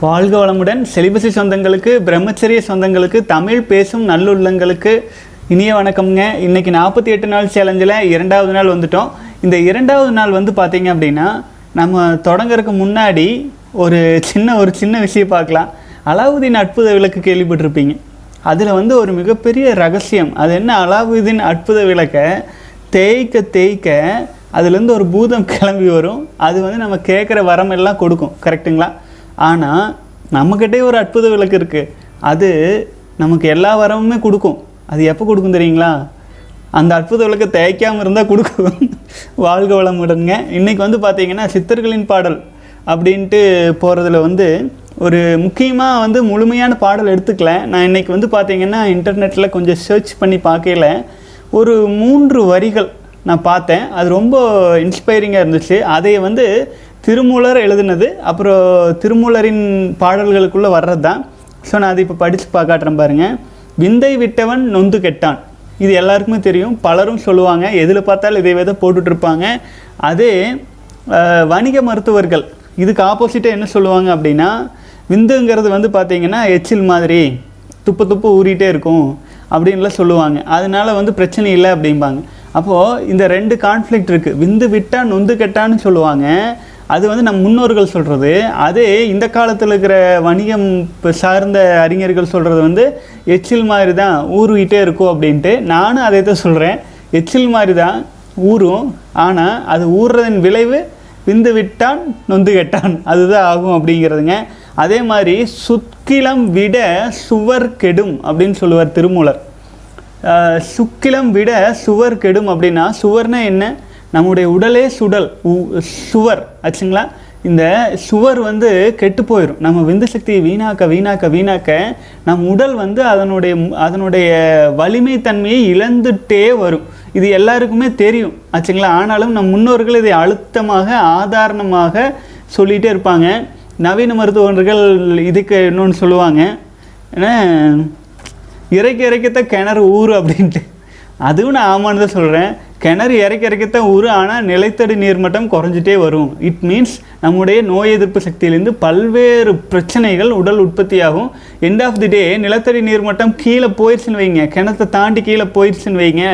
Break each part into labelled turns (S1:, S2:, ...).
S1: வாழ்க வளமுடன். செலிபசி சொந்தங்களுக்கு பிரம்மச்சரிய சொந்தங்களுக்கு தமிழ் பேசும் நல்லுள்ளங்களுக்கு இனிய வணக்கம்ங்க. இன்னைக்கு நாற்பத்தி எட்டு நாள் சேலஞ்சில் இரண்டாவது நாள் வந்துட்டோம். இந்த இரண்டாவது நாள் வந்து பார்த்தீங்க அப்படின்னா நம்ம தொடங்குறதுக்கு முன்னாடி ஒரு சின்ன ஒரு சின்ன விஷயம் பார்க்கலாம். அலாவுதீன் அற்புத விளக்கு கேள்விப்பட்டிருப்பீங்க. அதில் வந்து ஒரு மிகப்பெரிய ரகசியம். அது என்ன? அலாவுதீன் அற்புத விளக்கை தேய்க்க தேய்க்க அதுலேருந்து ஒரு பூதம் கிளம்பி வரும். அது வந்து நம்ம கேட்குற வரமெல்லாம் கொடுக்கும். கரெக்ட்டுங்களா ஆனால் நம்மக்கிட்டே ஒரு அற்புத விளக்கு இருக்குது அது நமக்கு எல்லா வரமுமே கொடுக்கும். அது எப்போ கொடுக்கும் தெரியுங்களா? அந்த அற்புத விளக்கை தேய்க்காமல் இருந்தால் கொடுக்கும். வாழ்க வளமுடனுங்க இன்றைக்கி வந்து பார்த்தீங்கன்னா சித்தர்களின் பாடல் அப்படின்ட்டு போகிறதுல வந்து ஒரு முக்கியமாக வந்து முழுமையான பாடல் எடுத்துக்கல. நான் இன்றைக்கி வந்து பார்த்தீங்கன்னா இன்டர்நெட்டில் கொஞ்சம் சர்ச் பண்ணி பார்க்கல ஒரு மூன்று வரிகள் நான் பார்த்தேன். அது ரொம்ப இன்ஸ்பைரிங்காக இருந்துச்சு. அதை வந்து திருமூலர் எழுதுனது அப்புறம் திருமூலரின் பாடல்களுக்குள்ளே வர்றது தான் ஸோ நான் அதை இப்போ படித்து பார்க்காட்டுறேன் பாருங்கள் விந்தை விட்டவன் நொந்து கெட்டான். இது எல்லாருக்குமே தெரியும். பலரும் சொல்லுவாங்க எதில் பார்த்தாலும் இதை விதை போட்டுட்ருப்பாங்க. அதே வணிக மருத்துவர்கள் இதுக்கு ஆப்போசிட்டாக என்ன சொல்லுவாங்க அப்படின்னா விந்துங்கிறது வந்து பார்த்திங்கன்னா எச்சில் மாதிரி துப்பு துப்பு ஊறிட்டே இருக்கும் அப்படின்லாம் சொல்லுவாங்க. அதனால வந்து பிரச்சனை இல்லை அப்படிம்பாங்க. அப்போது இந்த ரெண்டு கான்ஃப்ளிக்ட் இருக்குது விந்து விட்டால் நொந்து கெட்டான்னு சொல்லுவாங்க. அது வந்து நம் முன்னோர்கள் சொல்கிறது அதே இந்த காலத்தில் இருக்கிற வணிகம் சார்ந்த அறிஞர்கள் சொல்கிறது வந்து எச்சில் மாதிரி தான் ஊறிக்கிட்டே இருக்கும் அப்படின்ட்டு நானும் அதை தான் சொல்கிறேன் எச்சில் மாதிரி தான் ஊறும். ஆனால் அது ஊறுறதன் விளைவு விந்து விட்டான் நொந்து கெட்டான். அதுதான் ஆகும் அப்படிங்கிறதுங்க. அதே மாதிரி சுக்கிலம் விட சுவர் கெடும் அப்படின்னு சொல்லுவார் திருமூலர். சுக்கிலம் விட சுவர் கெடும் அப்படின்னா சுவர்னா என்ன? நம்முடைய உடலே சுடல் உ- சுவர் ஆச்சுங்களா? இந்த சுவர் வந்து கெட்டு போயிடும் நம்ம விந்து சக்தியை வீணாக்க வீணாக்க வீணாக்க நம் உடல் வந்து அதனுடைய அதனுடைய வலிமை தன்மையை இழந்துட்டே வரும். இது எல்லாருக்குமே தெரியும் ஆச்சுங்களா? ஆனாலும் நம் முன்னோர்கள் இதை அழுத்தமாக ஆதாரணமாக சொல்லிகிட்டே இருப்பாங்க. நவீன மருத்துவர்கள் இதுக்கு இன்னொன்று சொல்லுவாங்க. ஏன்னா இறைக்க இறைக்கத்தான் கிணறு ஊறு அப்படின்ட்டு. அதுவும் நான் ஆமான்னு தான் சொல்கிறேன் கிணறு இறைக்க இறக்கத்தான் உரு ஆனால் நிலத்தடி நீர்மட்டம் குறைஞ்சிட்டே வரும். இட் மீன்ஸ் நம்முடைய நோய் எதிர்ப்பு சக்தியிலேருந்து பல்வேறு பிரச்சனைகள் உடல் உற்பத்தியாகும். எண்ட் ஆஃப் தி டே நிலத்தடி நீர்மட்டம் கீழே போயிடுச்சுன்னு வைங்க. கிணத்தை தாண்டி கீழே போயிடுச்சுன்னு வைங்க.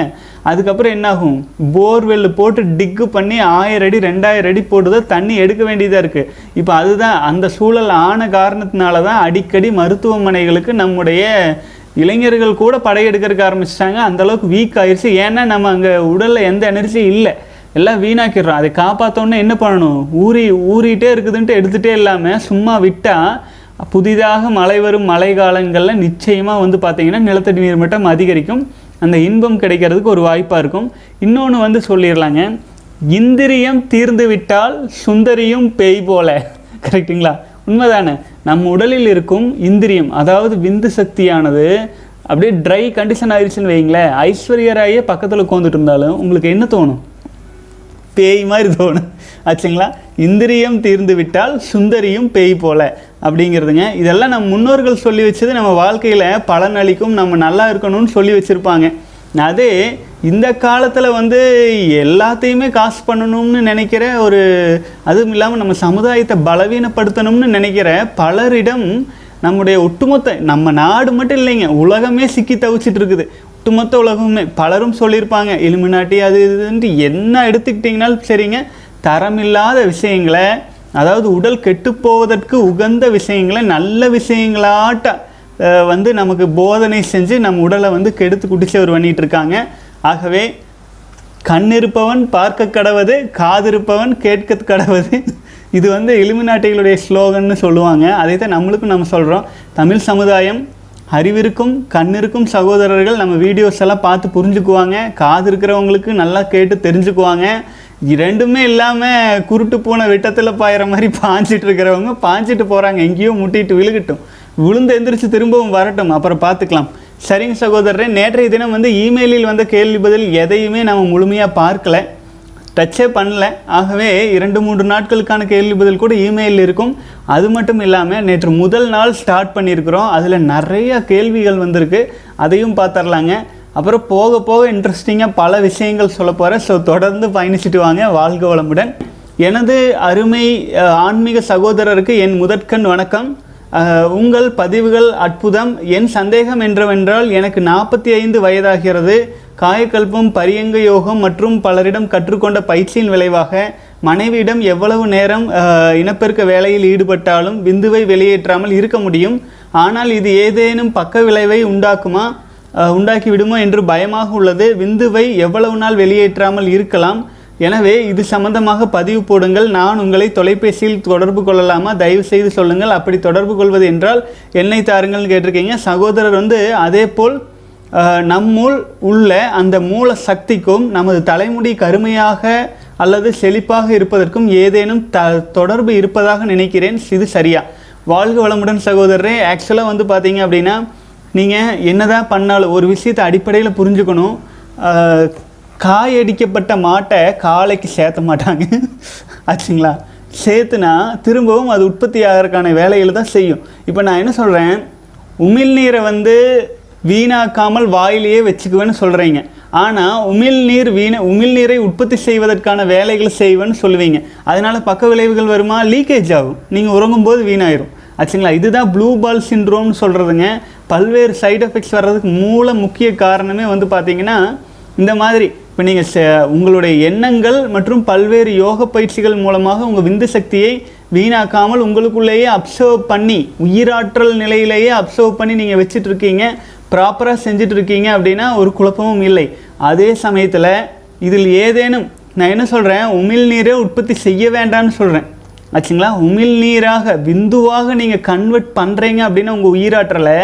S1: அதுக்கப்புறம் என்னாகும்? போர்வெல் போட்டு டிக்கு பண்ணி ஆயிரம் அடி ரெண்டாயிரம் அடி போட்டு தான் தண்ணி எடுக்க வேண்டியதாக இருக்குது இப்போ அதுதான் அந்த சூழல் ஆன காரணத்தினால தான் அடிக்கடி மருத்துவமனைகளுக்கு நம்முடைய இளைஞர்கள் கூட படையெடுக்கிறதுக்கு ஆரம்பிச்சிட்டாங்க. அந்தளவுக்கு வீக் ஆயிடுச்சு ஏன்னா நம்ம அங்கே உடலில் எந்த எனர்ஜியும் இல்லை. எல்லாம் வீணாக்கிடுறோம். அதை காப்பாற்றோன்னே என்ன பண்ணணும்? ஊறி ஊறிட்டே இருக்குதுன்ட்டு எடுத்துகிட்டே இல்லாமல் சும்மா விட்டால் புதிதாக மழை வரும் மழை காலங்களில் நிச்சயமாக வந்து பார்த்திங்கன்னா நிலத்தடி நீர் மட்டம் அதிகரிக்கும். அந்த இன்பம் கிடைக்கிறதுக்கு ஒரு வாய்ப்பாக இருக்கும். இன்னொன்று வந்து சொல்லிடலாங்க. இந்திரியம் தீர்ந்து விட்டால் சுந்தரியும் பேய் போல. கரெக்ட்டுங்களா உண்மைதானே? நம்ம உடலில் இருக்கும் இந்திரியம் அதாவது விந்து சக்தியானது அப்படியே ட்ரை கண்டிஷன் ஆயிடுச்சுன்னு வைங்களேன் ஐஸ்வர்யராயே பக்கத்தில் உட்காந்துட்டு இருந்தாலும் உங்களுக்கு என்ன தோணும்? பேய் மாதிரி தோணும். ஆச்சுங்களா? இந்திரியம் தீர்ந்து விட்டால் சுந்தரியும் பேய் போல அப்படிங்கிறதுங்க. இதெல்லாம் நம்ம முன்னோர்கள் சொல்லி வச்சது நம்ம வாழ்க்கையில் பலன் அளிக்கும் நம்ம நல்லா இருக்கணும்னு சொல்லி வச்சுருப்பாங்க. அதே இந்த காலத்தில் வந்து எல்லாத்தையுமே காசு பண்ணணும்னு நினைக்கிற ஒரு அதுவும் இல்லாமல் நம்ம சமுதாயத்தை பலவீனப்படுத்தணும்னு நினைக்கிற பலரிடம் நம்முடைய ஒட்டுமொத்த நம்ம நாடு மட்டும் இல்லைங்க உலகமே சிக்கி தவிச்சிட்டு இருக்குது. ஒட்டுமொத்த உலகமே பலரும் சொல்லியிருப்பாங்க இலுமினாட்டி அது இதுன்ட்டு என்ன எடுத்துக்கிட்டிங்கனாலும் சரிங்க தரமில்லாத விஷயங்களை அதாவது உடல் கெட்டுப்போவதற்கு உகந்த விஷயங்களை நல்ல விஷயங்களாட்ட வந்து நமக்கு போதனை செஞ்சு நம்ம உடலை வந்து கெடுத்து குடிச்சவர் பண்ணிகிட்டு இருக்காங்க. ஆகவே கண் இருப்பவன் பார்க்க கடவது காது இருப்பவன் கேட்க கடவது. இது வந்து இலுமினாட்டிகளுடைய ஸ்லோகன்னு சொல்லுவாங்க. அதை தான் நம்மளுக்கும் நம்ம சொல்கிறோம் தமிழ் சமுதாயம் அறிவிருக்கும் கண்ணிருக்கும் சகோதரர்கள் நம்ம வீடியோஸ் எல்லாம் பார்த்து புரிஞ்சுக்குவாங்க. காது இருக்கிறவங்களுக்கு நல்லா கேட்டு தெரிஞ்சுக்குவாங்க. இரண்டுமே இல்லாமல் குருட்டு போன விட்டத்தில் பாயிற மாதிரி பாஞ்சிட்டு இருக்கிறவங்க பாஞ்சிட்டு போகிறாங்க எங்கேயோ முட்டிட்டு விழுகட்டும். விழுந்து எந்திரிச்சு திரும்பவும் வரட்டும். அப்புறம் பார்த்துக்கலாம். சரிங்க சகோதரரே நேற்றைய தினம் வந்து இமெயிலில் வந்த கேள்வி பதில் எதையுமே நம்ம முழுமையாக பார்க்கல டச்சே பண்ணல. ஆகவே இரண்டு மூன்று நாட்களுக்கான கேள்வி பதில் கூட இமெயில் இருக்கும். அது மட்டும் இல்லாமல் நேற்று முதல் நாள் ஸ்டார்ட் பண்ணியிருக்கிறோம். அதில் நிறைய கேள்விகள் வந்திருக்கு. அதையும் பார்த்துடலாங்க. அப்புறம் போக போக இன்ட்ரெஸ்டிங்காக பல விஷயங்கள் சொல்ல போகிறேன் ஸோ தொடர்ந்து பயணிச்சுட்டு வாங்க. வாழ்க வளமுடன். எனது அருமை ஆன்மீக சகோதரருக்கு என் முதற்கண் வணக்கம். உங்கள் பதிவுகள் அற்புதம் என் சந்தேகம் என்றவென்றால் எனக்கு நாற்பத்தி ஐந்து வயதாகிறது. காயக்கல்பம் பரியங்க யோகம் மற்றும் பலரிடம் கற்றுக்கொண்ட பயிற்சியின் விளைவாக மனைவியிடம் எவ்வளவு நேரம் இனப்பெருக்க வேலையில் ஈடுபட்டாலும் விந்துவை வெளியேற்றாமல் இருக்க முடியும். ஆனால் இது ஏதேனும் பக்க விளைவை உண்டாக்குமா உண்டாக்கிவிடுமோ என்று பயமாக உள்ளது. விந்துவை எவ்வளவு நாள் வெளியேற்றாமல் இருக்கலாம். எனவே இது சம்பந்தமாக பதிவு போடுங்கள். நான் உங்களை தொலைபேசியில் தொடர்பு கொள்ளலாமா? தயவு செய்து சொல்லுங்கள். அப்படி தொடர்பு கொள்வது என்றால் என்னை தாருங்கள்னு கேட்டிருக்கீங்க. சகோதரர் வந்து அதே போல் நம்முள் உள்ள அந்த மூல சக்திக்கும் நமது தலைமுடி கருமையாக அல்லது செழிப்பாக இருப்பதற்கும் ஏதேனும் த தொடர்பு இருப்பதாக நினைக்கிறேன். இது சரியா? வாழ்க வளமுடன் சகோதரரே. ஆக்சுவலாக வந்து பார்த்தீங்க அப்படின்னா நீங்கள் என்னதான் பண்ணாலும் ஒரு விஷயத்தை அடிப்படையில் புரிஞ்சுக்கணும். காயடிக்கப்பட்ட மாட்டை காலைக்கு சேர்த்த மாட்டாங்க. ஆச்சுங்களா? சேர்த்துனா திரும்பவும் அது உற்பத்தி ஆகிறதுக்கான வேலைகளை தான் செய்யும். இப்போ நான் என்ன சொல்கிறேன் உமிழ்நீரை வந்து வீணாக்காமல் வாயிலேயே வச்சுக்குவேன்னு சொல்கிறீங்க ஆனால் உமிழ்நீர் வீண உமிழ்நீரை உற்பத்தி செய்வதற்கான வேலைகளை செய்வேன்னு சொல்லுவீங்க. அதனால் பக்க விளைவுகள் வருமா? லீக்கேஜ் ஆகும். நீங்கள் உறங்கும்போது வீணாயிரும். ஆச்சுங்களா? இதுதான் ப்ளூ பால் சின்ரோம்னு சொல்கிறதுங்க பல்வேறு சைட் எஃபெக்ட்ஸ் வர்றதுக்கு மூல முக்கிய காரணமே வந்து பார்த்திங்கன்னா இந்த மாதிரி இப்போ நீங்கள் உங்களுடைய எண்ணங்கள் மற்றும் பல்வேறு யோக பயிற்சிகள் மூலமாக உங்கள் விந்து சக்தியை வீணாக்காமல் உங்களுக்குள்ளேயே அப்சர்வ் பண்ணி உயிராற்றல் நிலையிலேயே அப்சர்வ் பண்ணி நீங்கள் வச்சிட்ருக்கீங்க ப்ராப்பராக செஞ்சிட்ருக்கீங்க அப்படின்னா ஒரு குழப்பமும் இல்லை. அதே சமயத்தில் இதில் ஏதேனும் நான் என்ன சொல்கிறேன் உமிழ்நீரை உற்பத்தி செய்ய வேண்டாம்னு சொல்கிறேன் ஆச்சுங்களா? உமிழ்நீராக விந்துவாக நீங்கள் கன்வெர்ட் பண்ணுறீங்க அப்படின்னா உங்கள் உயிராற்றலை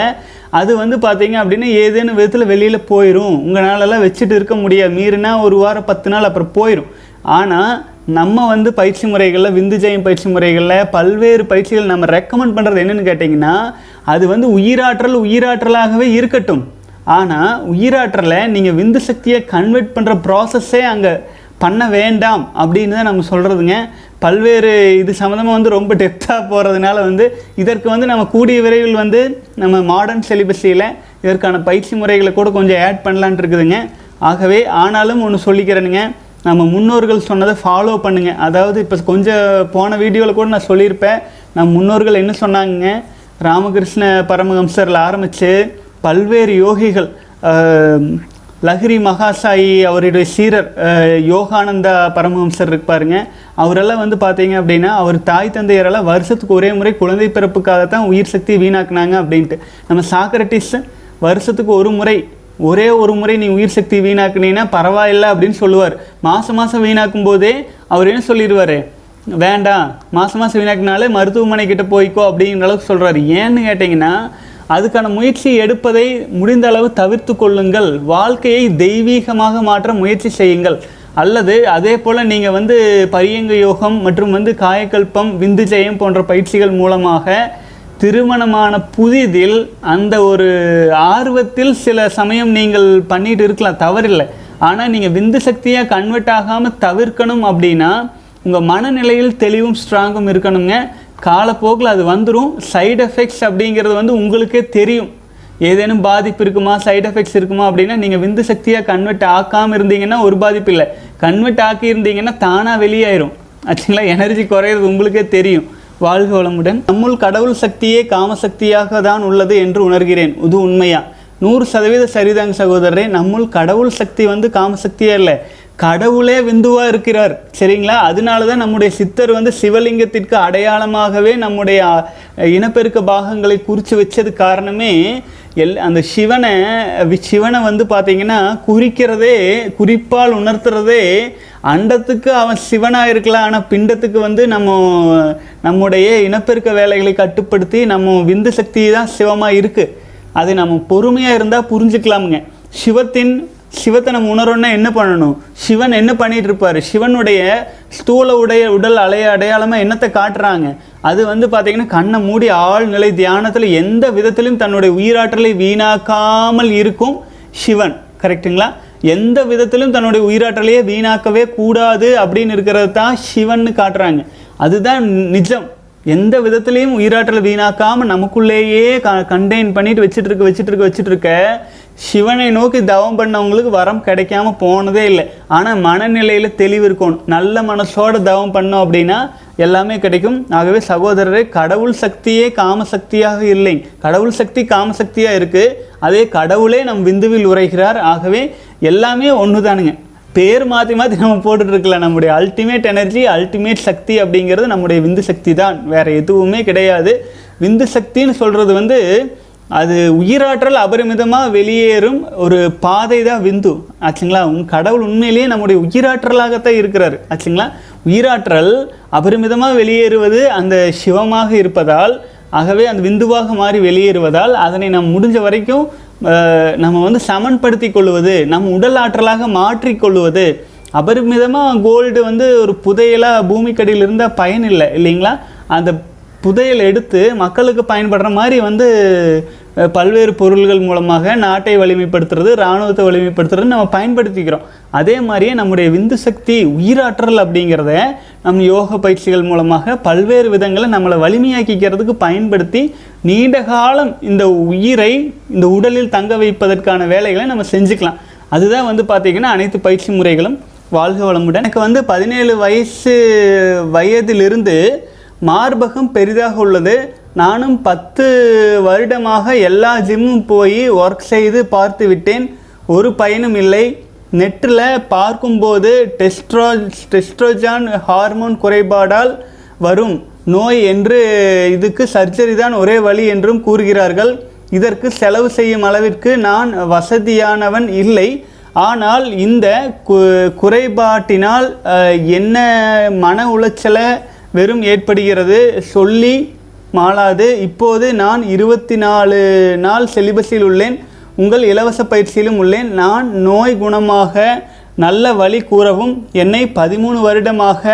S1: அது வந்து பார்த்தீங்க அப்படின்னா ஏதேனும் விதத்தில் வெளியில் போயிடும் உங்களாலலாம் வச்சுட்டு இருக்க முடியாது. மீறினா ஒரு வாரம் பத்து நாள் அப்புறம் போயிடும் ஆனால் நம்ம வந்து பயிற்சி முறைகளில் விந்து ஜெயம் பயிற்சி முறைகளில் பல்வேறு பயிற்சிகள் நம்ம ரெக்கமெண்ட் பண்ணுறது என்னென்னு கேட்டிங்கன்னா அது வந்து உயிராற்றல் உயிராற்றலாகவே இருக்கட்டும். ஆனால் உயிராற்றலை நீங்கள் விந்து சக்தியை கன்வெர்ட் பண்ணுற ப்ராசஸ்ஸே அங்கே பண்ண வேண்டாம் அப்படின்னு தான் நம்ம சொல்கிறதுங்க பல்வேறு இது சம்மந்தமாக வந்து ரொம்ப டெப்த்தாக போகிறதுனால வந்து இதற்கு வந்து நம்ம கூடிய விரைவில் வந்து நம்ம மாடர்ன் செலிபஸியில் இதற்கான பயிற்சி முறைகளை கூட கொஞ்சம் ஆட் பண்ணலான்ட்டு இருக்குதுங்க. ஆகவே ஆனாலும் ஒன்று சொல்லிக்கிறேனுங்க. நம்ம முன்னோர்கள் சொன்னதை ஃபாலோ பண்ணுங்க. அதாவது இப்போ கொஞ்சம் போன வீடியோவில் கூட நான் சொல்லியிருப்பேன். நம்ம முன்னோர்கள் என்ன சொன்னாங்க ராமகிருஷ்ண பரமஹம்சரில் ஆரம்பித்து பல்வேறு யோகிகள் லஹரி மகாசாயி அவருடைய சீரர் யோகானந்தா பரமஹம்சர் இருப்பாருங்க அவரெல்லாம் வந்து பார்த்தீங்க அப்படின்னா அவர் தாய் தந்தையரெல்லாம் வருஷத்துக்கு ஒரே முறை குழந்தை பிறப்புக்காகத்தான் உயிர் சக்தி வீணாக்குனாங்க அப்படின்ட்டு. நம்ம சாக்ரட்டிஸ் வருஷத்துக்கு ஒரு முறை ஒரே ஒரு முறை நீ உயிர் சக்தி வீணாக்குனீங்கன்னா பரவாயில்ல அப்படின்னு சொல்லுவார். மாதம் மாதம் வீணாக்கும் போதே அவர் என்ன சொல்லிடுவார்? வேண்டாம் மாதம் மாதம் வீணாக்குனாலே மருத்துவமனை கிட்ட போய்க்கோ அப்படிங்கிற அளவுக்கு சொல்கிறாரு ஏன்னு கேட்டிங்கன்னா அதுக்கான முயற்சி எடுப்பதை முடிந்த அளவு தவிர்த்து கொள்ளுங்கள். வாழ்க்கையை தெய்வீகமாக மாற்ற முயற்சி செய்யுங்கள். அல்லது அதே போல் நீங்கள் வந்து பரியங்க யோகம் மற்றும் வந்து காயக்கல்பம் விந்து ஜெயம் போன்ற பயிற்சிகள் மூலமாக திருமணமான புதிதில் அந்த ஒரு ஆர்வத்தில் சில சமயம் நீங்கள் பண்ணிட்டு இருக்கலாம். தவறில்லை. ஆனால் நீங்கள் விந்து சக்தியாக கன்வெர்ட் ஆகாமல் தவிர்க்கணும் அப்படின்னா உங்கள் மனநிலையில் தெளிவும் ஸ்ட்ராங்கும் இருக்கணுங்க. காலப்போக்கில் அது வந்துடும் சைடு எஃபெக்ட்ஸ் அப்படிங்கிறது வந்து உங்களுக்கே தெரியும். ஏதேனும் பாதிப்பு இருக்குமா? சைடு எஃபெக்ட்ஸ் இருக்குமா? அப்படின்னா நீங்கள் விந்து சக்தியாக கன்வெர்ட் ஆக்காமல் இருந்தீங்கன்னா ஒரு பாதிப்பு இல்லை. கன்வெர்ட் ஆக்கி இருந்தீங்கன்னா தானாக வெளியாயிரும். ஆச்சுங்களா? எனர்ஜி குறையிறது உங்களுக்கே தெரியும். வாழ்க வளமுடன். நம்முள் கடவுள் சக்தியே காமசக்தியாக தான் உள்ளது என்று உணர்கிறேன். இது உண்மையா? நூறு சதவீத சரிதாங்க சகோதரரே. நம்முள் கடவுள் சக்தி வந்து காமசக்தியே இல்லை. கடவுளே விந்துவாக இருக்கிறார். சரிங்களா? அதனால தான் நம்முடைய சித்தர் வந்து சிவலிங்கத்திற்கு அடையாளமாகவே நம்முடைய இனப்பெருக்க பாகங்களை குறித்து வச்சது காரணமே எல் அந்த சிவனை வி- சிவனை வந்து பார்த்தீங்கன்னா குறிக்கிறதே குறிப்பால் உணர்த்துறதே அண்டத்துக்கு அவன் சிவனாக இருக்கலாம். ஆனால் பிண்டத்துக்கு வந்து நம்ம நம்முடைய இனப்பெருக்க வேலைகளை கட்டுப்படுத்தி நம்ம விந்து சக்தி தான் சிவமாக இருக்குது அது நம்ம பொறுமையாக இருந்தால் புரிஞ்சுக்கலாமுங்க. சிவத்தின் சிவத்தை நம்ம உணரோன்னா என்ன பண்ணணும்? சிவன் என்ன பண்ணிட்டு இருப்பார் சிவனுடைய ஸ்தூல உடைய உடல் அலைய அடையாளமாக என்னத்தை காட்டுறாங்க? அது வந்து பார்த்தீங்கன்னா கண்ணை மூடி ஆழ்நிலை தியானத்தில் எந்த விதத்திலும் தன்னுடைய உயிராற்றலை வீணாக்காமல் இருக்கும் சிவன். கரெக்ட்டுங்களா? எந்த விதத்திலும் தன்னுடைய உயிராற்றலையே வீணாக்கவே கூடாது அப்படின்னு இருக்கிறது தான் சிவன்னு காட்டுறாங்க. அதுதான் நிஜம். எந்த விதத்துலேயும் உயிராற்றலை வீணாக்காமல் நமக்குள்ளேயே க கண்டெயின் பண்ணிட்டு வச்சுட்டு இருக்க வச்சுட்டு இருக்க வச்சுட்டு இருக்க சிவனை நோக்கி தவம் பண்ணவங்களுக்கு வரம் கிடைக்காம போனதே இல்லை. ஆனால் மனநிலையில் தெளிவு இருக்கணும். நல்ல மனசோட தவம் பண்ணோம் அப்படின்னா எல்லாமே கிடைக்கும். ஆகவே சகோதரரே கடவுள் சக்தியே காம சக்தியாக இல்லை. கடவுள் சக்தி காம சக்தியாக இருக்குது அதே கடவுளே நம் விந்துவில் உரைகிறார். ஆகவே எல்லாமே ஒன்று தானுங்க பேர் மாற்றி மாற்றி நம்ம போட்டுட்டு நம்முடைய அல்டிமேட் எனர்ஜி அல்டிமேட் சக்தி அப்படிங்கிறது நம்முடைய விந்து சக்தி தான். வேறு எதுவுமே கிடையாது. விந்து சக்தின்னு சொல்கிறது வந்து அது உயிராற்றல் அபரிமிதமாக வெளியேறும் ஒரு பாதை தான் விந்து. ஆச்சுங்களா? உன் கடவுள் உண்மையிலேயே நம்முடைய உயிராற்றலாகத்தான் இருக்கிறார். ஆச்சுங்களா? உயிராற்றல் அபரிமிதமாக வெளியேறுவது அந்த சிவமாக இருப்பதால் ஆகவே அந்த விந்துவாக மாறி வெளியேறுவதால் அதனை நாம் முடிஞ்ச வரைக்கும் நம்ம வந்து சமன்படுத்தி கொள்வது நம் உடல் ஆற்றலாக மாற்றிக்கொள்வது அபரிமிதமாக கோல்டு வந்து ஒரு புதையலாக பூமிக்கடியில் இருந்தால் பயன் இல்லை இல்லைங்களா? அந்த புதையல் எடுத்து மக்களுக்கு பயன்படுற மாதிரி வந்து பல்வேறு பொருள்கள் மூலமாக நாட்டை வலிமைப்படுத்துறது இராணுவத்தை வலிமைப்படுத்துறது நம்ம பயன்படுத்திக்கிறோம். அதே மாதிரியே நம்முடைய விந்து சக்தி உயிராற்றல் அப்படிங்கிறத நம் யோக பயிற்சிகள் மூலமாக பல்வேறு விதங்களை நம்மளை வலிமையாக்கிக்கிறதுக்கு பயன்படுத்தி நீண்ட காலம் இந்த உயிரை இந்த உடலில் தங்க வைப்பதற்கான வேலைகளை நம்ம செஞ்சுக்கலாம். அதுதான் வந்து பார்த்திங்கன்னா அனைத்து பயிற்சி முறைகளும். வாழ்க வளமுடன். எனக்கு வந்து பதினேழு வயசு வயதிலிருந்து மார்பகம் பெரிதாக உள்ளது. நானும் பத்து வருடமாக எல்லா ஜிம்மும் போய் ஒர்க் செய்து பார்த்து விட்டேன். ஒரு பயனும் இல்லை. நெட்டில் பார்க்கும்போது டெஸ்ட்ரோ டெஸ்ட்ரோஜான் ஹார்மோன் குறைபாடால் வரும். நோய் என்று இதுக்கு சர்ஜரி தான் ஒரே வழி என்றும் கூறுகிறார்கள். இதற்கு செலவு செய்யும் அளவிற்கு நான் வசதியானவன் இல்லை. ஆனால் இந்த கு- குறைபாட்டினால் என்ன மன உளைச்சலை வெறும் ஏற்படுகிறது. சொல்லி மாளாது. இப்போது நான் இருபத்தி நாலு நாள் செலிபஸில் உள்ளேன். உங்கள் இலவச பயிற்சியிலும் உள்ளேன். நான் நோய் குணமாக நல்ல வழி கூறவும் என்னை பதிமூணு வருடமாக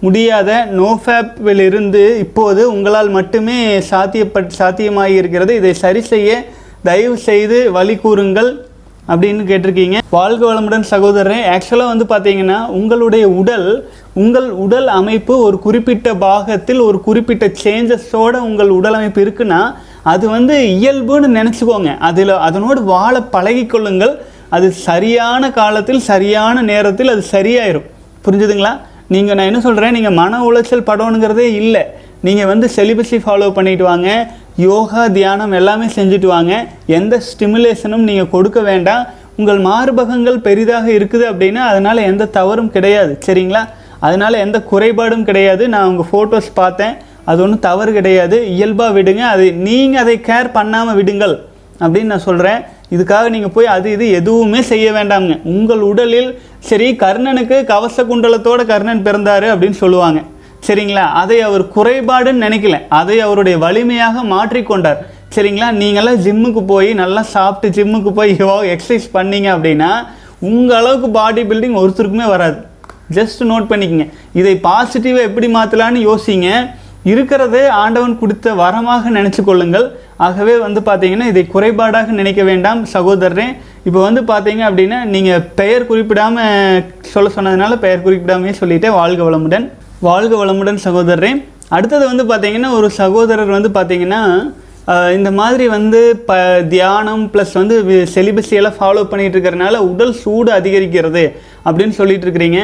S1: முடியாத நோஃபேப்பிலிருந்து இப்போது உங்களால் மட்டுமே சாத்தியப்பட் சாத்தியமாகியிருக்கிறது இதை சரி செய்ய தயவு செய்து வழி கூறுங்கள் அப்படின்னு கேட்டிருக்கீங்க. வாழ்க வளமுடன் சகோதரன் ஆக்சுவலாக வந்து பார்த்தீங்கன்னா உங்களுடைய உடல் உங்கள் உடல் அமைப்பு ஒரு குறிப்பிட்ட பாகத்தில் ஒரு குறிப்பிட்ட சேஞ்சஸோட உங்கள் உடல் அமைப்பு இருக்குன்னா அது வந்து இயல்புன்னு நினச்சிக்கோங்க. அதில் அதனோடு வாழ பழகிக்கொள்ளுங்கள் அது சரியான காலத்தில் சரியான நேரத்தில் அது சரியாயிரும். புரிஞ்சுதுங்களா? நீங்கள் நான் என்ன சொல்கிறேன் நீங்கள் மன உளைச்சல் படணுங்கிறதே இல்லை. நீங்கள் வந்து செலிபஸை ஃபாலோ பண்ணிட்டு வாங்க. யோகா தியானம் எல்லாமே செஞ்சுட்டு வாங்க. எந்த ஸ்டிமுலேஷனும் நீங்கள் கொடுக்க வேண்டாம். உங்கள் மார்பகங்கள் பெரிதாக இருக்குது அப்படின்னா அதனால் எந்த தவறும் கிடையாது. சரிங்களா? அதனால் எந்த குறைபாடும் கிடையாது. நான் உங்கள் ஃபோட்டோஸ் பார்த்தேன். அது ஒன்றும் தவறு கிடையாது. இயல்பாக விடுங்க. அது நீங்கள் அதை கேர் பண்ணாமல் விடுங்கள் அப்படின்னு நான் சொல்கிறேன் இதுக்காக நீங்கள் போய் அது இது எதுவுமே செய்ய வேண்டாம்ங்க. உங்கள் உடலில் சரி கர்ணனுக்கு கவச குண்டலத்தோட கர்ணன் பிறந்தாரு அப்படின்னு சொல்லுவாங்க. சரிங்களா? அதை அவர் குறைபாடுன்னு நினைக்கல. அதை அவருடைய வலிமையாக மாற்றிக்கொண்டார் சரிங்களா? நீங்களாம் ஜிம்முக்கு போய் நல்லா சாப்பிட்டு ஜிம்முக்கு போய் எக்ஸசைஸ் பண்ணீங்க அப்படின்னா உங்கள் அளவுக்கு பாடி பில்டிங் ஒருத்தருக்குமே வராது. ஜஸ்ட் நோட் பண்ணிக்கங்க. இதை பாசிட்டிவாக எப்படி மாற்றலான்னு யோசிங்க. இருக்கிறதே ஆண்டவன் கொடுத்த வரமாக நினச்சி கொள்ளுங்கள். ஆகவே வந்து பார்த்தீங்கன்னா இதை குறைபாடாக நினைக்க வேண்டாம் சகோதரரே. இப்போ வந்து பார்த்தீங்க அப்படின்னா நீங்கள் பெயர் குறிப்பிடாமல் சொல்ல சொன்னதுனால பெயர் குறிப்பிடாமே சொல்லிட்டேன் வாழ்க வளமுடன். வாழ்க வளமுடன் சகோதரரே. அடுத்தது வந்து பார்த்தீங்கன்னா ஒரு சகோதரர் வந்து பார்த்தீங்கன்னா இந்த மாதிரி வந்து ப தியானம் ப்ளஸ் வந்து செலிபஸியெல்லாம் ஃபாலோ பண்ணிகிட்டு இருக்கிறனால உடல் சூடு அதிகரிக்கிறது அப்படின்னு சொல்லிட்டு இருக்கிறீங்க.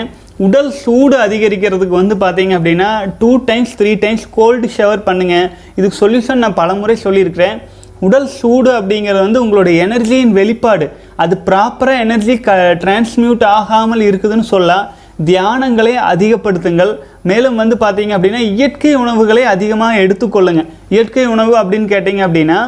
S1: உடல் சூடு அதிகரிக்கிறதுக்கு வந்து பார்த்தீங்க அப்படின்னா two times three times cold shower பண்ணுங்கள் இதுக்கு சொல்யூஷன் நான் பலமுறை சொல்லியிருக்கிறேன். உடல் சூடு அப்படிங்கிறது வந்து உங்களுடைய எனர்ஜியின் வெளிப்பாடு. அது ப்ராப்பராக எனர்ஜி க டிரான்ஸ்மியூட் ஆகாமல் இருக்குதுன்னு சொல்லலாம். தியானங்களை அதிகப்படுத்துங்கள். மேலும் வந்து பார்த்தீங்க அப்படின்னா இயற்கை உணவுகளை அதிகமாக எடுத்துக்கொள்ளுங்கள் இயற்கை உணவு அப்படின்னு கேட்டிங்க அப்படின்னா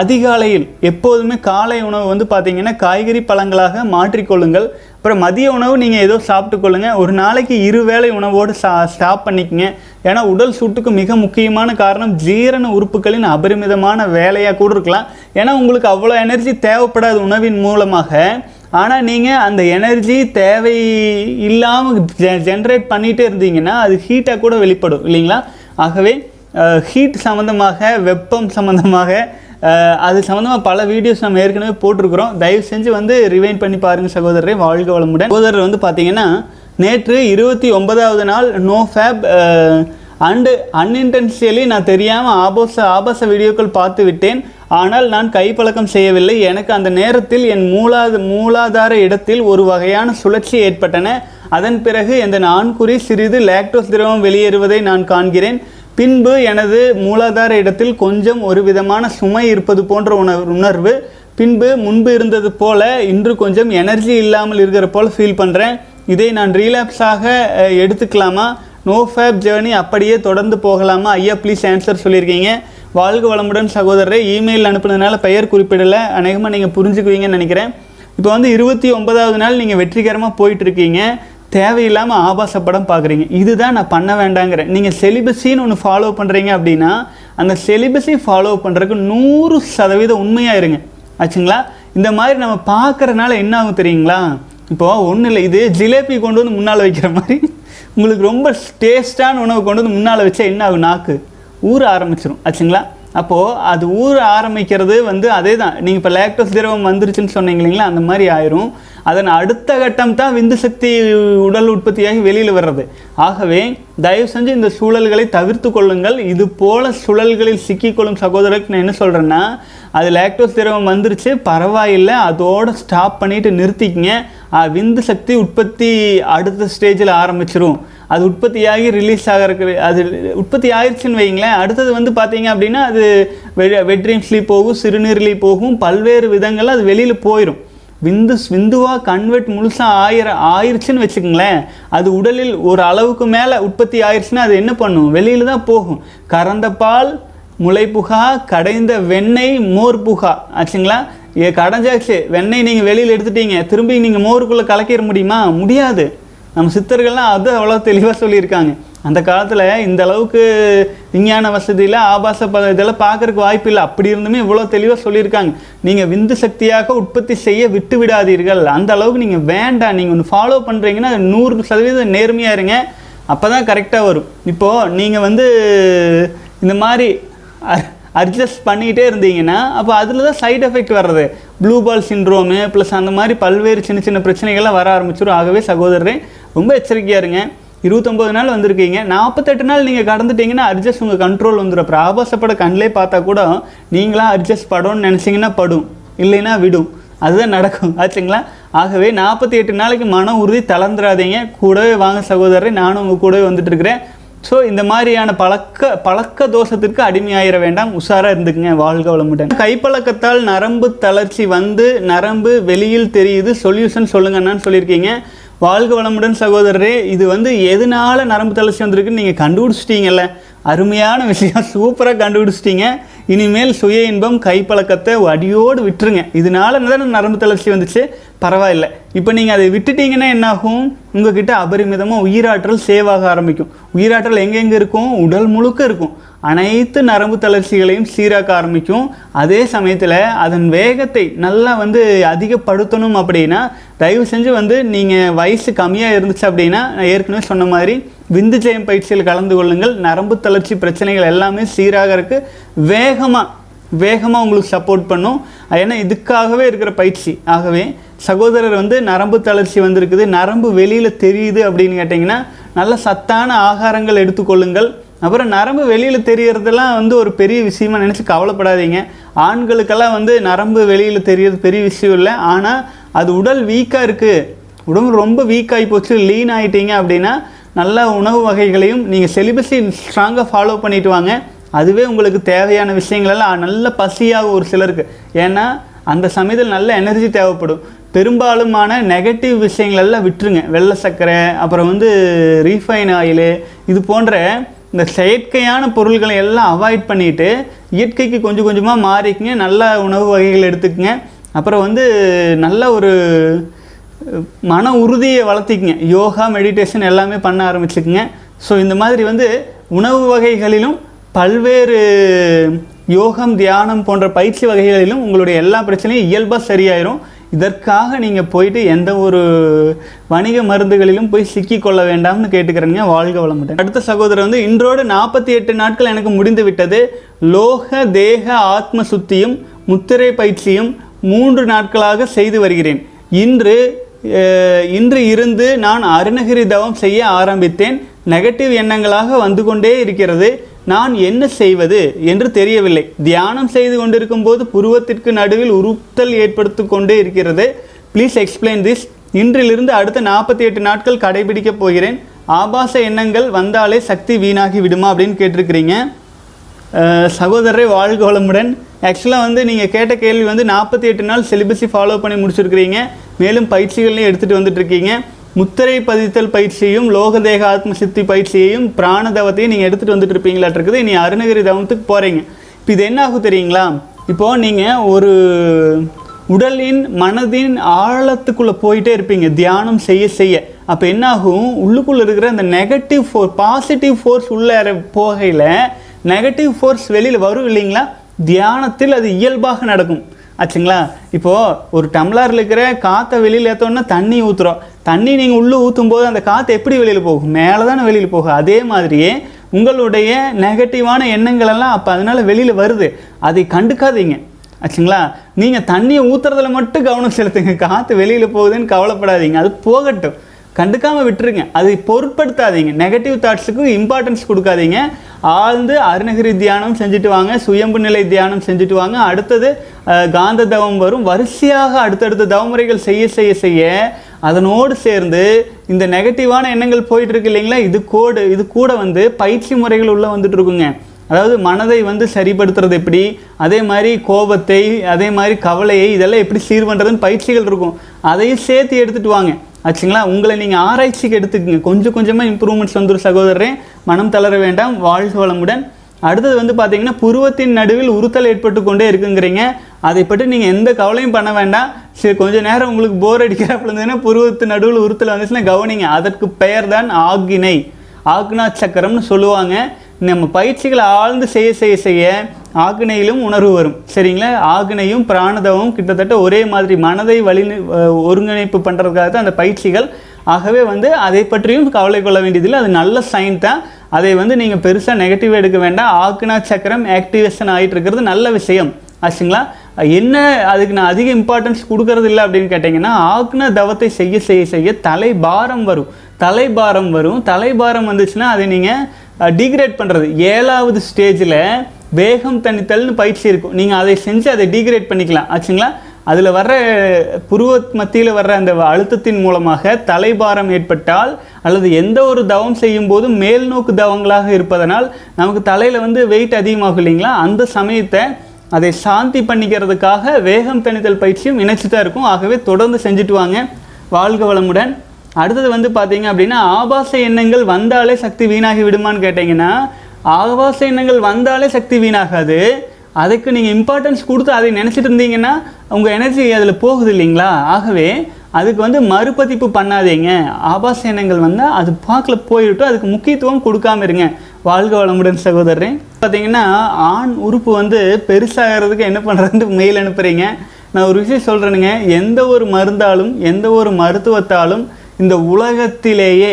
S1: அதிகாலையில் எப்போதுமே காலை உணவு வந்து பார்த்தீங்கன்னா காய்கறி பழங்களாக மாற்றிக்கொள்ளுங்கள். அப்புறம் மதிய உணவு நீங்கள் ஏதோ சாப்பிட்டு கொள்ளுங்கள் ஒரு நாளைக்கு இரு வேளை உணவோடு சா ஸ்டாப் பண்ணிக்கங்க. ஏன்னா உடல் சூட்டுக்கு மிக முக்கியமான காரணம் ஜீரண உறுப்புகளின் அபரிமிதமான வேலையாக கூட இருக்கலாம். ஏன்னா உங்களுக்கு அவ்வளோ எனர்ஜி தேவைப்படாத உணவின் மூலமாக ஆனால் நீங்கள் அந்த எனர்ஜி தேவை இல்லாமல் ஜென்ரேட் பண்ணிகிட்டே இருந்தீங்கன்னா அது ஹீட்டாக கூட வெளிப்படும் இல்லைங்களா? ஆகவே ஹீட் சம்மந்தமாக வெப்பம் சம்மந்தமாக அது சம்மந்தமாக பல வீடியோஸ் நம்ம ஏற்கனவே போட்டிருக்கிறோம். தயவு செஞ்சு வந்து ரிவைன் பண்ணி பாருங்கள் சகோதரரை. வாழ்க வளமுடன். சகோதரர் வந்து பார்த்தீங்கன்னா நேற்று இருபத்தி ஒன்பதாவது நாள் நோ ஃபேப் அண்டு அன்இன்டென்ஷியலி நான் தெரியாமல் ஆபாச ஆபாச வீடியோக்கள் பார்த்து விட்டேன். ஆனால் நான் கைப்பழக்கம் செய்யவில்லை. எனக்கு அந்த நேரத்தில் என் மூலாத மூலாதார இடத்தில் ஒரு வகையான சுழற்சி ஏற்பட்டன. அதன் பிறகு இந்த நான்குறி சிறிது லாக்டோஸ் திரவம் வெளியேறுவதை நான் காண்கிறேன். பின்பு எனது மூலாதார இடத்தில் கொஞ்சம் ஒரு விதமான சுமை இருப்பது போன்ற உணர் உணர்வு. பின்பு முன்பு இருந்தது போல இன்று கொஞ்சம் எனர்ஜி இல்லாமல் இருக்கிற போல் ஃபீல் பண்ணுறேன் இதை நான் ரீலாப்ஸாக எடுத்துக்கலாமா? நோ ஃபேப் ஜேர்னி அப்படியே தொடர்ந்து போகலாமா? ஐயா ப்ளீஸ் ஆன்சர் சொல்லியிருக்கீங்க. வாழ்க வளமுடன் சகோதரரை. இமெயில் அனுப்புனதுனால பெயர் குறிப்பிடலை. அநேகமாக நீங்கள் புரிஞ்சுக்குவீங்கன்னு நினைக்கிறேன். இப்போ வந்து இருபத்தி ஒன்பதாவது நாள் நீங்கள் வெற்றிகரமாக போயிட்டுருக்கீங்க தேவையில்லாமல் ஆபாச படம் பார்க்குறீங்க. இதுதான் நான் பண்ண வேண்டாங்கிறேன். நீங்கள் செலிபஸின்னு ஒன்று ஃபாலோ பண்ணுறீங்க அப்படின்னா அந்த செலிபஸை ஃபாலோ பண்ணுறதுக்கு நூறு சதவீதம் உண்மையாக இருங்க. ஆச்சுங்களா? இந்த மாதிரி நம்ம பார்க்கறனால என்ன ஆகும் தெரியுங்களா? இப்போ ஒன்றும் இல்லை இது ஜிலேபி கொண்டு வந்து முன்னால் வைக்கிற மாதிரி. உங்களுக்கு ரொம்ப டேஸ்டான உணவு கொண்டு வந்து முன்னால் வச்சா என்ன ஆகும்? நாக்கு. ஊற ஆரம்பிச்சிடும் ஆச்சுங்களா? அப்போது அது ஊற ஆரம்பிக்கிறது வந்து அதே தான் நீங்கள் இப்போ லேக்டோஸ் திரவம் வந்துருச்சுன்னு சொன்னீங்க இல்லைங்களா? அந்த மாதிரி ஆயிரும். அதன் அடுத்த கட்டம் தான் விந்து சக்தி உடல் உற்பத்தியாகி வெளியில் வர்றது. ஆகவே தயவு செஞ்சு இந்த சூழல்களை தவிர்த்து கொள்ளுங்கள். இது போல சூழல்களில் சிக்கிக்கொள்ளும் சகோதரருக்கு நான் என்ன சொல்கிறேன்னா அது லேக்டோஸ் திரவம் வந்துருச்சு பரவாயில்லை அதோடு ஸ்டாப் பண்ணிட்டு நிறுத்திக்கங்க. விந்து சக்தி உற்பத்தி அடுத்த ஸ்டேஜில் ஆரம்பிச்சிரும். அது உற்பத்தியாகி ரிலீஸ் ஆகிறக்கு அது உற்பத்தி ஆயிடுச்சுன்னு வைங்களேன் அடுத்தது வந்து பார்த்தீங்க அப்படின்னா அது வெட்ரீம்ஸ்லேயும் போகும் சிறுநீர்லேயும் போகும் பல்வேறு விதங்களில் அது வெளியில் போயிடும் விந்து விந்துவாக கன்வெர்ட் முழுசாக ஆயிர ஆயிடுச்சுன்னு வச்சுக்கோங்களேன். அது உடலில் ஒரு அளவுக்கு மேலே உற்பத்தி ஆயிடுச்சுன்னா அது என்ன பண்ணும்? வெளியில் தான் போகும். கறந்த பால் முளைப்புகா கடைந்த வெண்ணெய் மோர் புகா ஆச்சுங்களா? ஏ கடைஞ்சாச்சு. வெண்ணெய் நீங்கள் வெளியில் எடுத்துட்டீங்க. திரும்பி நீங்கள் மோருக்குள்ளே கலக்கிட முடியுமா? முடியாது. நம்ம சித்தர்கள்லாம் அது அவ்வளோ தெளிவாக சொல்லியிருக்காங்க. அந்த காலத்தில் இந்த அளவுக்கு விஞ்ஞான வசதியில் ஆபாச ப இதெல்லாம் பார்க்கறதுக்கு வாய்ப்பு இல்லை. அப்படி இருந்துமே இவ்வளோ தெளிவாக சொல்லியிருக்காங்க. நீங்கள் விந்து சக்தியாக உற்பத்தி செய்ய விட்டு விடாதீர்கள். அந்த அளவுக்கு நீங்கள் வேண்டாம். நீங்கள் ஒன்று ஃபாலோ பண்ணுறீங்கன்னா நூறு சதவீதம் நேர்மையாக இருங்க. அப்போ தான் கரெக்டாக வரும். இப்போது நீங்கள் வந்து இந்த மாதிரி அட்ஜஸ்ட் பண்ணிகிட்டே இருந்தீங்கன்னா அப்போ அதில் தான் சைடு எஃபெக்ட் வர்றது. ப்ளூ பால் சின்ரோமு ப்ளஸ் அந்த மாதிரி பல்வேறு சின்ன சின்ன பிரச்சனைகள்லாம் வர ஆரம்பிச்சிடும் ஆகவே சகோதரரே ரொம்ப எச்சரிக்கையாக இருங்க. இருபத்தொம்பது நாள் வந்திருக்கீங்க. நாற்பத்தெட்டு நாள் நீங்கள் கடந்துட்டீங்கன்னா அட்ஜஸ்ட் உங்கள் கண்ட்ரோல் வந்துடும் அப்புறம் ஆபாசப்பட கண்ணிலே பார்த்தா கூட நீங்களாம் அட்ஜஸ்ட் படும்னு நினச்சிங்கன்னா படும். இல்லைன்னா விடும். அதுதான் நடக்கும். ஆச்சுங்களா? ஆகவே நாற்பத்தி எட்டு நாளைக்கு மன உறுதி தளர்ந்துடாதீங்க கூடவே வாங்க சகோதரரை. நானும் உங்கள் கூடவே வந்துட்டு இருக்கிறேன் ஸோ இந்த மாதிரியான பழக்க பழக்க தோஷத்திற்கு அடிமையாயிர வேண்டாம். உஷாராக இருந்துக்குங்க. வாழ்க வளமுடன். கைப்பழக்கத்தால் நரம்பு தளர்ச்சி வந்து நரம்பு வெளியில் தெரியுது. சொல்யூஷன் சொல்லுங்கன்னு சொல்லியிருக்கீங்க. வாழ்க வளமுடன் சகோதரரே இது வந்து எதனால நரம்பு தளர்ச்சி வந்திருக்குன்னு நீங்கள் கண்டுபிடிச்சிட்டீங்கல்ல. அருமையான விஷயம் சூப்பராக கண்டுபிடிச்சிட்டீங்க. இனிமேல் சுய இன்பம் கைப்பழக்கத்தை அடியோடு விட்டுருங்க. இதனால தானே நரம்பு தளர்ச்சி வந்துச்சு? பரவாயில்ல. இப்போ நீங்கள் அதை விட்டுட்டீங்கன்னா என்னாகும்? உங்ககிட்ட அபரிமிதமாக உயிராற்றல் சேவ் ஆக ஆரம்பிக்கும். உயிராற்றல் எங்கெங்கே இருக்கும்? உடல் முழுக்க இருக்கும். அனைத்து நரம்பு தளர்ச்சிகளையும் சீராக்க ஆரம்பிக்கும். அதே சமயத்தில் அதன் வேகத்தை நல்லா வந்து அதிகப்படுத்தணும் அப்படின்னா தயவு செஞ்சு வந்து நீங்கள் வயசு கம்மியாக இருந்துச்சு அப்படின்னா நான் ஏற்கனவே சொன்ன மாதிரி விந்து ஜெயம் பயிற்சியில் கலந்து கொள்ளுங்கள். நரம்பு தளர்ச்சி பிரச்சனைகள் எல்லாமே சீராகிறதுக்கு வேகமாக வேகமாக உங்களுக்கு சப்போர்ட் பண்ணும். ஏன்னா இதுக்காகவே இருக்கிற பயிற்சி. ஆகவே சகோதரர் வந்து நரம்பு தளர்ச்சி வந்திருக்குது. நரம்பு வெளியில் தெரியுது அப்படின்னு கேட்டிங்கன்னா நல்ல சத்தான ஆகாரங்கள் எடுத்துக்கொள்ளுங்கள். அப்புறம் நரம்பு வெளியில் தெரியறதெல்லாம் வந்து ஒரு பெரிய விஷயமா நினச்சி கவலைப்படாதீங்க. ஆண்களுக்கெல்லாம் வந்து நரம்பு வெளியில் தெரியறது பெரிய விஷயம் இல்லை. ஆனால் அது உடல் வீக்காக இருக்குது உடம்பு ரொம்ப வீக் ஆகி போச்சு லீன் ஆகிட்டீங்க அப்படின்னா நல்ல உணவு வகைகளையும் நீங்கள் செலிபஸை ஸ்ட்ராங்காக ஃபாலோ பண்ணிட்டு வாங்க. அதுவே உங்களுக்கு தேவையான விஷயங்களெல்லாம் நல்ல பசியாக ஒரு சிலருக்கு. ஏன்னா அந்த சமயத்தில் நல்ல எனர்ஜி தேவைப்படும். பெரும்பாலுமான நெகட்டிவ் விஷயங்களெல்லாம் விட்டுருங்க. வெள்ளை சர்க்கரை அப்புறம் வந்து ரீஃபைன் ஆயிலு இது போன்ற இந்த செயற்கையான பொருள்களை எல்லாம் அவாய்ட் பண்ணிட்டு இயற்கைக்கு கொஞ்சம் கொஞ்சமாக மாறிக்குங்க. நல்ல உணவு வகைகள் எடுத்துக்கங்க. அப்புறம் வந்து நல்ல ஒரு மன உறுதியை வளர்த்திக்கங்க. யோகா மெடிடேஷன் எல்லாமே பண்ண ஆரம்பிச்சுக்குங்க. ஸோ இந்த மாதிரி வந்து உணவு வகைகளிலும் பல்வேறு யோகம் தியானம் போன்ற பயிற்சி வகைகளிலும் உங்களுடைய எல்லா பிரச்சனையும் இயல்பாக சரியாயிரும். இதற்காக நீங்கள் போயிட்டு எந்த ஒரு வணிக மருந்துகளிலும் போய் சிக்கிக்கொள்ள வேண்டாம்னு கேட்டுக்கிறேங்க வாழ்க வளமுடன். அடுத்த சகோதரர் வந்து இன்றோடு நாற்பத்தி எட்டு நாட்கள் எனக்கு முடிந்து விட்டது. லோக தேக ஆத்ம சுத்தியும் முத்திரை பயிற்சியும் மூன்று நாட்களாக செய்து வருகிறேன். இன்று இன்று இருந்து நான் அருணகிரி தவம் செய்ய ஆரம்பித்தேன். நெகட்டிவ் எண்ணங்களாக வந்து கொண்டே இருக்கிறது. நான் என்ன செய்வது என்று தெரியவில்லை. தியானம் செய்து கொண்டிருக்கும் போது புருவத்திற்கு நடுவில் உருத்தல் ஏற்படுத்தி கொண்டே இருக்கிறது. ப்ளீஸ் எக்ஸ்பிளைன் திஸ் இன்றிலிருந்து அடுத்த நாற்பத்தி எட்டு நாட்கள் கடைபிடிக்கப் போகிறேன். ஆபாச எண்ணங்கள் வந்தாலே சக்தி வீணாகி விடுமா அப்படின்னு கேட்டிருக்கிறீங்க. சகோதரரை வாழ்க வளமுடன். ஆக்சுவலாக வந்து நீங்கள் கேட்ட கேள்வி வந்து நாற்பத்தி எட்டு நாள் சிலிபஸை ஃபாலோ பண்ணி முடிச்சிருக்கிறீங்க. மேலும் பயிற்சிகளையும் எடுத்துகிட்டு வந்துட்டுருக்கீங்க முத்திரை பதித்தல் பயிற்சியையும் லோகதேக ஆத்ம சித்தி பயிற்சியையும் பிராணதவத்தையும் நீங்கள் எடுத்துகிட்டு வந்துட்டு இருப்பீங்களாட்டு இருக்குது இனி அருணகிரி தவத்துக்கு போகிறீங்க இப்போ இது என்ன ஆகும் தெரியுங்களா? இப்போது நீங்கள் ஒரு உடலின் மனதின் ஆழத்துக்குள்ளே போயிட்டே இருப்பீங்க. தியானம் செய்ய செய்ய. அப்போ என்னாகும் உள்ளுக்குள்ளே இருக்கிற அந்த நெகட்டிவ் ஃபோர் பாசிட்டிவ் ஃபோர்ஸ் உள்ளே போகையில் நெகட்டிவ் ஃபோர்ஸ் வெளியில் வரும் இல்லைங்களா? தியானத்தில் அது இயல்பாக நடக்கும். ஆச்சுங்களா? இப்போது ஒரு டம்ளரில் இருக்கிற காற்றை வெளியில் ஏற்றோன்னா தண்ணி ஊற்றுறோம் தண்ணி நீங்கள் உள்ளே ஊற்றும் போது அந்த காற்று எப்படி வெளியில் போகும்? மேலே தானே வெளியில் போகும் அதே மாதிரியே உங்களுடைய நெகட்டிவான எண்ணங்களெல்லாம் அப்போ அதனால் வெளியில் வருது. அதை கண்டுக்காதீங்க. ஆச்சுங்களா? நீங்கள் தண்ணியை ஊற்றுறதுல மட்டும் கவனம் செலுத்துங்க. காற்று வெளியில் போகுதுன்னு கவலைப்படாதீங்க. அது போகட்டும். கண்டுக்காமல் விட்டுருங்க. அதை பொருட்படுத்தாதீங்க. நெகட்டிவ் தாட்ஸுக்கு இம்பார்ட்டன்ஸ் கொடுக்காதீங்க. ஆழ்ந்து அருணகிரி தியானம் செஞ்சுட்டு வாங்க. சுயம்பு நிலை தியானம் செஞ்சுட்டு வாங்க. அடுத்தது காந்த தவம் வரும். வரிசையாக அடுத்தடுத்த தவமுறைகள் செய்ய செய்ய செய்ய அதனோடு சேர்ந்து இந்த நெகட்டிவான எண்ணங்கள் போயிட்டுருக்கு இல்லைங்களா? இது கோடு இது கூட வந்து பயிற்சி முறைகள் உள்ளே வந்துட்டு இருக்குங்க அதாவது மனதை வந்து சரிப்படுத்துறது எப்படி? அதே மாதிரி கோபத்தை அதே மாதிரி கவலையை இதெல்லாம் எப்படி சீர் பண்ணுறதுன்னு பயிற்சிகள் இருக்கும். அதையும் சேர்த்து எடுத்துகிட்டு வாங்க. ஆச்சுங்களா? உங்களை நீங்கள் ஆராய்ச்சிக்கு எடுத்துக்கங்க. கொஞ்சம் கொஞ்சமாக இம்ப்ரூவ்மெண்ட்ஸ் வந்துடும் சகோதரரே. மனம் தளர வேண்டாம். வாழ்க வளமுடன். அடுத்தது வந்து பார்த்தீங்கன்னா புருவத்தின் நடுவில் உறுத்தல் ஏற்பட்டு கொண்டே இருக்குங்கிறீங்க. அதை பற்றி நீங்கள் எந்த கவலையும் பண்ண வேண்டாம். சரி கொஞ்சம் நேரம் உங்களுக்கு போர் அடிக்கிறாப்புல இருந்ததுன்னா புருவத்தின் நடுவில் உறுத்தல் வந்துச்சுன்னா கவனிங்க. அதற்கு பெயர் தான் ஆக்கினை ஆக்னா சக்கரம்னு சொல்லுவாங்க. நம்ம பயிற்சிகளை ஆழ்ந்து செய்ய செய்ய செய்ய ஆக்னையிலும் உணர்வு வரும். சரிங்களா? ஆக்னையும் பிராணதமும் கிட்டத்தட்ட ஒரே மாதிரி மனதை வழி ஒருங்கிணைப்பு பண்ணுறதுக்காக தான் அந்த பயிற்சிகள். ஆகவே வந்து அதை பற்றியும் கவலை கொள்ள வேண்டியதில்லை. அது நல்ல சைன் தான். அதை வந்து நீங்கள் பெருசாக நெகட்டிவ் எடுக்க வேண்டாம். ஆக்னா சக்கரம் ஆக்டிவேஷன் ஆகிட்டு இருக்கிறது நல்ல விஷயம். ஆச்சுங்களா? என்ன அதுக்கு நான் அதிக இம்பார்ட்டன்ஸ் கொடுக்கறது இல்லை அப்படின்னு கேட்டிங்கன்னா ஆக்ன தவத்தை செய்ய செய்ய செய்ய தலை பாரம் வரும். தலை பாரம் வரும். தலைபாரம் வந்துச்சுன்னா அதை நீங்கள் டிகிரேட் பண்ணுறது ஏழாவது ஸ்டேஜில் வேகம் தணித்தல்னு பயிற்சி இருக்கும். நீங்கள் அதை செஞ்சு அதை டிகிரேட் பண்ணிக்கலாம். ஆச்சுங்களா? அதில் வர்ற புருவ மத்தியில் வர்ற அந்த அழுத்தத்தின் மூலமாக தலைபாரம் ஏற்பட்டால் அல்லது எந்த ஒரு தவம் செய்யும் போதும் மேல் நோக்கு தவங்களாக இருப்பதனால் நமக்கு தலையில் வந்து வெயிட் அதிகமாகும் இல்லைங்களா? அந்த சமயத்தை அதை சாந்தி பண்ணிக்கிறதுக்காக வேகம் தணித்தல் பயிற்சியும் இணைச்சி தான் இருக்கும். ஆகவே தொடர்ந்து செஞ்சுட்டு வாங்க. வாழ்க வளமுடன். அடுத்தது வந்து பார்த்தீங்க அப்படின்னா ஆபாச எண்ணங்கள் வந்தாலே சக்தி வீணாகி விடுமான்னு கேட்டிங்கன்னா ஆபாச எண்ணங்கள் வந்தாலே சக்தி வீணாகாது. அதுக்கு நீங்கள் இம்பார்ட்டன்ஸ் கொடுத்து அதை நினச்சிட்டு இருந்தீங்கன்னா உங்கள் எனர்ஜி அதில் போகுது இல்லைங்களா? ஆகவே அதுக்கு வந்து மறுபதிப்பு பண்ணாதீங்க. ஆபாச எண்ணங்கள் வந்தால் அது பார்க்கல போயிட்டு அதுக்கு முக்கியத்துவம் கொடுக்காம இருங்க. வாழ்க வளமுடன் சகோதரன் பார்த்தீங்கன்னா ஆண் உறுப்பு வந்து பெருசாகிறதுக்கு என்ன பண்ணுறதுன்னு மெயில் அனுப்புகிறீங்க நான் ஒரு விஷயம் சொல்கிறேனுங்க எந்த ஒரு மருந்தாலும் எந்த ஒரு மருத்துவத்தாலும் இந்த உலகத்திலேயே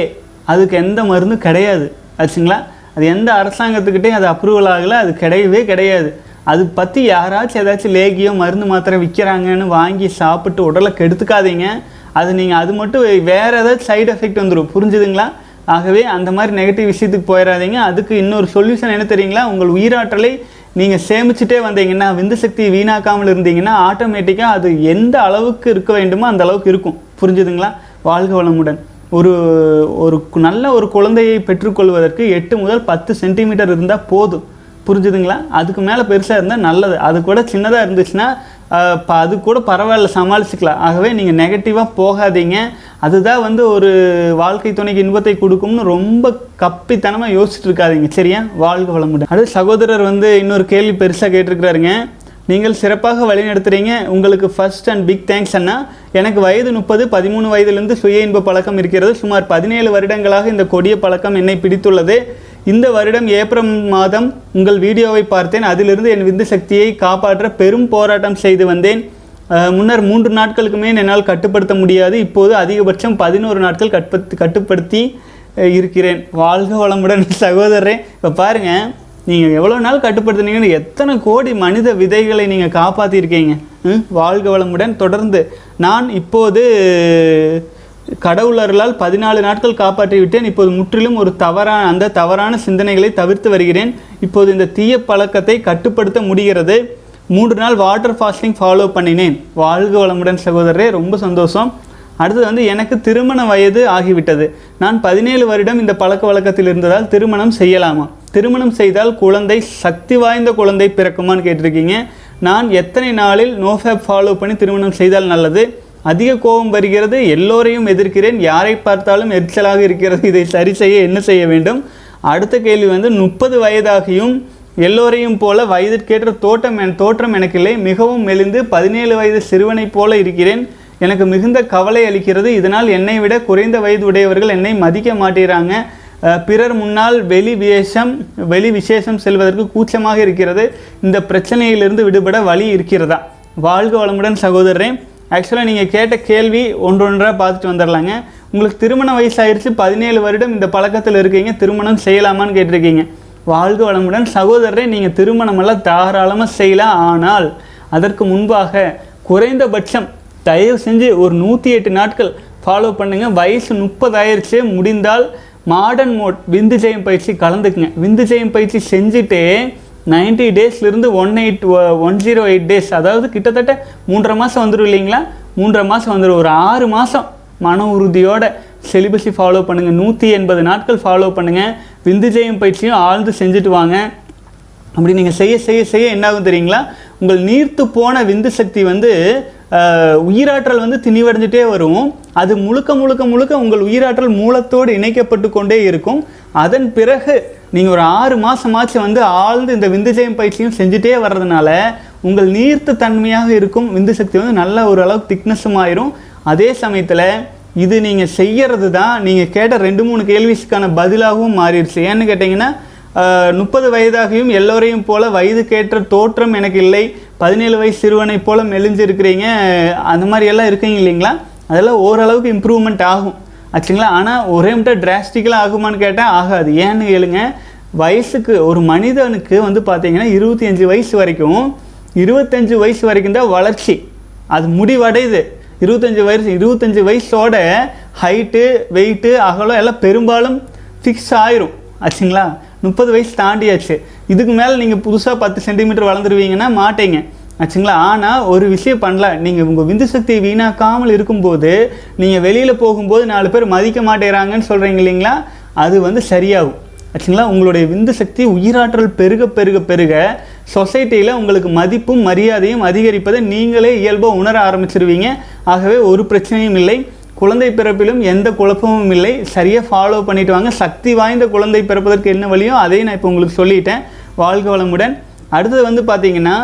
S1: அதுக்கு எந்த மருந்தும் கிடையாது. ஆச்சுங்களா? அது எந்த அரசாங்கத்துக்கிட்டையும் அது அப்ரூவல் ஆகலை அது கிடையவே கிடையாது. அது பற்றி யாராச்சும் ஏதாச்சும் லேகியோ மருந்து மாத்திரை விற்கிறாங்கன்னு வாங்கி சாப்பிட்டு உடலை கெடுத்துக்காதீங்க. அது நீங்கள் அது மட்டும் வேறு ஏதாச்சும் சைடு எஃபெக்ட் வந்துடும் புரிஞ்சுதுங்களா? ஆகவே அந்த மாதிரி நெகட்டிவ் விஷயத்துக்கு போயிடாதீங்க. அதுக்கு இன்னொரு சொல்யூஷன் என்ன தெரியுங்களா? உங்கள் உயிராற்றலை நீங்கள் சேமிச்சுட்டே வந்தீங்கன்னா விந்து சக்தியை வீணாக்காமல் இருந்தீங்கன்னா ஆட்டோமேட்டிக்காக அது எந்த அளவுக்கு இருக்க வேண்டுமோ அந்த அளவுக்கு இருக்கும். புரிஞ்சுதுங்களா? வாழ்க வளமுடன். ஒரு ஒரு நல்ல ஒரு குழந்தையை பெற்றுக்கொள்வதற்கு எட்டு முதல் பத்து சென்டிமீட்டர் இருந்தால் போதும். புரிஞ்சுதுங்களா? அதுக்கு மேலே பெருசாக இருந்தால் நல்லது. அது கூட சின்னதாக இருந்துச்சுன்னா இப்போ ப அது கூட பரவாயில்ல சமாளிச்சுக்கலாம். ஆகவே நீங்கள் நெகட்டிவாக போகாதீங்க. அதுதான் வந்து ஒரு வாழ்க்கை துணைக்கு இன்பத்தை கொடுக்கும்னு ரொம்ப கப்பித்தனமாக யோசிச்சுட்டு இருக்காதீங்க. சரியா? வாழ்க வளமுடன். அடுத்து சகோதரர் வந்து இன்னொரு கேள்வி பெருசாக கேட்டிருக்கிறாருங்க. நீங்கள் சிறப்பாக வழிநடத்துறீங்க. உங்களுக்கு ஃபர்ஸ்ட் அண்ட் பிக் தேங்க்ஸ் அண்ணா. எனக்கு வயது முப்பது பதிமூணு வயதிலிருந்து சுய இன்ப பழக்கம் இருக்கிறது. சுமார் பதினேழு வருடங்களாக இந்த கொடிய பழக்கம் என்னை பிடித்துள்ளது. இந்த வருடம் ஏப்ரல் மாதம் உங்கள் வீடியோவை பார்த்தேன். அதிலிருந்து என் விந்து சக்தியை காப்பாற்ற பெரும் போராட்டம் செய்து வந்தேன். முன்னர் மூன்று நாட்களுக்குமே என்னால் கட்டுப்படுத்த முடியாது. இப்போது அதிகபட்சம் பதினோரு நாட்கள் கட்டுப்படுத்தி கட்டுப்படுத்தி இருக்கிறேன். வாழ்க வளமுடன் சகோதரரே. இப்போ பாருங்கள் நீங்கள் எவ்வளோ நாள் கட்டுப்படுத்துனீங்கன்னு எத்தனை கோடி மனித விதைகளை நீங்கள் காப்பாற்றிருக்கீங்க ம்? வாழ்க வளமுடன் தொடர்ந்து நான் இப்போது கடவுளர்களால் பதினாலு நாட்கள் காப்பாற்றி விட்டேன் இப்போது முற்றிலும் ஒரு தவறான அந்த தவறான சிந்தனைகளை தவிர்த்து வருகிறேன். இப்போது இந்த தீய பழக்கத்தை கட்டுப்படுத்த முடிகிறது. மூன்று நாள் வாட்டர் ஃபாஸ்டிங் ஃபாலோ பண்ணினேன். வாழ்க வளமுடன் சகோதரரே ரொம்ப சந்தோஷம். அடுத்தது வந்து எனக்கு திருமண வயது ஆகிவிட்டது. நான் பதினேழு வருடம் இந்த பழக்க வழக்கத்தில் இருந்ததால் திருமணம் செய்யலாமா? திருமணம் செய்தால் குழந்தை சக்தி வாய்ந்த குழந்தை பிறக்குமான்னு கேட்டிருக்கீங்க. நான் எத்தனை நாளில் நோஃபேப் ஃபாலோ பண்ணி திருமணம் செய்தால் நல்லது? அதிக கோபம் வருகிறது எல்லோரையும் எதிர்க்கிறேன். யாரை பார்த்தாலும் எரிச்சலாக இருக்கிறது. இதை சரி செய்ய என்ன செய்ய வேண்டும்? அடுத்த கேள்வி வந்து முப்பது வயதாகியும் எல்லோரையும் போல வயதிற்கேற்ற தோட்டம் என் தோற்றம் எனக்கு இல்லை மிகவும் மெலிந்து பதினேழு வயது சிறுவனைப் போல இருக்கிறேன். எனக்கு மிகுந்த கவலை அளிக்கிறது. இதனால் என்னை விட குறைந்த வயது உடையவர்கள் என்னை மதிக்க மாட்டேறாங்க. பிறர் முன்னால் வெளி விசேஷம் வெளி விசேஷம் செல்வதற்கு கூச்சமாக இருக்கிறது. இந்த பிரச்சனையிலிருந்து விடுபட வழி இருக்கிறதா? வாழ்க வளமுடன் சகோதரரே. ஆக்சுவலாக நீங்கள் கேட்ட கேள்வி ஒன்றொன்றாக பார்த்துட்டு வந்துடலாங்க உங்களுக்கு திருமண வயசாயிருச்சு பதினேழு வருடம் இந்த பழக்கத்தில் இருக்கீங்க திருமணம் செய்யலாமான்னு கேட்டிருக்கீங்க. வாழ்க வளமுடன் சகோதரரை நீங்கள் திருமணமெல்லாம் தாராளமாக செய்யலாம். ஆனால் அதற்கு முன்பாக குறைந்தபட்சம் தயவு செஞ்சு ஒரு நூற்றி எட்டு நாட்கள் ஃபாலோ பண்ணுங்க. வயசு முப்பதாயிருச்சு முடிந்தால் மாடர்ன் மோட் விந்து ஜெயம் பயிற்சி கலந்துக்குங்க. விந்து ஜெயம் பயிற்சி செஞ்சுட்டு ninety டேஸ்லேருந்து one eight one zero eight days அதாவது கிட்டத்தட்ட மூன்றரை மாதம் வந்துடும் இல்லைங்களா? மூன்றரை மாதம் வந்துடும் ஒரு ஆறு மாதம் மன உறுதியோட செலிபஸை ஃபாலோ பண்ணுங்கள் நூற்றி எண்பது நாட்கள் ஃபாலோ பண்ணுங்கள் விந்து ஜெயம் பயிற்சியும் ஆழ்ந்து செஞ்சுட்டு வாங்க. அப்படி நீங்கள் செய்ய செய்ய செய்ய என்னாகும் தெரியுங்களா? உங்கள் நீர்த்து போன விந்து சக்தி வந்து உயிராற்றல் வந்து திணிவடைஞ்சிட்டே வரும். அது முழுக்க முழுக்க முழுக்க உங்கள் உயிராற்றல் மூலத்தோடு இணைக்கப்பட்டு கொண்டே இருக்கும். அதன் பிறகு நீங்கள் ஒரு ஆறு மாதமாச்சு வந்து ஆழ்ந்து இந்த விந்துஜயம் பயிற்சியும் செஞ்சுட்டே வர்றதுனால உங்கள் நீர்த்த தன்மையாக இருக்கும் விந்து சக்தி வந்து நல்ல ஒரு அளவுக்கு திக்னஸும் ஆயிரும். அதே சமயத்தில் இது நீங்கள் செய்கிறது தான் நீங்கள் கேட்ட ரெண்டு மூணு கேள்விஸ்க்கான பதிலாகவும் மாறிடுச்சு. ஏன்னு கேட்டிங்கன்னா முப்பது வயதாகியும் எல்லோரையும் போல வயதுக்கேற்ற தோற்றம் எனக்கு இல்லை. பதினேழு வயசு சிறுவனை போல மெலிஞ்சிருக்கிறீங்க. அந்த மாதிரி எல்லாம் இருக்கீங்க இல்லைங்களா? அதெல்லாம் ஓரளவுக்கு இம்ப்ரூவ்மெண்ட் ஆகும். ஆச்சுங்களா? ஆனால் ஒரே மட்டும் டிராஸ்டிக்கலாக ஆகுமான்னு கேட்டால் ஆகாது. ஏன்னு கேளுங்க. வயசுக்கு ஒரு மனிதனுக்கு வந்து பார்த்தீங்கன்னா இருபத்தி அஞ்சு வயசு வரைக்கும் இருபத்தஞ்சு வயசு வரைக்கும் தான் வளர்ச்சி. அது முடிவடையுது. இருபத்தஞ்சி வயசு இருபத்தஞ்சு வயசோட ஹைட்டு வெயிட்டு அகலம் எல்லாம் பெரும்பாலும் ஃபிக்ஸ் ஆயிரும். ஆச்சுங்களா? முப்பது வயசு தாண்டியாச்சு. இதுக்கு மேலே நீங்கள் புதுசாக பத்து சென்டிமீட்டர் வளர்ந்துருவீங்கன்னா மாட்டீங்க. ஆச்சுங்களா? ஆனால் ஒரு விஷயம் பண்ணல. நீங்கள் உங்கள் விந்து சக்தியை வீணாக்காமல் இருக்கும்போது நீங்கள் வெளியில் போகும்போது நாலு பேர் மதிக்க மாட்டேறாங்கன்னு சொல்கிறீங்க இல்லைங்களா? அது வந்து சரியாகும். ஆச்சுங்களா? உங்களுடைய விந்து சக்தி உயிராற்றல் பெருக பெருக பெருக சொசைட்டியில் உங்களுக்கு மதிப்பும் மரியாதையும் அதிகரிப்பதை நீங்களே இயல்பாக உணர ஆரம்பிச்சிருவீங்க. ஆகவே ஒரு பிரச்சனையும் இல்லை. குழந்தை பிறப்பிலும் எந்த குழப்பமும் இல்லை. சரியாக ஃபாலோ பண்ணிட்டு வாங்க. சக்தி வாய்ந்த குழந்தை பிறப்பதற்கு என்ன வழியோ அதையும் நான் இப்போ உங்களுக்கு சொல்லிட்டேன். வாழ்க வளமுடன். அடுத்தது வந்து பார்த்தீங்கன்னா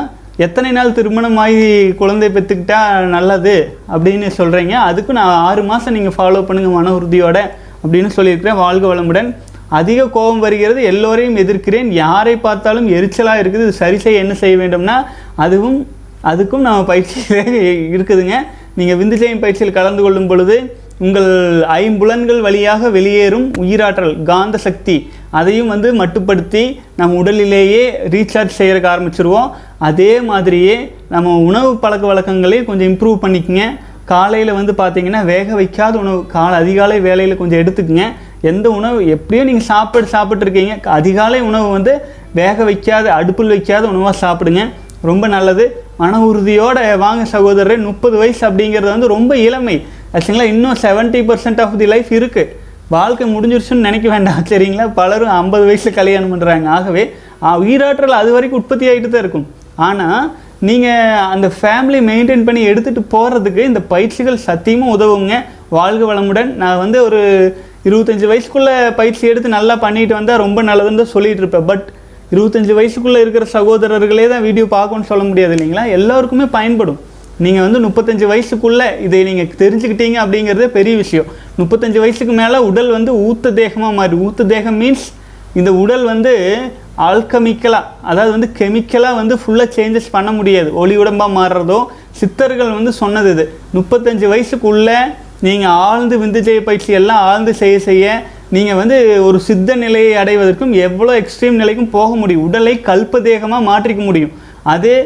S1: எத்தனை நாள் திருமணமாகி குழந்தை பெற்றுக்கிட்டா நல்லது அப்படின்னு சொல்கிறீங்க அதுக்கும் நான் ஆறு மாதம் நீங்கள் ஃபாலோ பண்ணுங்கள் மன உறுதியோட அப்படின்னு சொல்லியிருக்கிறேன். வாழ்க வளமுடன். அதிக கோபம் வருகிறது. எல்லோரையும் எதிர்க்கிறேன். யாரை பார்த்தாலும் எரிச்சலாக இருக்குது. இது சரி செய்ய என்ன செய்ய வேண்டும்னா அதுவும் அதுக்கும் நம்ம பயிற்சி இருக்குதுங்க. நீங்கள் விந்துஜெயம் பயிற்சியில் கலந்து கொள்ளும் பொழுது உங்கள் ஐம்புலன்கள் வழியாக வெளியேறும் உயிராற்றல் காந்த சக்தி அதையும் வந்து மட்டுப்படுத்தி நம்ம உடலிலேயே ரீசார்ஜ் செய்கிறக்க ஆரம்பிச்சிருவோம். அதே மாதிரியே நம்ம உணவு பழக்க வழக்கங்களையும் கொஞ்சம் இம்ப்ரூவ் பண்ணிக்கங்க. காலையில் வந்து பார்த்தீங்கன்னா வேக வைக்காத உணவு காலை அதிகாலை வேலையில் கொஞ்சம் எடுத்துக்கங்க. எந்த உணவு எப்படியோ நீங்கள் சாப்பிட்டு சாப்பிட்ருக்கீங்க அதிகாலை உணவு வந்து வேக வைக்காத அடுப்பில் வைக்காத உணவாக சாப்பிடுங்க. ரொம்ப நல்லது. மன உறுதியோட வாங்க சகோதரர் முப்பது வயசு அப்படிங்கிறது வந்து ரொம்ப இளமை. ஆச்சுங்களா இன்னும் seventy percent of the life இருக்குது வாழ்க்கை முடிஞ்சிருச்சுன்னு நினைக்க வேண்டாம் சரிங்களா? பலரும் ஐம்பது வயசில் கல்யாணம் பண்ணுறாங்க ஆகவே உயிராற்றல் அது வரைக்கும் உற்பத்தி ஆகிட்டு தான் இருக்கும். ஆனால் நீங்கள் அந்த ஃபேமிலி மெயின்டைன் பண்ணி எடுத்துகிட்டு போகிறதுக்கு இந்த பயிற்சிகள் சத்தியமாக உதவுங்க. வாழ்க வளமுடன். நான் வந்து ஒரு இருபத்தஞ்சி வயசுக்குள்ளே பயிற்சி எடுத்து நல்லா பண்ணிட்டு வந்தால் ரொம்ப நல்லதுன்னு தான் சொல்லிகிட்டு இருப்பேன். பட் இருபத்தஞ்சி வயசுக்குள்ளே இருக்கிற சகோதரர்களே தான் வீடியோ பார்க்கணும்னு சொல்ல முடியாது இல்லைங்களா? எல்லாருக்குமே பயன்படும். நீங்கள் வந்து முப்பத்தஞ்சு வயசுக்குள்ளே இதை நீங்கள் தெரிஞ்சுக்கிட்டீங்க அப்படிங்கிறதே பெரிய விஷயம். முப்பத்தஞ்சு வயசுக்கு மேலே உடல் வந்து ஊத்த தேகமாக மாறி ஊத்த தேகம் மீன்ஸ் இந்த உடல் வந்து ஆல்கமிக்கலாக அதாவது வந்து கெமிக்கலாக வந்து ஃபுல்லாக சேஞ்சஸ் பண்ண முடியாது. ஒளி உடம்பாக மாறுறதோ சித்தர்கள் வந்து சொன்னது இது. முப்பத்தஞ்சு வயசுக்குள்ளே நீங்கள் ஆழ்ந்து விந்துஜெய பயிற்சி எல்லாம் ஆழ்ந்து செய்ய செய்ய நீங்கள் வந்து ஒரு சித்த நிலையை அடைவதற்கும் எவ்வளோ எக்ஸ்ட்ரீம் நிலைக்கும் போக முடியும். உடலை கல்பதேகமாக மாற்றிக்க முடியும். அதே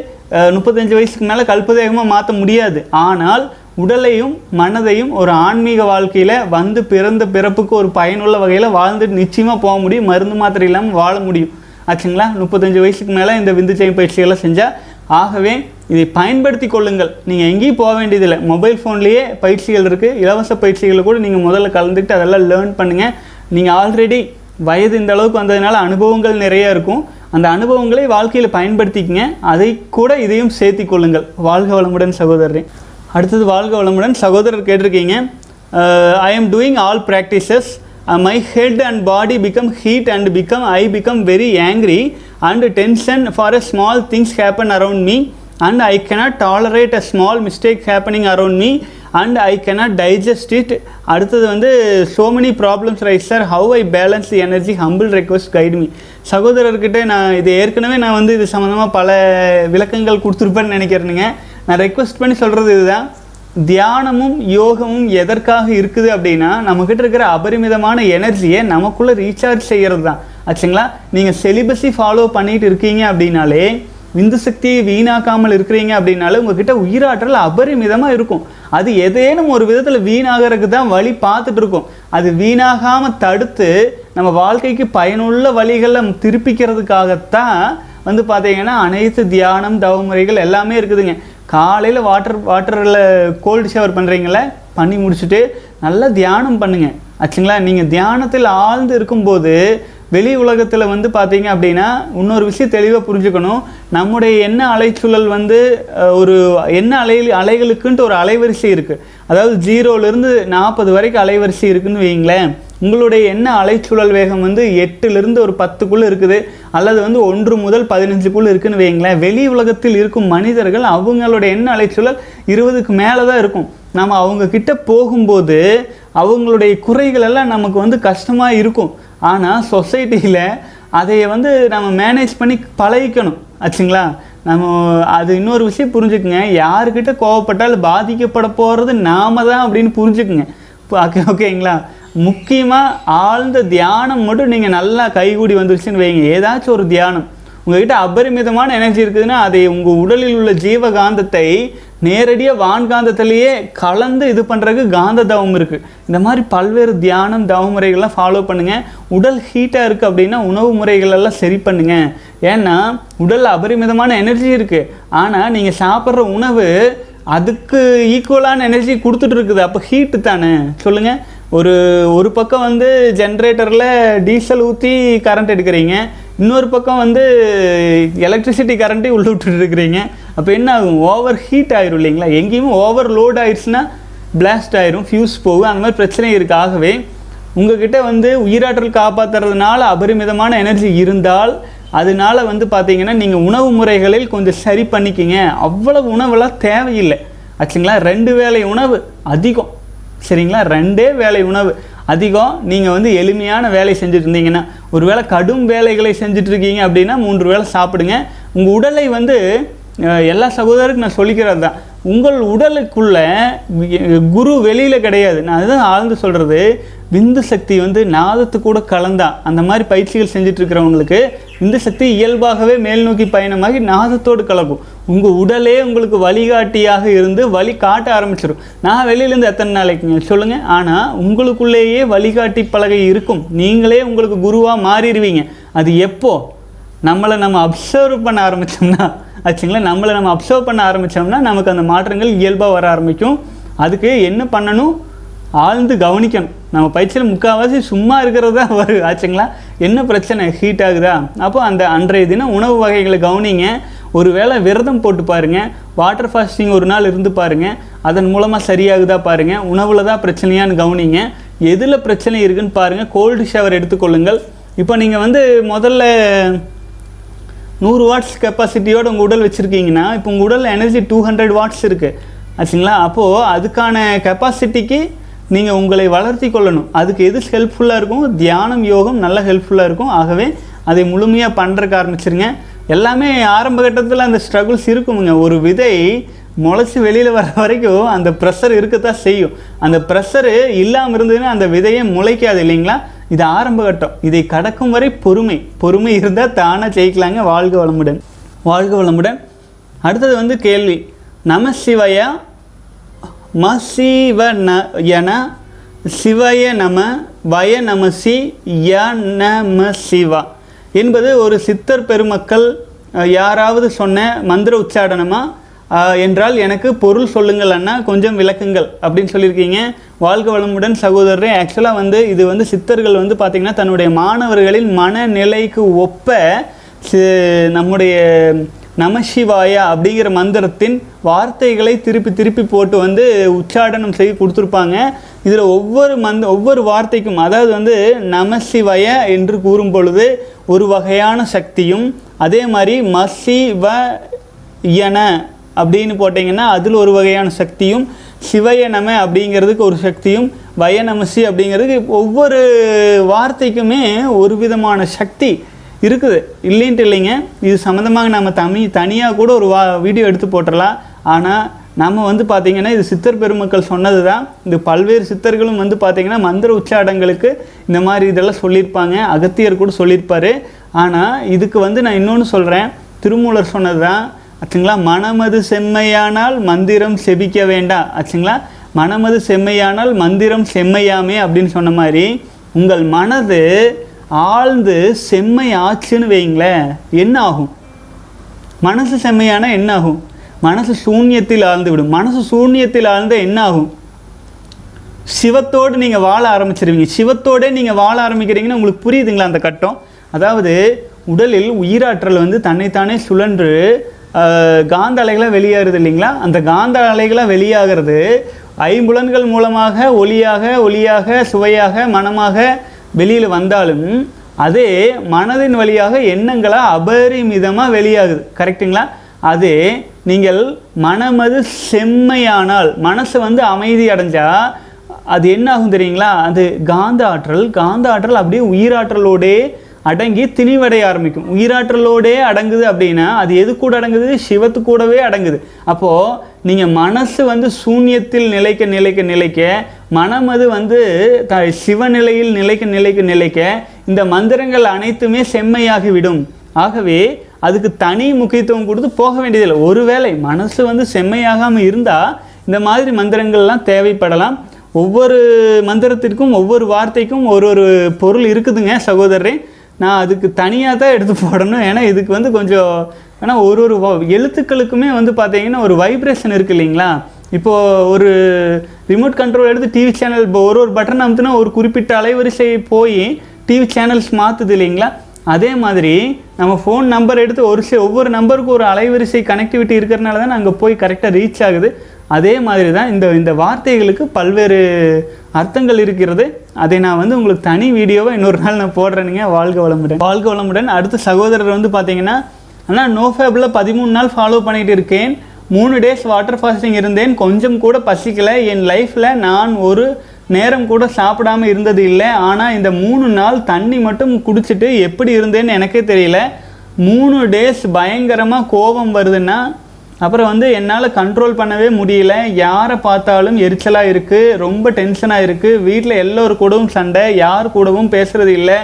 S1: முப்பத்தஞ்சு வயசுக்கு மேலே கல்பதேகமாக மாற்ற முடியாது. ஆனால் உடலையும் மனதையும் ஒரு ஆன்மீக வாழ்க்கையில் வந்து பிறந்த பிறப்புக்கு ஒரு பயனுள்ள வகையில் வாழ்ந்துட்டு நிச்சயமாக போக முடியும். மருந்து மாத்திரை இல்லாமல் வாழ முடியும். ஆச்சுங்களா? முப்பத்தஞ்சு வயசுக்கு மேலே இந்த விந்துச்சை பயிற்சிகளை செஞ்சால் ஆகவே இதை பயன்படுத்தி கொள்ளுங்கள். நீங்கள் எங்கேயும் போக வேண்டியதில்லை. மொபைல் ஃபோன்லேயே பயிற்சிகள் இருக்குது இலவச பயிற்சிகளை கூட நீங்கள் முதல்ல கலந்துக்கிட்டு அதெல்லாம் லேர்ன் பண்ணுங்கள் நீங்கள் ஆல்ரெடி வயது இந்த அளவுக்கு வந்ததுனால அனுபவங்கள் நிறைய இருக்கும். அந்த அனுபவங்களை வாழ்க்கையில் பயன்படுத்திக்கங்க. அதை கூட இதையும் சேர்த்தி கொள்ளுங்கள். வாழ்க வளமுடன் சகோதரரே. அடுத்தது வாழ்க வளமுடன் சகோதரர் கேட்டிருக்கீங்க. I am doing all practices my head and body become heat and become I become very angry and tension for a small things happen around me and I cannot tolerate a small mistake happening around me and I cannot digest it அடுத்தது வந்து so many problems rise sir how I balance the energy humble request guide me சகோதரர்கிட்ட நான் இது ஏற்கனவே நான் வந்து இது சம்மந்தமாக பல விளக்கங்கள் கொடுத்துருப்பேன்னு நினைக்கிறேனுங்க. நான் ரெக்வஸ்ட் பண்ணி சொல்கிறது இதுதான். தியானமும் யோகமும் எதற்காக இருக்குது அப்படின்னா நம்மக்கிட்ட இருக்கிற அபரிமிதமான எனர்ஜியை நமக்குள்ளே ரீசார்ஜ் செய்கிறது தான் ஆச்சுங்களா? நீங்கள் செலிபஸி ஃபாலோ பண்ணிகிட்டு இருக்கீங்க அப்படின்னாலே விந்து சக்தியை வீணாக்காமல் இருக்கிறீங்க அப்படின்னாலும் உங்ககிட்ட உயிராற்றல் அபரிமிதமாக இருக்கும். அது ஏதேனும் ஒரு விதத்தில் வீணாகிறதுக்கு தான் வழி பார்த்துட்டு இருக்கும். அது வீணாகாமல் தடுத்து நம்ம வாழ்க்கைக்கு பயனுள்ள வழிகளை திருப்பிக்கிறதுக்காகத்தான் வந்து பார்த்தீங்கன்னா அனைத்து தியானம் தவமுறைகள் எல்லாமே இருக்குதுங்க. காலையில் வாட்டர் வாட்டரில் கோல்டு ஷவர் பண்ணுறீங்கள பண்ணி முடிச்சுட்டு நல்லா தியானம் பண்ணுங்க. ஆச்சுங்களா? நீங்கள் தியானத்தில் ஆழ்ந்து இருக்கும்போது வெளி உலகத்தில் வந்து பார்த்தீங்க அப்படின்னா இன்னொரு விஷயம் தெளிவாக புரிஞ்சுக்கணும். நம்முடைய எண்ண அலைச்சூழல் வந்து ஒரு எண்ண அலை அலைகளுக்குன்ட்டு ஒரு அலைவரிசை இருக்குது அதாவது ஜீரோலேருந்து நாற்பது வரைக்கும் அலைவரிசை இருக்குதுன்னு வைங்களேன் உங்களுடைய எண்ண அலைச்சூழல் வேகம் வந்து எட்டுலேருந்து ஒரு பத்துக்குள்ளே இருக்குது. அல்லது வந்து ஒன்று முதல் பதினஞ்சுக்குள்ளே இருக்குதுன்னு வைங்களேன் வெளி உலகத்தில் இருக்கும் மனிதர்கள் அவங்களுடைய எண்ண அலைச்சூழல் இருபதுக்கு மேலே தான் இருக்கும். நம்ம அவங்கக்கிட்ட போகும்போது அவங்களுடைய குறைகள் எல்லாம் நமக்கு வந்து கஷ்டமாக இருக்கும். ஆனால் சொசைட்டியில் அதை வந்து நம்ம மேனேஜ் பண்ணி பழகிக்கணும். ஆச்சுங்களா? நம்ம அது இன்னொரு விஷயம் புரிஞ்சுக்குங்க. யாருக்கிட்ட கோவப்பட்டாலும் பாதிக்கப்பட போகிறது நாம தான் அப்படின்னு புரிஞ்சுக்குங்க. ஓகே ஓகேங்களா முக்கியமாக ஆழ்ந்த தியானம் மட்டும் நீங்கள் நல்லா கைகூடி வந்துருச்சுன்னு வைங்க. ஏதாச்சும் ஒரு தியானம். உங்ககிட்ட அபரிமிதமான எனர்ஜி இருக்குதுன்னா அதை உங்கள் உடலில் உள்ள ஜீவகாந்தத்தை நேரடியாக வான்காந்தத்திலேயே கலந்து இது பண்ணுறதுக்கு காந்த தவம் இருக்குது இந்த மாதிரி பல்வேறு தியானம் தவ முறைகள்லாம் ஃபாலோ பண்ணுங்கள் உடல் ஹீட்டாக இருக்குது அப்படின்னா உணவு முறைகளெல்லாம் சரி பண்ணுங்கள் ஏன்னா உடலில் அபரிமிதமான எனர்ஜி இருக்குது ஆனால் நீங்கள் சாப்பிட்ற உணவு அதுக்கு ஈக்குவலான எனர்ஜி கொடுத்துட்டு இருக்குது. அப்போ ஹீட்டு தானே? சொல்லுங்கள் ஒரு ஒரு பக்கம் வந்து ஜென்ரேட்டரில் டீசல் ஊற்றி கரண்ட் எடுக்கிறீங்க. இன்னொரு பக்கம் வந்து எலக்ட்ரிசிட்டி கரண்ட்டே உள்ள விட்டுட்டு இருக்கிறீங்க அப்போ என்ன ஆகும்? ஓவர் ஹீட் ஆயிரும் இல்லைங்களா? எங்கேயுமே ஓவர் லோட் ஆயிடுச்சுன்னா பிளாஸ்ட் ஆயிரும் ஃபியூஸ் போகும். அந்த மாதிரி பிரச்சனை இருக்கு. ஆகவே உங்ககிட்ட வந்து உயிராற்றல் காப்பாற்றுறதுனால அபரிமிதமான எனர்ஜி இருந்தால் அதனால வந்து பார்த்தீங்கன்னா நீங்கள் உணவு முறைகளில் கொஞ்சம் சரி பண்ணிக்கிங்க. அவ்வளவு உணவெல்லாம் தேவையில்லை. ஆச்சுங்களா? ரெண்டு வேலை உணவு அதிகம். சரிங்களா? ரெண்டே வேலை உணவு. அதிகம் நீங்கள் வந்து எளிமையான வேலை செஞ்சுட்டு இருந்தீங்கன்னா ஒருவேளை கடும் வேலைகளை செஞ்சுட்டு இருக்கீங்க அப்படின்னா மூன்று வேளை சாப்பிடுங்க. உங்கள் உடலை வந்து எல்லா சகோதரருக்கும் நான் சொல்லிக்கிறது தான் உங்கள் உடலுக்குள்ள குரு வெளியில் கிடையாது. நான் அதுதான் ஆழ்ந்து சொல்கிறது விந்து சக்தி வந்து நாதத்து கூட கலந்தா. அந்த மாதிரி பயிற்சிகள் செஞ்சுட்டு இருக்கிறவங்களுக்கு விந்து சக்தி இயல்பாகவே மேல் நோக்கி பயணமாகி நாதத்தோடு கலக்கும். உங்கள் உடலே உங்களுக்கு வழிகாட்டியாக இருந்து வழி காட்ட ஆரம்பிச்சிடும் நான் வெளியிலேருந்து எத்தனை நாளைக்குங்க சொல்லுங்கள் ஆனால் உங்களுக்குள்ளேயே வழிகாட்டி பலகை இருக்கும். நீங்களே உங்களுக்கு குருவாக மாறிடுவீங்க. அது எப்போ? நம்மளை நம்ம அப்சர்வ் பண்ண ஆரம்பித்தோம்னா ஆச்சுங்களா? நம்மளை நம்ம அப்சர்வ் பண்ண ஆரம்பித்தோம்னா நமக்கு அந்த மாற்றங்கள் இயல்பாக வர ஆரம்பிக்கும். அதுக்கு என்ன பண்ணணும்? ஆழ்ந்து கவனிக்கணும். நம்ம பயிற்சியில் முக்கால்வாசி சும்மா இருக்கிறது தான் வரும் ஆச்சுங்களா? என்ன பிரச்சனை? ஹீட் ஆகுதா? அப்போ அந்த அன்றைய தினம் உணவு வகைகளை கவனிங்க. ஒருவேளை விரதம் போட்டு பாருங்கள் வாட்டர் ஃபாஸ்டிங் ஒரு நாள் இருந்து பாருங்கள் அதன் மூலமாக சரியாகுதா பாருங்கள் உணவில் தான் பிரச்சனையான்னு கவனிங்க. எதில் பிரச்சனை இருக்குன்னு பாருங்கள் கோல்டு ஷவர் எடுத்துக்கொள்ளுங்கள். இப்போ நீங்கள் வந்து முதல்ல நூறு வாட்ஸ் கெப்பாசிட்டியோட உங்கள் உடல் வச்சுருக்கீங்கன்னா இப்போ உங்கள் உடலில் எனர்ஜி டூ ஹண்ட்ரட் வாட்ஸ் இருக்குது ஆச்சுங்களா? அப்போது அதுக்கான கெப்பாசிட்டிக்கு நீங்கள் உங்களை வளர்த்தி கொள்ளணும். அதுக்கு எது ஹெல்ப்ஃபுல்லாக இருக்கும்? தியானம் யோகம் நல்ல ஹெல்ப்ஃபுல்லாக இருக்கும். ஆகவே அதை முழுமையாக பண்ணுறக்கு ஆரம்பிச்சிருங்க. எல்லாமே ஆரம்ப கட்டத்தில் அந்த ஸ்ட்ரகுள்ஸ் இருக்குமுங்க. ஒரு விதை முளைச்சி வெளியில் வர வரைக்கும் அந்த ப்ரெஷர் இருக்கத்தான் செய்யும். அந்த ப்ரெஷரு இல்லாமல் இருந்ததுன்னா அந்த விதையே முளைக்காது இல்லைங்களா? இது ஆரம்ப கட்டம். இதை கடக்கும் வரை பொறுமை. பொறுமை இருந்தால் தானாக ஜெயிக்கலாங்க வாழ்க வளமுடன். வாழ்க வளமுடன். அடுத்தது வந்து கேள்வி. நம சிவயா? மசிவ ந என சிவய நம வய நமசி ய நம சிவா. என்பது ஒரு சித்தர் பெருமக்கள் யாராவது சொன்ன மந்திர உச்சாடனமாக என்றால் எனக்கு பொருள் சொல்லுங்கள் அண்ணா கொஞ்சம் விளக்குங்கள் அப்படின்னு சொல்லியிருக்கீங்க. வாழ்க வளமுடன் சகோதரரே ஆக்சுவலாக வந்து இது வந்து சித்தர்கள் வந்து பார்த்திங்கன்னா தன்னுடைய மாணவர்களின் மனநிலைக்கு ஒப்ப நம்முடைய நமசிவாயா அப்படிங்கிற மந்திரத்தின் வார்த்தைகளை திருப்பி திருப்பி போட்டு வந்து உச்சாடனம் செய்து கொடுத்துருப்பாங்க. இதில் ஒவ்வொரு மந்த ஒவ்வொரு வார்த்தைக்கும் அதாவது வந்து நமசிவய என்று கூறும் பொழுது ஒரு வகையான சக்தியும் அதே மாதிரி மசிவ யன அப்படின்னு போட்டிங்கன்னா அதில் ஒரு வகையான சக்தியும் சிவயனம அப்படிங்கிறதுக்கு ஒரு சக்தியும் வயநமசி அப்படிங்கிறதுக்கு ஒவ்வொரு வார்த்தைக்குமே ஒரு விதமான சக்தி இருக்குது. இல்லைன்ட்டு இல்லைங்க. இது சம்மந்தமாக நம்ம தமிழ் தனியாக கூட ஒரு வா வீடியோ எடுத்து போட்டுடலாம் ஆனால் நம்ம வந்து பார்த்திங்கன்னா இது சித்தர் பெருமக்கள் சொன்னது தான் இந்த பல்வேறு சித்தர்களும் வந்து பார்த்திங்கன்னா மந்திர உச்சாடங்களுக்கு இந்த மாதிரி இதெல்லாம் சொல்லியிருப்பாங்க. அகத்தியர் கூட சொல்லியிருப்பார். ஆனால் இதுக்கு வந்து நான் இன்னொன்று சொல்கிறேன் திருமூலர் சொன்னது தான் ஆச்சுங்களா? மனமது செம்மையானால் மந்திரம் செபிக்க வேண்டாம் ஆச்சுங்களா? மனமது செம்மையானால் மந்திரம் செம்மையாமே அப்படின்னு சொன்ன மாதிரி உங்கள் மனது ஆழ்ந்து செம்மை ஆச்சுன்னு வைங்களேன். என்ன ஆகும்? மனசு செம்மையானால் என்ன ஆகும்? மனசு சூன்யத்தில் ஆழ்ந்து விடும். மனசு சூன்யத்தில் ஆழ்ந்த என்ன ஆகும்? சிவத்தோடு நீங்கள் வாழ ஆரம்பிச்சிருவீங்க. சிவத்தோடே நீங்கள் வாழ ஆரம்பிக்கிறீங்கன்னு உங்களுக்கு புரியுதுங்களா அந்த கட்டம்? அதாவது உடலில் உயிராற்றல் வந்து தன்னைத்தானே சுழன்று காந்த அலைகளாக வெளியேறுது இல்லைங்களா? அந்த காந்த அலைகளாக வெளியாகிறது ஐம்புலன்கள் மூலமாக ஒளியாக ஒளியாக சுவையாக மனமாக வெளியில் வந்தாலும் அதே மனதின் வழியாக எண்ணங்களாக அபரிமிதமாக வெளியாகுது. கரெக்ட்டுங்களா அதே நீங்கள் மனமது செம்மையானால் மனசு வந்து அமைதி அடைஞ்சால் அது என்ன ஆகும் தெரியுங்களா? அது காந்த ஆற்றல் காந்த ஆற்றல் அப்படியே உயிராற்றலோடே அடங்கி திணிவடைய ஆரம்பிக்கும். உயிராற்றலோடே அடங்குது அப்படின்னா அது எது கூட அடங்குது? சிவத்து கூடவே அடங்குது. அப்போது நீங்கள் மனசு வந்து சூன்யத்தில் நிலைக்க நிலைக்க நிலைக்க மனம் அது வந்து த சிவநிலையில் நிலைக்க நிலைக்க நிலைக்க இந்த மந்திரங்கள் அனைத்துமே செம்மையாகிவிடும். ஆகவே அதுக்கு தனி முக்கியத்துவம் கொடுத்து போக வேண்டியதில்லை. ஒருவேளை மனசு வந்து செம்மையாகாமல் இருந்தால் இந்த மாதிரி மந்திரங்கள்லாம் தேவைப்படலாம். ஒவ்வொரு மந்திரத்திற்கும் ஒவ்வொரு வார்த்தைக்கும் ஒரு ஒரு பொருள் இருக்குதுங்க சகோதரரே. நான் அதுக்கு தனியாக தான் எடுத்து போடணும். ஏன்னா இதுக்கு வந்து கொஞ்சம் ஏன்னா ஒரு ஒரு வ- எழுத்துக்களுக்குமே வந்து பார்த்தீங்கன்னா ஒரு வைப்ரேஷன் இருக்கு இல்லைங்களா? இப்போது ஒரு ரிமோட் கண்ட்ரோல் எடுத்து டிவி சேனல் இப்போ ஒரு ஒரு பட்டன் அமுத்துனா ஒரு குறிப்பிட்ட அலைவரிசை போய் டிவி சேனல்ஸ் மாற்றுது இல்லைங்களா? அதே மாதிரி நம்ம ஃபோன் நம்பர் எடுத்து ஒரு ஒவ்வொரு நம்பருக்கும் ஒரு அலைவரிசை கனெக்டிவிட்டி இருக்கிறனால தான் அங்கே போய் கரெக்டாக ரீச் ஆகுது. அதே மாதிரி தான் இந்த இந்த வார்த்தைகளுக்கு பல்வேறு அர்த்தங்கள் இருக்கிறது. அதை நான் வந்து உங்களுக்கு தனி வீடியோவை இன்னொரு நாள் நான் போடுறேனுங்க வாழ்க வளமுடன். வாழ்க வளமுடன். அடுத்த சகோதரர் வந்து பார்த்தீங்கன்னா ஆனால் நோ ஃபேபில் பதிமூணு நாள் ஃபாலோ பண்ணிகிட்டு இருக்கேன். மூணு டேஸ் வாட்டர் ஃபாஸ்டிங் இருந்தேன். கொஞ்சம் கூட பசிக்கலை. என் லைஃப்பில் நான் ஒரு நேரம் கூட சாப்பிடாம இருந்தது இல்லை. ஆனால் இந்த மூணு நாள் தண்ணி மட்டும் குடிச்சிட்டு எப்படி இருந்தேன்னு எனக்கே தெரியல. மூணு டேஸ் பயங்கரமாக கோபம் வருதுன்னா அப்புறம் வந்து என்னால் கண்ட்ரோல் பண்ணவே முடியல. யாரை பார்த்தாலும் எரிச்சலாக இருக்குது ரொம்ப டென்ஷனாக இருக்குது வீட்டில் எல்லோரு கூடவும் சண்டை யார் கூடவும் பேசுகிறது இல்லை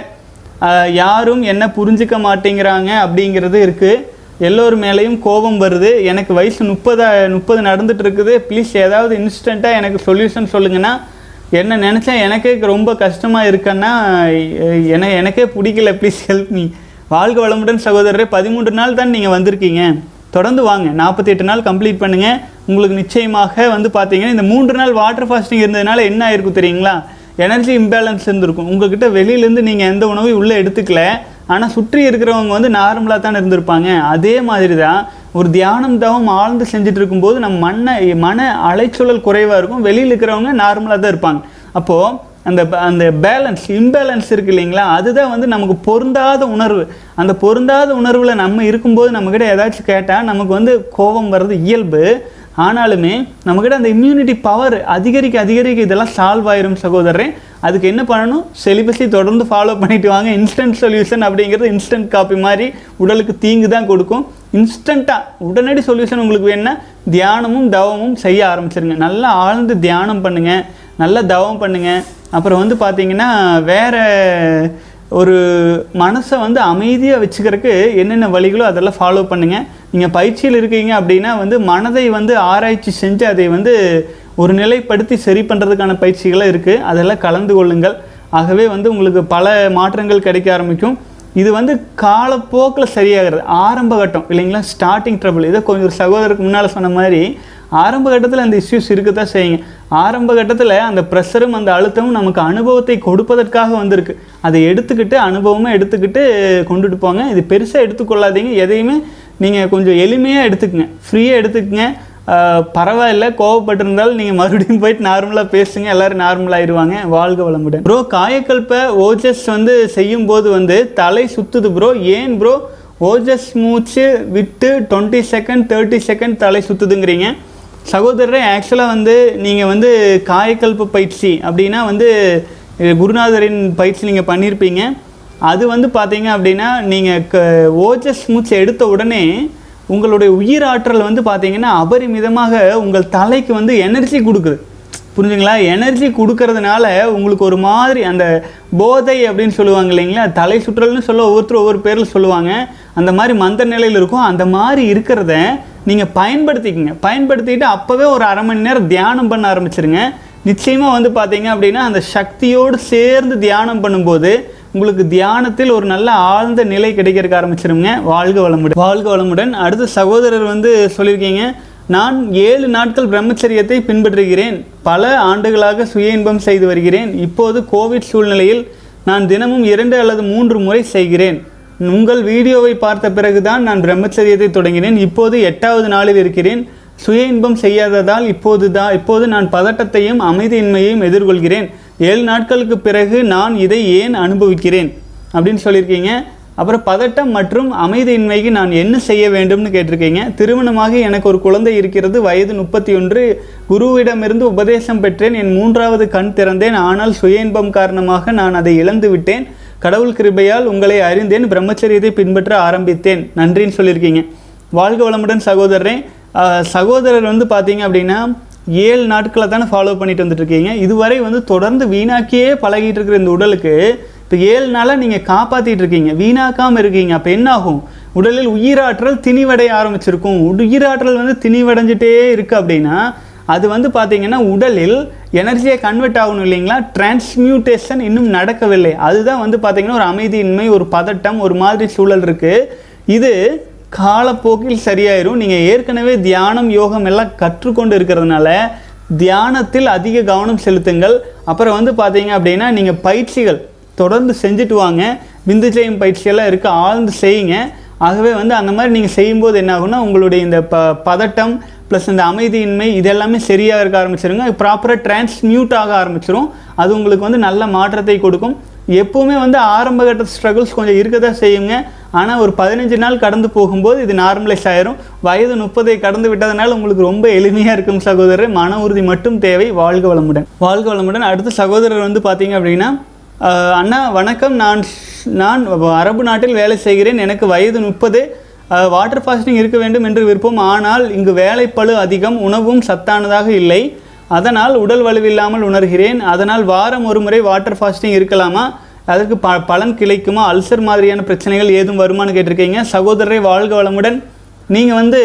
S1: யாரும் என்ன புரிஞ்சுக்க மாட்டேங்கிறாங்க அப்படிங்கிறது இருக்குது எல்லோர் மேலேயும் கோபம் வருது. எனக்கு வயசு முப்பதா முப்பது நடந்துட்டு இருக்குது ப்ளீஸ் ஏதாவது இன்ஸ்டண்ட்டாக எனக்கு சொல்யூஷன் சொல்லுங்கன்னா என்ன நினச்சா எனக்கே ரொம்ப கஷ்டமாக இருக்கன்னா என எனக்கே பிடிக்கல. ப்ளீஸ் ஹெல்ப் மீ வாழ்க வளமுடன் சகோதரரே பதிமூன்று நாள் தான் நீங்கள் வந்திருக்கீங்க? தொடர்ந்து வாங்க. நாற்பத்தி எட்டு நாள் கம்ப்ளீட் பண்ணுங்கள் உங்களுக்கு நிச்சயமாக வந்து பார்த்தீங்கன்னா இந்த மூன்று நாள் வாட்டர் ஃபாஸ்டிங் இருந்ததுனால என்ன ஆயிருக்கும் தெரியுங்களா? எனர்ஜி இம்பேலன்ஸ் இருந்திருக்கும். உங்ககிட்ட வெளியிலேருந்து நீங்கள் எந்த உணவையும் உள்ளே எடுத்துக்கல. ஆனால் சுற்றி இருக்கிறவங்க வந்து நார்மலாக தான் இருந்திருப்பாங்க. அதே மாதிரி தான் ஒரு தியானம் தவம் ஆழ்ந்து செஞ்சுட்டு இருக்கும்போது நம்ம மண்ணை மன அலைச்சூழல் குறைவாக இருக்கும். வெளியில் இருக்கிறவங்க நார்மலாக தான் இருப்பாங்க. அப்போது அந்த அந்த பேலன்ஸ் இம்பேலன்ஸ் இருக்கு இல்லைங்களா? அதுதான் வந்து நமக்கு பொருந்தாத உணர்வு. அந்த பொருந்தாத உணர்வில் நம்ம இருக்கும்போது நம்மக்கிட்ட ஏதாச்சும் கேட்டால் நமக்கு வந்து கோபம் வர்றது இயல்பு. ஆனாலுமே நம்மக்கிட்ட அந்த இம்யூனிட்டி பவர் அதிகரிக்க அதிகரிக்க இதெல்லாம் சால்வ் ஆயிரும் சகோதரரே. அதுக்கு என்ன பண்ணணும்? செலிபஸை தொடர்ந்து ஃபாலோ பண்ணிட்டு வாங்க. இன்ஸ்டன்ட் சொல்யூஷன் அப்படிங்கிறது இன்ஸ்டன்ட் காப்பி மாதிரி உடலுக்கு தீங்கு தான் கொடுக்கும். இன்ஸ்டண்ட்டாக உடனடி சொல்யூஷன் உங்களுக்கு வேணும்னா தியானமும் தவமும் செய்ய ஆரம்பிச்சிருங்க. நல்லா ஆழ்ந்து தியானம் பண்ணுங்கள் நல்லா தவம் பண்ணுங்கள் அப்புறம் வந்து பார்த்தீங்கன்னா வேற ஒரு மனசை வந்து அமைதியாக வச்சுக்கிறதுக்கு என்னென்ன வழிகளோ அதெல்லாம் ஃபாலோ பண்ணுங்கள் நீங்கள் பயிற்சியில் இருக்கீங்க அப்படின்னா வந்து மனதை வந்து ஆராய்ச்சி செஞ்சு அதை வந்து ஒரு நிலைப்படுத்தி சரி பண்ணுறதுக்கான பயிற்சிகளும் இருக்குது அதெல்லாம் கலந்து கொள்ளுங்கள். ஆகவே வந்து உங்களுக்கு பல மாற்றங்கள் கிடைக்க ஆரம்பிக்கும். இது வந்து காலப்போக்கில் சரியாகிறது. ஆரம்ப கட்டம் இல்லைங்களா? ஸ்டார்டிங் ட்ரபிள் இதை கொஞ்சம் ஒரு சகோதரருக்கு முன்னால் சொன்ன மாதிரி ஆரம்ப கட்டத்தில் அந்த இஷ்யூஸ் இருக்க தான் செய்யுங்க. ஆரம்ப கட்டத்தில் அந்த ப்ரெஷரும் அந்த அழுத்தமும் நமக்கு அனுபவத்தை கொடுப்பதற்காக வந்திருக்கு. அதை எடுத்துக்கிட்டு அனுபவமாக எடுத்துக்கிட்டு கொண்டுட்டு போங்க. இது பெருசாக எடுத்துக்கொள்ளாதீங்க. எதையுமே நீங்கள் கொஞ்சம் எளிமையாக எடுத்துக்கங்க. ஃப்ரீயாக எடுத்துக்கங்க. பரவாயில்ல. கோவப்பட்டிருந்தாலும் நீங்கள் மறுபடியும் போயிட்டு நார்மலாக பேசுங்க. எல்லோரும் நார்மலாகிடுவாங்க வாழ்க வளமுடன். ப்ரோ காயக்கல்ப ஓஜஸ் வந்து செய்யும் போது வந்து தலை சுற்றுது ப்ரோ ஏன் ப்ரோ ஓஜஸ் மூச்சு விட்டு டுவெண்ட்டி செகண்ட் தேர்ட்டி செகண்ட் தலை சுற்றுதுங்கிறீங்க சகோதரரே ஆக்சுவலாக வந்து நீங்கள் வந்து காயக்கல்பு பயிற்சி அப்படின்னா வந்து குருநாதரின் பயிற்சி நீங்கள் பண்ணியிருப்பீங்க அது வந்து பார்த்தீங்க அப்படின்னா நீங்கள் க ஓஜஸ் மூச்சை எடுத்த உடனே உங்களுடைய உயிராற்றல் வந்து பார்த்தீங்கன்னா அபரிமிதமாக உங்கள் தலைக்கு வந்து எனர்ஜி கொடுக்குது. புரிஞ்சுங்களா? எனர்ஜி கொடுக்கறதுனால உங்களுக்கு ஒரு மாதிரி அந்த போதை அப்படின்னு சொல்லுவாங்க இல்லைங்களா? தலை சுற்றல்னு சொல்ல ஒவ்வொருத்தரும் ஒவ்வொரு பேரில் சொல்லுவாங்க. அந்த மாதிரி மந்த நிலையில் இருக்கும். அந்த மாதிரி இருக்கிறத நீங்கள் பயன்படுத்திக்கங்க. பயன்படுத்திட்டு அப்போவே ஒரு அரை மணி நேரம் தியானம் பண்ண ஆரம்பிச்சிருங்க. நிச்சயமாக வந்து பார்த்தீங்க அப்படின்னா அந்த சக்தியோடு சேர்ந்து தியானம் பண்ணும்போது உங்களுக்கு தியானத்தில் ஒரு நல்ல ஆழ்ந்த நிலை கிடைக்கிறதுக்கு ஆரம்பிச்சிருங்க. வாழ்க வளமுடன். வாழ்க வளமுடன். அடுத்த சகோதரர் வந்து சொல்லியிருக்கீங்க நான் ஏழு நாட்கள் பிரம்மச்சரியத்தை பின்பற்றுகிறேன். பல ஆண்டுகளாக சுய இன்பம் செய்து வருகிறேன். இப்போது கோவிட் சூழ்நிலையில் நான் தினமும் இரண்டு அல்லது மூன்று முறை செய்கிறேன். உங்கள் வீடியோவை பார்த்த பிறகுதான் நான் பிரம்மச்சரியத்தை தொடங்கினேன். இப்போது எட்டாவது நாளில் இருக்கிறேன். சுய இன்பம் செய்யாததால் இப்போது தான் இப்போது நான் பதட்டத்தையும் அமைதியின்மையையும் எதிர்கொள்கிறேன். ஏழு நாட்களுக்கு பிறகு நான் இதை ஏன் அனுபவிக்கிறேன்? அப்படின்னு சொல்லியிருக்கீங்க. அப்புறம் பதட்டம் மற்றும் அமைதியின்மைக்கு நான் என்ன செய்ய வேண்டும்னு கேட்டிருக்கீங்க. திருமணமாக எனக்கு ஒரு குழந்தை இருக்கிறது. வயது முப்பத்தி ஒன்று குருவிடமிருந்து உபதேசம் பெற்றேன். என் மூன்றாவது கண் திறந்தேன். ஆனால் சுய இன்பம் காரணமாக நான் அதை இழந்து விட்டேன் கடவுள் கிருபையால் உங்களை அறிந்தேன் பிரம்மச்சரியத்தை பின்பற்ற ஆரம்பித்தேன். நன்றின்னு சொல்லியிருக்கீங்க. வாழ்க வளமுடன் சகோதரரே. சகோதரர் வந்து பார்த்தீங்க அப்படின்னா ஏழு நாட்களை தானே ஃபாலோ பண்ணிட்டு வந்துட்டு இருக்கீங்க இதுவரை வந்து தொடர்ந்து வீணாக்கியே பழகிட்டு இருக்கிற இந்த உடலுக்கு இப்போ ஏழு நாளாக நீங்கள் காப்பாற்றிட்டு இருக்கீங்க வீணாக்காமல் இருக்கீங்க. அப்போ என்ன ஆகும் உடலில் உயிராற்றல் திணிவடைய ஆரம்பிச்சிருக்கும். உயிராற்றல் வந்து திணிவடைஞ்சிட்டே இருக்குது அப்படின்னா அது வந்து பார்த்திங்கன்னா உடலில் எனர்ஜியை கன்வெர்ட் ஆகணும் இல்லைங்களா? டிரான்ஸ்மியூட்டேஷன் இன்னும் நடக்கவில்லை. அதுதான் வந்து பார்த்திங்கன்னா ஒரு அமைதியின்மை ஒரு பதட்டம் ஒரு மாதிரி சூழல் இருக்குது இது காலப்போக்கில் சரியாயிரும். நீங்கள் ஏற்கனவே தியானம் யோகம் எல்லாம் கற்றுக்கொண்டு இருக்கிறதுனால தியானத்தில் அதிக கவனம் செலுத்துங்கள். அப்புறம் வந்து பார்த்தீங்க அப்படின்னா நீங்கள் பயிற்சிகள் தொடர்ந்து செஞ்சுட்டு வாங்க. விந்து செய்யும் பயிற்சியெல்லாம் இருக்குது ஆழ்ந்து செய்யுங்க. ஆகவே வந்து அந்த மாதிரி நீங்கள் செய்யும்போது என்ன ஆகுன்னா உங்களுடைய இந்த ப பதட்டம் ப்ளஸ் இந்த அமைதியின்மை இதெல்லாமே சரியாக இருக்க ஆரம்பிச்சிருங்க. ப்ராப்பராக டிரான்ஸ்மியூட் ஆக ஆரம்பிச்சிரும். அது உங்களுக்கு வந்து நல்ல மாற்றத்தை கொடுக்கும். எப்போவுமே வந்து ஆரம்ப கட்ட ஸ்ட்ரகிள்ஸ் கொஞ்சம் இருக்க தான் செய்யுங்க. ஆனால் ஒரு பதினஞ்சு நாள் கடந்து போகும்போது இது நார்மலைஸ் ஆயிரும். வயது முப்பதை கடந்து விட்டதுனால உங்களுக்கு ரொம்ப எளிமையாக இருக்கும் சகோதரர். மன உறுதி மட்டும் தேவை. வாழ்க வளமுடன். வாழ்க வளமுடன். அடுத்த சகோதரர் வந்து பார்த்தீங்க அப்படின்னா அண்ணா வணக்கம். நான் நான் அரபு நாட்டில் வேலை செய்கிறேன். எனக்கு வயது முப்பது. வாட்டர் ஃபாஸ்டிங் இருக்க வேண்டும் என்று விருப்பம். ஆனால் இங்கு வேலைப்பழு அதிகம் உணவும் சத்தானதாக இல்லை. அதனால் உடல் வலுவில்லாமல் உணர்கிறேன். அதனால் வாரம் ஒரு முறை வாட்டர் ஃபாஸ்டிங் இருக்கலாமா? அதற்கு ப பலன் கிடைக்குமா? அல்சர் மாதிரியான பிரச்சனைகள் ஏதும் வருமானு கேட்டிருக்கீங்க. சகோதரரை வாழ்க வளமுடன். நீங்கள் வந்து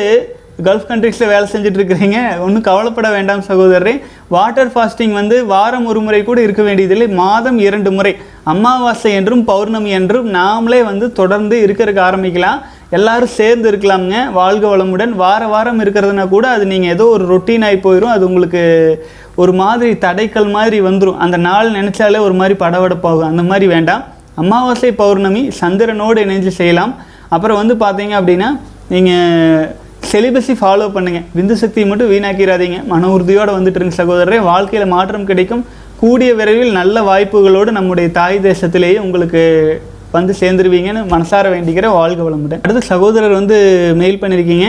S1: கல்ஃப் கண்ட்ரிஸில் வேலை செஞ்சுட்டு இருக்கிறீங்க ஒன்றும் கவலைப்பட வேண்டாம் சகோதரரே. வாட்டர் ஃபாஸ்டிங் வந்து வாரம் ஒரு முறை கூட இருக்க வேண்டியதில்லை. மாதம் இரண்டு முறை. அமாவாசை என்றும் பௌர்ணமி என்றும் நாமளே வந்து தொடர்ந்து இருக்கிறதுக்கு ஆரம்பிக்கலாம். எல்லாரும் சேர்ந்து இருக்கலாமுங்க. வாழ்க வளமுடன். வார வாரம் இருக்கிறதுனா கூட அது நீங்கள் ஏதோ ஒரு ரொட்டீன் ஆகி போயிடும் அது உங்களுக்கு ஒரு மாதிரி தடைக்கல் மாதிரி வந்துடும் அந்த நாள் நினச்சாலே ஒரு மாதிரி படவடப்பாகும் அந்த மாதிரி வேண்டாம். அமாவாசை பௌர்ணமி சந்திரனோடு இணைஞ்சு செய்யலாம். அப்புறம் வந்து பார்த்தீங்க அப்படின்னா நீங்கள் செலிபஸை ஃபாலோ பண்ணுங்கள் விந்து சக்தியை மட்டும் வீணாக்கிறாதீங்க மன உறுதியோடு வந்துட்டு இருங்க சகோதரரே. வாழ்க்கையில் மாற்றம் கிடைக்கும். கூடிய விரைவில் நல்ல வாய்ப்புகளோடு நம்முடைய தாய் தேசத்திலேயே உங்களுக்கு வந்து சேர்ந்துருவீங்கன்னு மனசார வேண்டிக்கிற வாழ்க வளமுடன். அடுத்து சகோதரர் வந்து மெயில் பண்ணியிருக்கீங்க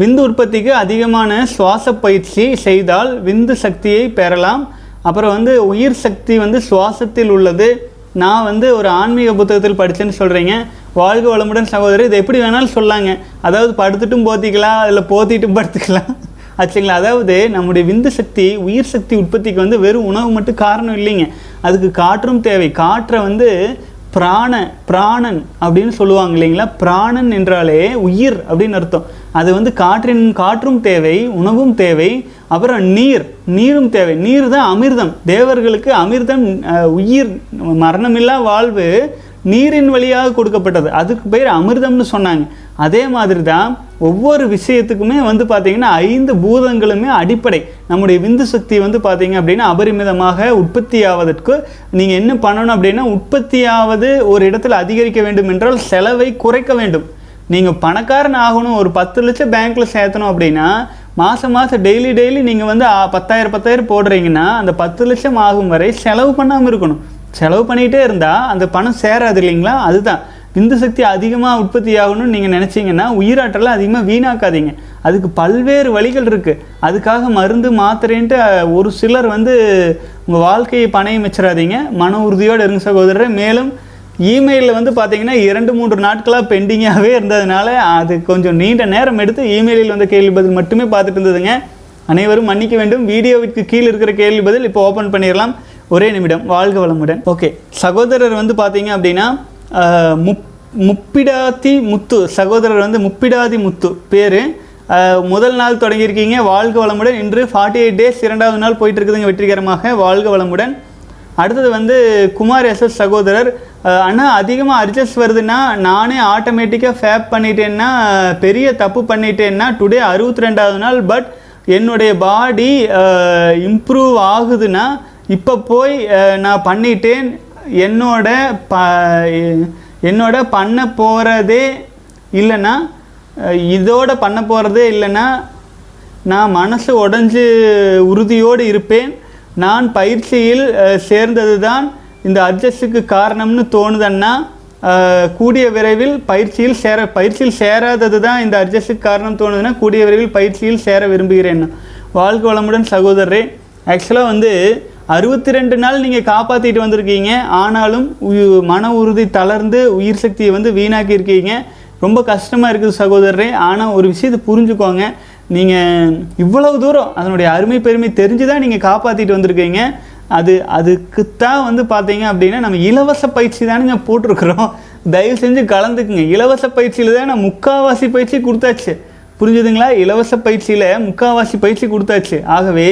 S1: விந்து உற்பத்திக்கு அதிகமான சுவாச பயிற்சி செய்தால் விந்து சக்தியை பெறலாம். அப்புறம் வந்து உயிர் சக்தி வந்து சுவாசத்தில் உள்ளது. நான் வந்து ஒரு ஆன்மீக புத்தகத்தில் படித்தேன்னு சொல்கிறீங்க வாழ்க வளமுடன் சகோதரர் இது எப்படி வேணாலும் சொல்லாங்க. அதாவது படுத்துட்டும் போத்திக்கலாம் அதில் போத்திட்டும் படுத்துக்கலாம். ஆச்சுங்களா? அதாவது நம்முடைய விந்து சக்தி உயிர் சக்தி உற்பத்திக்கு வந்து வெறும் உணவு மட்டும் காரணம் இல்லைங்க. அதுக்கு காற்றும் தேவை. காற்றை வந்து பிராண பிராணன் அப்படின்னு சொல்லுவாங்க இல்லைங்களா? பிராணன் என்றாலே உயிர் அப்படின்னு அர்த்தம். அது வந்து காற்றின் காற்றும் தேவை உணவும் தேவை. அப்புறம் நீர் நீரும் தேவை. நீர் தான் அமிர்தம். தேவர்களுக்கு அமிர்தம் உயிர் மரணமில்லா வாழ்வு நீரின் வழியாக கொடுக்கப்பட்டது. அதுக்கு பேர் அமிர்தம்னு சொன்னாங்க. அதே மாதிரி தான் ஒவ்வொரு விஷயத்துக்குமே வந்து பார்த்திங்கன்னா ஐந்து பூதங்களுமே அடிப்படை. நம்முடைய விந்து சக்தி வந்து பார்த்திங்க அப்படின்னா அபரிமிதமாக உற்பத்தி ஆவதற்கு நீங்கள் என்ன பண்ணணும் அப்படின்னா உற்பத்தியாவது ஒரு இடத்துல அதிகரிக்க வேண்டும் என்றால் செலவை குறைக்க வேண்டும். நீங்கள் பணக்காரன் ஆகணும் ஒரு பத்து லட்சம் பேங்க்கில் சேர்த்தணும் அப்படின்னா மாதம் மாதம் டெய்லி டெய்லி நீங்கள் வந்து பத்தாயிரம் பத்தாயிரம் போடுறீங்கன்னா அந்த பத்து லட்சம் ஆகும் வரை செலவு பண்ணாமல் இருக்கணும். செலவு பண்ணிகிட்டே இருந்தால் அந்த பணம் சேராது இல்லைங்களா? அதுதான். விந்து சக்தி அதிகமாக உற்பத்தி ஆகணும்னு நீங்கள் நினச்சிங்கன்னா உயிராற்றலை அதிகமாக வீணாக்காதீங்க. அதுக்கு பல்வேறு வழிகள் இருக்குது அதுக்காக மருந்து மாத்திரைன்ட்டு ஒரு சிலர் வந்து உங்கள் வாழ்க்கையை பணையம் வச்சிடாதீங்க மன உறுதியோடு இருங்க சகோதரர். மேலும் இமெயிலில் வந்து பார்த்தீங்கன்னா இரண்டு மூன்று நாட்களாக பெண்டிங்காகவே இருந்ததுனால அது கொஞ்சம் நீண்ட நேரம் எடுத்து இமெயிலில் வந்த கேள்வி பதில் மட்டுமே பார்த்துட்டு இருந்ததுங்க. அனைவரும் மன்னிக்க வேண்டும். வீடியோவிற்கு கீழே இருக்கிற கேள்வி பதில் இப்போ ஓப்பன் பண்ணிடலாம். ஒரே நிமிடம் வாழ்க வளமுடன். ஓகே சகோதரர் வந்து பார்த்தீங்க அப்படின்னா முப் முப்பிடாதி முத்து சகோதரர் வந்து முப்பிடாதி முத்து பேர். முதல் நாள் தொடங்கியிருக்கீங்க வாழ்க வளமுடன் இன்று ஃபார்ட்டி எயிட் டேஸ் இரண்டாவது நாள் போயிட்டு இருக்குதுங்க வெற்றிகரமாக. வாழ்க வளமுடன். அடுத்தது வந்து குமார் எஸ்எஸ் சகோதரர். ஆனால் அதிகமாக அட்ஜஸ்ட் வருதுன்னா நானே ஆட்டோமேட்டிக்காக ஃபேப் பண்ணிட்டேன்னா பெரிய தப்பு பண்ணிட்டேன்னா டுடே அறுபத்தி ரெண்டாவது நாள் பட் என்னுடைய பாடி இம்ப்ரூவ் ஆகுதுன்னா இப்போ போய் நான் பண்ணிட்டேன். என்னோட ப என்னோட பண்ண போகிறதே இல்லைன்னா இதோட பண்ண போகிறதே இல்லைன்னா நான் மனசு உடஞ்சி உறுதியோடு இருப்பேன். நான் பயிற்சியில் சேர்ந்தது தான் இந்த அட்ஜஸ்ட்டுக்கு காரணம்னு தோணுதன்னா கூடிய விரைவில் பயிற்சியில் சேர பயிற்சியில் சேராதது தான் இந்த அட்ஜஸ்ட்டுக்கு காரணம் தோணுதுன்னா கூடிய விரைவில் பயிற்சியில் சேர விரும்புகிறேன். வாழ்க வளமுடன் சகோதரரே. ஆக்சுவலாக வந்து அறுபத்தி ரெண்டு நாள் நீங்கள் காப்பாற்றிட்டு வந்திருக்கீங்க. ஆனாலும் மன உறுதி தளர்ந்து உயிர் சக்தியை வந்து வீணாக்கி இருக்கீங்க ரொம்ப கஷ்டமாக இருக்குது சகோதரரே. ஆனால் ஒரு விஷயத்தை புரிஞ்சுக்கோங்க. நீங்கள் இவ்வளவு தூரம் அதனுடைய அருமை பெருமை தெரிஞ்சு தான் நீங்கள் காப்பாற்றிட்டு வந்திருக்கீங்க. அது அதுக்குத்தான் வந்து பார்த்தீங்க அப்படின்னா நம்ம இலவச பயிற்சி தானுங்க போட்டிருக்கிறோம். தயவு செஞ்சு கலந்துக்குங்க. இலவச பயிற்சியில் தான் நான் முக்காவாசி பயிற்சி கொடுத்தாச்சு. புரிஞ்சுதுங்களா? இலவச பயிற்சியில் முக்காவாசி பயிற்சி கொடுத்தாச்சு. ஆகவே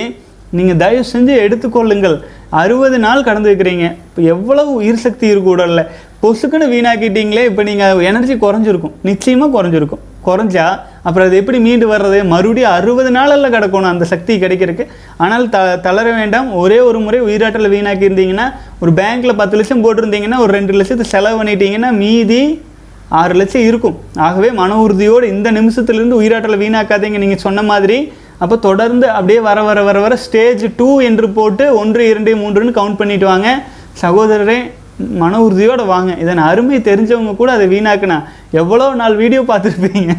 S1: நீங்கள் தயவு செஞ்சு எடுத்துக்கொள்ளுங்கள். அறுபது நாள் கடந்து வைக்கிறீங்க. இப்போ எவ்வளவு உயிர் சக்தி இருக்கு உடலில். பொசுக்குன்னு வீணாக்கிட்டீங்களே இப்போ நீங்கள் எனர்ஜி குறைஞ்சிருக்கும். நிச்சயமாக குறைஞ்சிருக்கும். குறைஞ்சா அப்புறம் அது எப்படி மீண்டு வர்றது? மறுபடியும் அறுபது நாளில் கிடக்கணும் அந்த சக்தி கிடைக்கிறதுக்கு. ஆனால் த தளர வேண்டாம். ஒரே ஒரு முறை உயிராற்றலை வீணாக்கி இருந்தீங்கன்னா ஒரு பேங்க்கில் பத்து லட்சம் போட்டிருந்தீங்கன்னா ஒரு ரெண்டு லட்சத்தை செலவு பண்ணிட்டீங்கன்னா மீதி ஆறு லட்சம் இருக்கும். ஆகவே மன உறுதியோடு இந்த நிமிஷத்துலேருந்து உயிராற்றலை வீணாக்காதீங்க. நீங்கள் சொன்ன மாதிரி அப்போ தொடர்ந்து அப்படியே வர வர வர வர ஸ்டேஜ் டூ என்று போட்டு ஒன்று இரண்டு மூன்றுன்னு கவுண்ட் பண்ணிட்டு வாங்க. சகோதரரே மன உறுதியோடு வாங்க. இதன் அருமை தெரிஞ்சவங்க கூட அதை வீணாக்குனா. எவ்வளோ நாள் வீடியோ பார்த்துருப்பீங்க?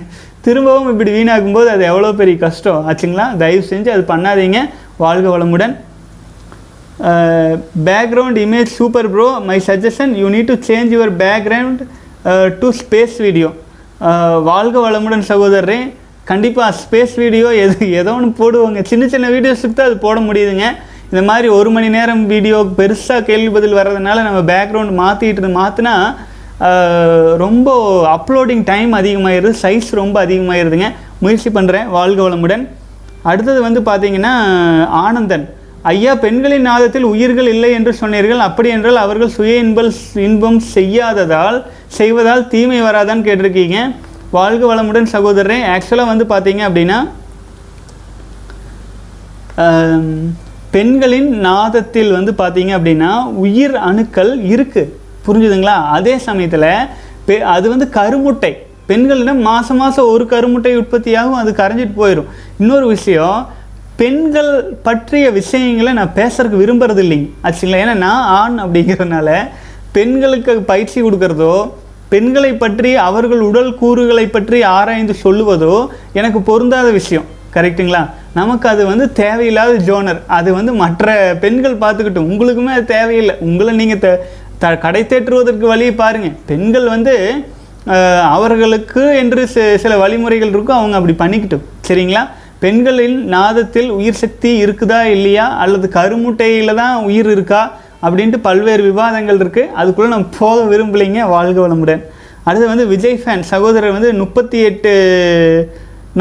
S1: திரும்பவும் இப்படி வீணாக்கும்போது அது எவ்வளோ பெரிய கஷ்டம். ஆச்சுங்களா? தயவு செஞ்சு அது பண்ணாதீங்க. வாழ்க வளமுடன். Background image super bro my suggestion you need to change your background to space video வாழ்க வளமுடன் சகோதரரே. கண்டிப்பாக ஸ்பேஸ் வீடியோ எது ஏதோ ஒன்று போடுவாங்க. சின்ன சின்ன வீடியோஸுக்கு தான் அது போட முடியுதுங்க. இந்த மாதிரி ஒரு மணி நேரம் வீடியோ பெருசாக கேள்வி பதில் வர்றதுனால நம்ம பேக்ரவுண்ட் மாற்றிட்டு மாற்றினா ரொம்ப அப்லோடிங் டைம் அதிகமாகிடுது சைஸ் ரொம்ப அதிகமாகிடுதுங்க முயற்சி பண்ணுறேன் வாழ்க வளமுடன். அடுத்தது வந்து பார்த்தீங்கன்னா ஆனந்தன். ஐயா பெண்களின் நாதத்தில் உயிர்கள் இல்லை என்று சொன்னீர்கள். அப்படி என்றால் அவர்கள் சுய இன்பல் இன்பம் செய்யாததால் செய்வதால் தீமை வராதான்னு கேட்டிருக்கீங்க. வாழ்க வளமுடன் சகோதரரே. ஆக்சுவலாக வந்து பார்த்தீங்க அப்படின்னா பெண்களின் நாதத்தில் வந்து பார்த்தீங்க அப்படின்னா உயிர் அணுக்கள் இருக்குது புரிஞ்சுதுங்களா? அதே சமயத்தில் பெ அது வந்து கருமுட்டை. பெண்களிடம் மாதம் மாதம் ஒரு கருமுட்டை உற்பத்தியாகவும் அது கரைஞ்சிட்டு போயிடும் இன்னொரு விஷயம் பெண்கள் பற்றிய விஷயங்களை நான் பேசுறதுக்கு விரும்புறது இல்லைங்க. ஆச்சுங்களா ஏன்னா நான் ஆண் அப்படிங்கிறதுனால பெண்களுக்கு பயிற்சி கொடுக்குறதோ பெண்களை பற்றி அவர்கள் உடல் கூறுகளை பற்றி ஆராய்ந்து சொல்லுவதோ எனக்கு பொருந்தாத விஷயம். கரெக்ட்டுங்களா நமக்கு அது வந்து தேவையில்லாத ஜோனர். அது வந்து மற்ற பெண்கள் பார்த்துக்கிட்டும் உங்களுக்குமே அது தேவையில்லை. உங்களை நீங்கள் த த கடை தேற்றுவதற்கு வழியை பாருங்கள் பெண்கள் வந்து அவர்களுக்கு என்று சில வழிமுறைகள் இருக்கும் அவங்க அப்படி பண்ணிக்கிட்டும். சரிங்களா? பெண்களின் நாதத்தில் உயிர் சக்தி இருக்குதா இல்லையா? அல்லது கருமுட்டையில் தான் உயிர் இருக்கா? அப்படின்ட்டு பல்வேறு விவாதங்கள் இருக்குது அதுக்குள்ளே நம்ம போக விரும்பலைங்க வாழ்க வளமுடன். அடுத்து வந்து விஜய் ஃபேன் சகோதரர் வந்து முப்பத்தி எட்டு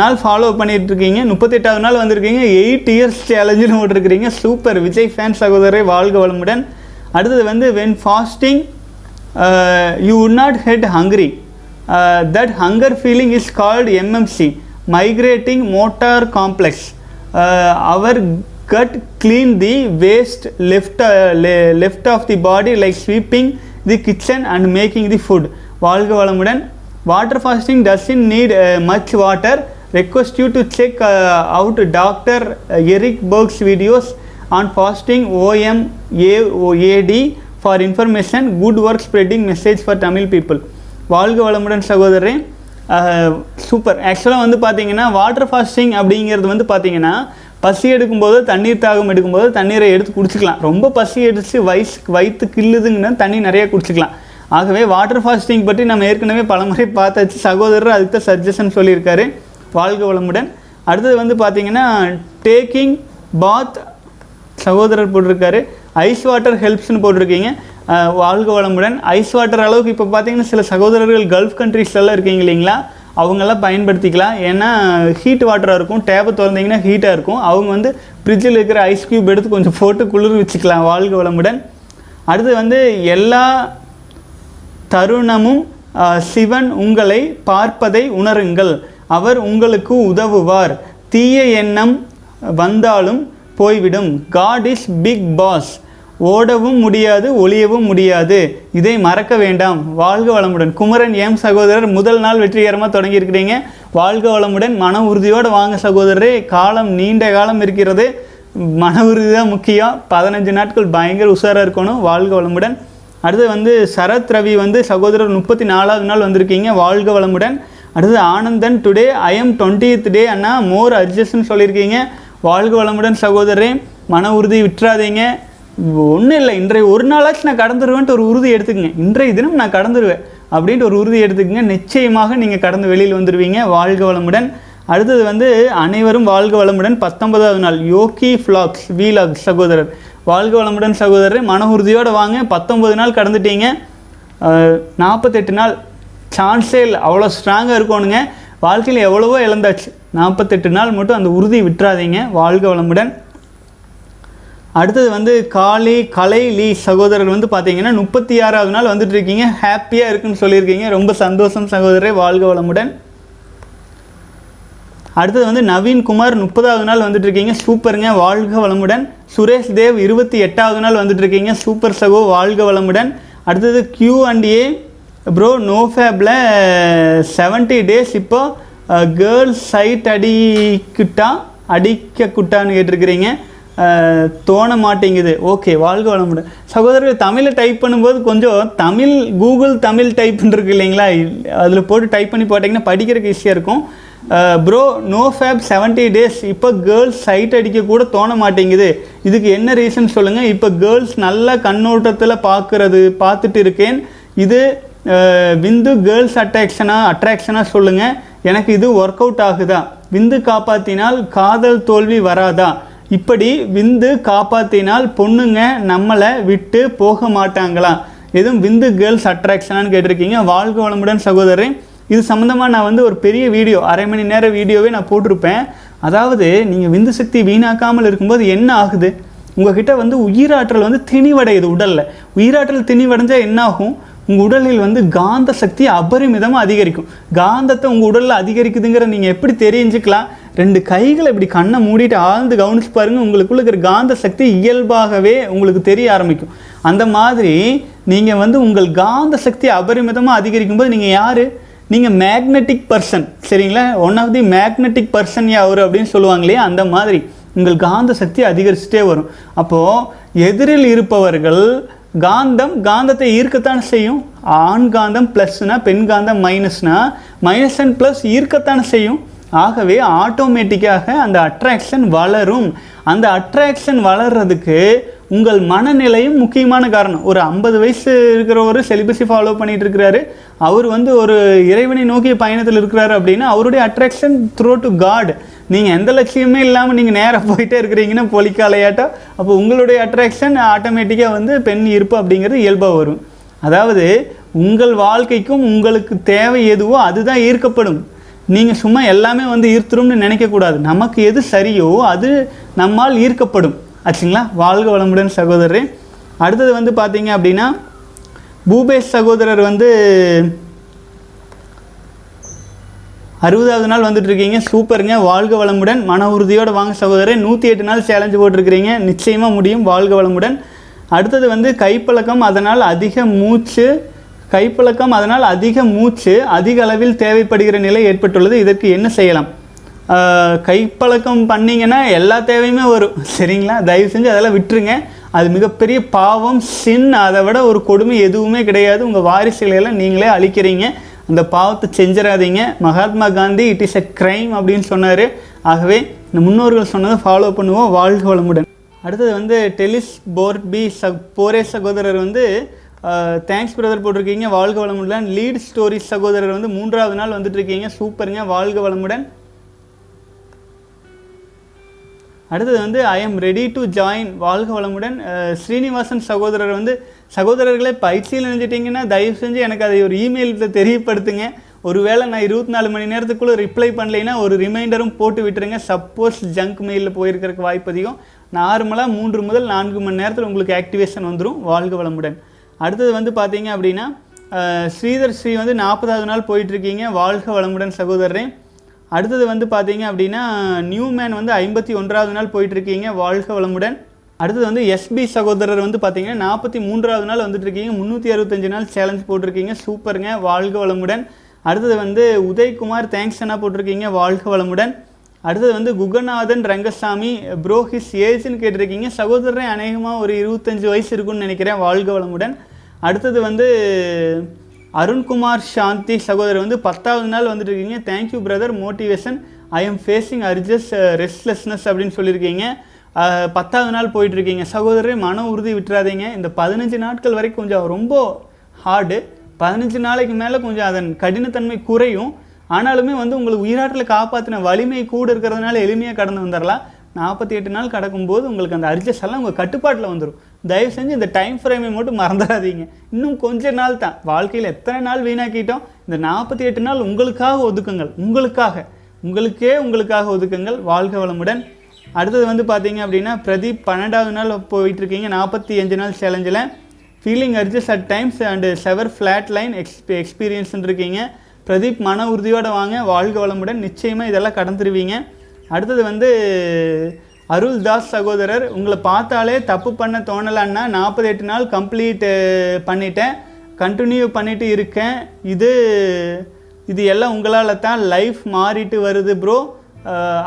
S1: நாள் ஃபாலோ பண்ணிகிட்ருக்கீங்க இருக்கீங்க முப்பத்தெட்டாவது நாள் வந்திருக்கீங்க. எயிட் இயர்ஸ் சேலஞ்சுன்னு ஓட்டிருக்கிறீங்க சூப்பர் விஜய் ஃபேன் சகோதரரை வாழ்க வளமுடன். அடுத்தது வந்து when fasting you would not had hungry that hunger feeling is called MMC migrating motor complex our gut clean the waste left left off the body like sweeping the kitchen and making the food வாழ்க வளமுடன். Water fasting doesn't need much water request you to check out doctor Eric Berg's videos on fasting OM AD for information good work spreading message for Tamil people வாழ்க வளமுடன் சகோதரரே. Super ஆக்சுவலாக வந்து பார்த்தீங்கன்னா water fasting அப்படிங்கிறது வந்து பார்த்தீங்கன்னா பசி எடுக்கும்போது தண்ணீர் தாகம் எடுக்கும்போது தண்ணீரை எடுத்து குடிச்சிக்கலாம். ரொம்ப பசி எடுத்து வயசு வயிற்று கில்லுதுங்கன்னா தண்ணி நிறையா குடிச்சிக்கலாம். ஆகவே வாட்டர் ஃபாஸ்டிங் பற்றி நம்ம ஏற்கனவே பலமுறை பார்த்தாச்சு. சகோதரர் அதுக்கு தான் சஜஷன் சொல்லியிருக்காரு. வாழ்க வளமுடன். அடுத்தது வந்து பார்த்தீங்கன்னா டேக்கிங் பாத் சகோதரர் போட்டிருக்காரு. ஐஸ் வாட்டர் ஹெல்ப்ஸ்னு போட்டிருக்கீங்க. வாழ்க வளமுடன். ஐஸ் வாட்டர் அளவுக்கு இப்போ பார்த்தீங்கன்னா சில சகோதரர்கள் கல்ஃப் கண்ட்ரீஸ்லலாம் இருக்கீங்க இல்லைங்களா? அவங்கெல்லாம் பயன்படுத்திக்கலாம். ஏன்னா ஹீட் வாட்டராக இருக்கும் டேப்பை திறந்தீங்கன்னா ஹீட்டாக இருக்கும். அவங்க வந்து ஃப்ரிட்ஜில் இருக்கிற ஐஸ் க்யூப் எடுத்து கொஞ்சம் போட்டு குளிர் வச்சுக்கலாம் வாழ்க வளமுடன். அடுத்து வந்து எல்லா தருணமும் சிவன் உங்களை பார்ப்பதை உணருங்கள். அவர் உங்களுக்கு உதவுவார். தீய எண்ணம் வந்தாலும் போய்விடும். காட் இஸ் பிக் பாஸ் ஓடவும் முடியாது ஒளியவும் முடியாது. இதை மறக்க வேண்டாம். வாழ்க வளமுடன். குமரன் எம் சகோதரர் முதல் நாள் வெற்றிகரமாக தொடங்கியிருக்கிறீங்க. வாழ்க வளமுடன். மன உறுதியோடு வாங்க சகோதரரே. காலம் நீண்ட காலம் இருக்கிறது. மன உறுதி தான் முக்கியம். பதினஞ்சு நாட்கள் பயங்கர உஷாராக இருக்கணும். வாழ்க வளமுடன். அடுத்து வந்து சரத் ரவி வந்து சகோதரர் முப்பத்தி நாலாவது நாள் வந்திருக்கீங்க. வாழ்க வளமுடன். அடுத்து Anandan today I am twentieth day Anna. More அட்ஜஸ்ட்னு சொல்லியிருக்கீங்க. வாழ்க வளமுடன் சகோதரரே. மன உறுதி விட்டுறாதீங்க. ஒன்றும் இல்லை. இன்றைய ஒரு நாளாச்சும் நான் கடந்துருவேன்ட்டு ஒரு உறுதி எடுத்துக்கங்க. இன்றைய தினம் நான் கடந்துருவேன். அப்படின்ட்டு ஒரு உறுதி எடுத்துக்கங்க. நிச்சயமாக நீங்கள் கடந்து வெளியில் வந்துடுவீங்க வாழ்க வளமுடன். அடுத்தது வந்து அனைவரும் வாழ்க வளமுடன். பத்தொன்பதாவது நாள். யோகி ஃப்ளாக்ஸ் வீலாக் சகோதரர். வாழ்க வளமுடன் சகோதரர். மன உறுதியோடு வாங்க. பத்தொன்பது நாள் கடந்துட்டீங்க. நாற்பத்தெட்டு நாள். சான்ஸே இல்லை. அவ்வளோ ஸ்ட்ராங்காக இருக்கணுங்க. வாழ்க்கையில் எவ்வளவோ இழந்தாச்சு. நாற்பத்தெட்டு நாள் மட்டும் அந்த உறுதி விட்டுறாதீங்க. வாழ்க வளமுடன். அடுத்தது வந்து காளி கலை லீ சகோதரர் வந்து பார்த்தீங்கன்னா முப்பத்தி ஆறாவது நாள் வந்துட்டு இருக்கீங்க. ஹாப்பியாக இருக்குன்னு சொல்லியிருக்கீங்க. ரொம்ப சந்தோஷம் சகோதரரே. வாழ்க வளமுடன். அடுத்தது வந்து நவீன்குமார் முப்பதாவது நாள் வந்துட்டு இருக்கீங்க. சூப்பருங்க. வாழ்க வளமுடன். சுரேஷ் தேவ் இருபத்தி எட்டாவது நாள் வந்துட்டு இருக்கீங்க. சூப்பர் சகோ. வாழ்க வளமுடன். அடுத்தது Q and A bro no ஃபேப்பில் seventy days இப்போ கேர்ள்ஸ் சைட் அடிக்கிட்டா அடிக்க குட்டான்னு கேட்டிருக்கிறீங்க. தோண மாட்டேங்குது. ஓகே வாழ்க வளமுடன். சகோதரர்கள் தமிழில் டைப் பண்ணும்போது கொஞ்சம் தமிழ் கூகுள் தமிழ் டைப்னு இருக்கு இல்லைங்களா? அதில் போட்டு டைப் பண்ணி போட்டிங்கன்னா படிக்கிறதுக்கு ஈஸியாக இருக்கும். Bro no fap seventy days இப்போ கேர்ள்ஸ் சைட் அடிக்க கூட தோண மாட்டேங்குது. இதுக்கு என்ன ரீசன் சொல்லுங்கள் இப்போ கேர்ள்ஸ் நல்ல கண்ணோட்டத்தில் பார்க்குறது பார்த்துட்டு இருக்கேன். இது விந்து கேர்ள்ஸ் அட்ராக்ஷனாக அட்ராக்ஷனாக சொல்லுங்கள் எனக்கு இது ஒர்க் அவுட் ஆகுதா? விந்து காப்பாற்றினால் காதல் தோல்வி வராதா? இப்படி விந்து காப்பாற்றினால் பொண்ணுங்க நம்மளை விட்டு போக மாட்டாங்களா? எதுவும் விந்து கேர்ள்ஸ் அட்ராக்ஷனான்னு கேட்டிருக்கீங்க. வாழ்க வளமுடன் சகோதரன் இது சம்மந்தமாக நான் வந்து ஒரு பெரிய வீடியோ அரை மணி நேர வீடியோவே நான் போட்டிருப்பேன். அதாவது நீங்கள் விந்து சக்தி வீணாக்காமல் இருக்கும்போது என்ன ஆகுது? உங்ககிட்ட வந்து உயிராற்றல் வந்து திணிவடையுது உடலில். உயிராற்றல் திணிவடைஞ்சால் என்ன ஆகும்? உங்கள் உடலில் வந்து காந்த சக்தி அபரிமிதமாக அதிகரிக்கும். காந்தத்தை உங்கள் உடலில் அதிகரிக்குதுங்கிற நீங்கள் எப்படி தெரிஞ்சுக்கலாம்? ரெண்டு கைகளை இப்படி கண்ணை மூடிட்டு ஆழ்ந்து கவனிச்சு பாருங்கள் உங்களுக்குள்ள இருக்கிற காந்த சக்தி இயல்பாகவே உங்களுக்கு தெரிய ஆரம்பிக்கும். அந்த மாதிரி நீங்கள் வந்து உங்கள் காந்த சக்தி அபரிமிதமாக அதிகரிக்கும் போது நீங்கள் யார்? நீங்கள் மேக்னெட்டிக் பர்சன் சரிங்களா? One of the magnetic person யார் அப்படின்னு சொல்லுவாங்க இல்லையா? அந்த மாதிரி உங்கள் காந்த சக்தி அதிகரிச்சுட்டே வரும். அப்போது எதிரில் இருப்பவர்கள் காந்தம் காந்தத்தை ஈர்க்கத்தான் செய்யும். ஆண் காந்தம் ப்ளஸ்னா பெண் காந்தம் மைனஸ்னா மைனஸ் அண்ட் ப்ளஸ் ஈர்க்கத்தான் செய்யும். ஆகவே ஆட்டோமேட்டிக்காக அந்த அட்ராக்ஷன் வளரும். அந்த அட்ராக்ஷன் வளர்றதுக்கு உங்கள் மனநிலையும் முக்கியமான காரணம். ஒரு ஐம்பது வயசு இருக்கிறவர் செலிபஸி ஃபாலோ பண்ணிட்டு இருக்கிறாரு அவர் வந்து ஒரு இறைவனை நோக்கிய பயணத்தில் இருக்கிறாரு அப்படின்னா அவருடைய அட்ராக்ஷன் த்ரோ டு காட் நீங்கள் எந்த லட்சியமே இல்லாமல் நீங்கள் நேராக போயிட்டே இருக்கிறீங்கன்னா பொலிக்காலையாட்டம் அப்போ உங்களுடைய அட்ராக்ஷன் ஆட்டோமேட்டிக்காக வந்து பெண் ஈர்ப்பு அப்படிங்கிறது இயல்பாக வரும். அதாவது உங்கள் வாழ்க்கைக்கும் உங்களுக்கு தேவை எதுவோ அதுதான் ஈர்க்கப்படும். நீங்கள் சும்மா எல்லாமே வந்து ஈர்த்துரும்னு நினைக்கக்கூடாது. நமக்கு எது சரியோ அது நம்மால் ஈர்க்கப்படும். ஆச்சுங்களா? வாழ்க வளமுடன் சகோதரரே. அடுத்தது வந்து பார்த்தீங்க அப்படின்னா பூபேஷ் சகோதரர் வந்து அறுபதாவது நாள் வந்துட்டுருக்கீங்க. சூப்பருங்க. வாழ்க வளமுடன். மன உறுதியோடு வாங்க சகோதரர். நூற்றி எட்டு நாள் சேலஞ்சு போட்டிருக்கிறீங்க. நிச்சயமாக முடியும். வாழ்க வளமுடன். அடுத்தது வந்து கைப்பழக்கம் அதனால் அதிக மூச்சு. கைப்பழக்கம் அதனால் அதிக மூச்சு. அதிக அளவில் தேவைப்படுகிற நிலை ஏற்பட்டுள்ளது. இதற்கு என்ன செய்யலாம்? கைப்பழக்கம் பண்ணிங்கன்னா எல்லா தேவையுமே வரும். சரிங்களா? தயவு செஞ்சு அதெல்லாம் விட்டுருங்க. அது மிகப்பெரிய பாவம் சின் அதை விட ஒரு கொடுமை எதுவுமே கிடையாது. உங்கள் வாரிசுகளையெல்லாம் நீங்களே அழிக்கிறீங்க. அந்த பாவத்தை செஞ்சிடாதீங்க. Mahatma Gandhi it is a crime அப்படின்னு சொன்னார். ஆகவே இந்த முன்னோர்கள் சொன்னதை ஃபாலோ பண்ணுவோம். வாழ்க வளமுடன். அடுத்தது வந்து டெலிஸ் போர்ட் பி சக் போரே சகோதரர் வந்து தேங்க்ஸ் பிரதர் போட்டிருக்கீங்க. வாழ்க வளமுடன். லீட் ஸ்டோரி சகோதரர் வந்து மூன்றாவது நாள் வந்துட்டுருக்கீங்க. சூப்பருங்க வாழ்க வளமுடன். அடுத்தது வந்து I am ready to join வாழ்க வளமுடன். ஸ்ரீனிவாசன் சகோதரர் வந்து சகோதரர்களை பயிற்சியில் நினைச்சிட்டிங்கன்னா தயவு செஞ்சு எனக்கு அதை ஒரு இமெயிலில் தெரியப்படுத்துங்க. ஒருவேளை நான் இருபத்தி நாலு மணி நேரத்துக்குள்ளே ரிப்ளை பண்ணலைன்னா ஒரு ரிமைண்டரும் போட்டு விட்டுருங்க. சப்போஸ் ஜங்க் மெயிலில் போயிருக்கிறதுக்கு வாய்ப்பு அதிகம். நார்மலாக மூன்று முதல் நான்கு மணி நேரத்தில் உங்களுக்கு ஆக்டிவேஷன் வந்துடும் வாழ்க வளமுடன். அடுத்தது வந்து பார்த்தீங்க அப்படின்னா ஸ்ரீதர் ஸ்ரீ வந்து நாற்பதாவது நாள் போயிட்டுருக்கீங்க வாழ்க வளமுடன் சகோதரரே. அடுத்தது வந்து பார்த்தீங்க அப்படின்னா நியூ மேன் வந்து ஐம்பத்தி ஒன்றாவது நாள் போயிட்டுருக்கீங்க வாழ்க வளமுடன். அடுத்தது வந்து எஸ்பி சகோதரர் வந்து பார்த்தீங்கன்னா நாற்பத்தி மூன்றாவது நாள் வந்துட்டுருக்கீங்க முந்நூற்றி அறுபத்தஞ்சு நாள் சேலஞ்ச் போட்டிருக்கீங்க சூப்பருங்க வாழ்க வளமுடன். அடுத்தது வந்து உதய்குமார் தேங்க்ஸ் என்ன போட்டிருக்கீங்க வாழ்க வளமுடன். அடுத்தது வந்து குகநாதன் ரங்கசாமி ப்ரோ ஹிஸ் ஏஜ்னு கேட்டிருக்கீங்க சகோதரன் அநேகமாக ஒரு இருபத்தஞ்சு வயசு இருக்குன்னு நினைக்கிறேன் வாழ்க வளமுடன். அடுத்தது வந்து அருண்குமார் சாந்தி சகோதரர் வந்து பத்தாவது நாள் வந்துட்டு இருக்கீங்க thank you brother motivation I am facing urges restlessness அப்படின்னு சொல்லியிருக்கீங்க. பத்தாவது நாள் போயிட்டுருக்கீங்க. சகோதரரே மன உறுதி விட்டுறாதீங்க. இந்த பதினஞ்சு நாட்கள் வரைக்கும் கொஞ்சம் ரொம்ப ஹார்டு பதினஞ்சு நாளைக்கு மேலே கொஞ்சம் அதன் கடினத்தன்மை குறையும். ஆனாலுமே வந்து உங்களுக்கு உயிராட்டில் காப்பாற்றின வலிமை கூட இருக்கிறதுனால எளிமையாக கடந்து வந்துடலாம் நாற்பத்தி எட்டு நாள் கடக்கும்போது உங்களுக்கு அந்த அர்ஜஸ் எல்லாம் உங்கள் கட்டுப்பாட்டில் வந்துடும் தயவு செஞ்சு இந்த டைம் ஃப்ரேமை மட்டும் மறந்துடாதீங்க. இன்னும் கொஞ்ச நாள் தான். வாழ்க்கையில் எத்தனை நாள் வீணாக்கிட்டோம்? இந்த நாற்பத்தி எட்டு நாள் உங்களுக்காக ஒதுக்குங்கள். உங்களுக்காக. உங்களுக்கே உங்களுக்காக ஒதுக்குங்கள். வாழ்க வளமுடன். அடுத்தது வந்து பார்த்தீங்க அப்படின்னா பிரதீப் பன்னெண்டாவது நாள் போயிட்டுருக்கீங்க. நாற்பத்தி அஞ்சு நாள் சேலஞ்சில். Feeling urges at times and severe flatline exp எக்ஸ்பீரியன்ஸ்ன்னு இருக்கீங்க. பிரதீப் மன உறுதியோடு வாங்க. வாழ்க வளமுடன். நிச்சயமாக இதெல்லாம் கடந்துருவீங்க. அடுத்தது வந்து அருள் தாஸ் சகோதரர் உங்களை பார்த்தாலே தப்பு பண்ண தோணலான்னா நாற்பது எட்டு நாள் கம்ப்ளீட் பண்ணிட்டேன். கண்டினியூ பண்ணிட்டு இருக்கேன். இது இது எல்லாம் உங்களால் தான் லைஃப் மாறிட்டு வருது ப்ரோ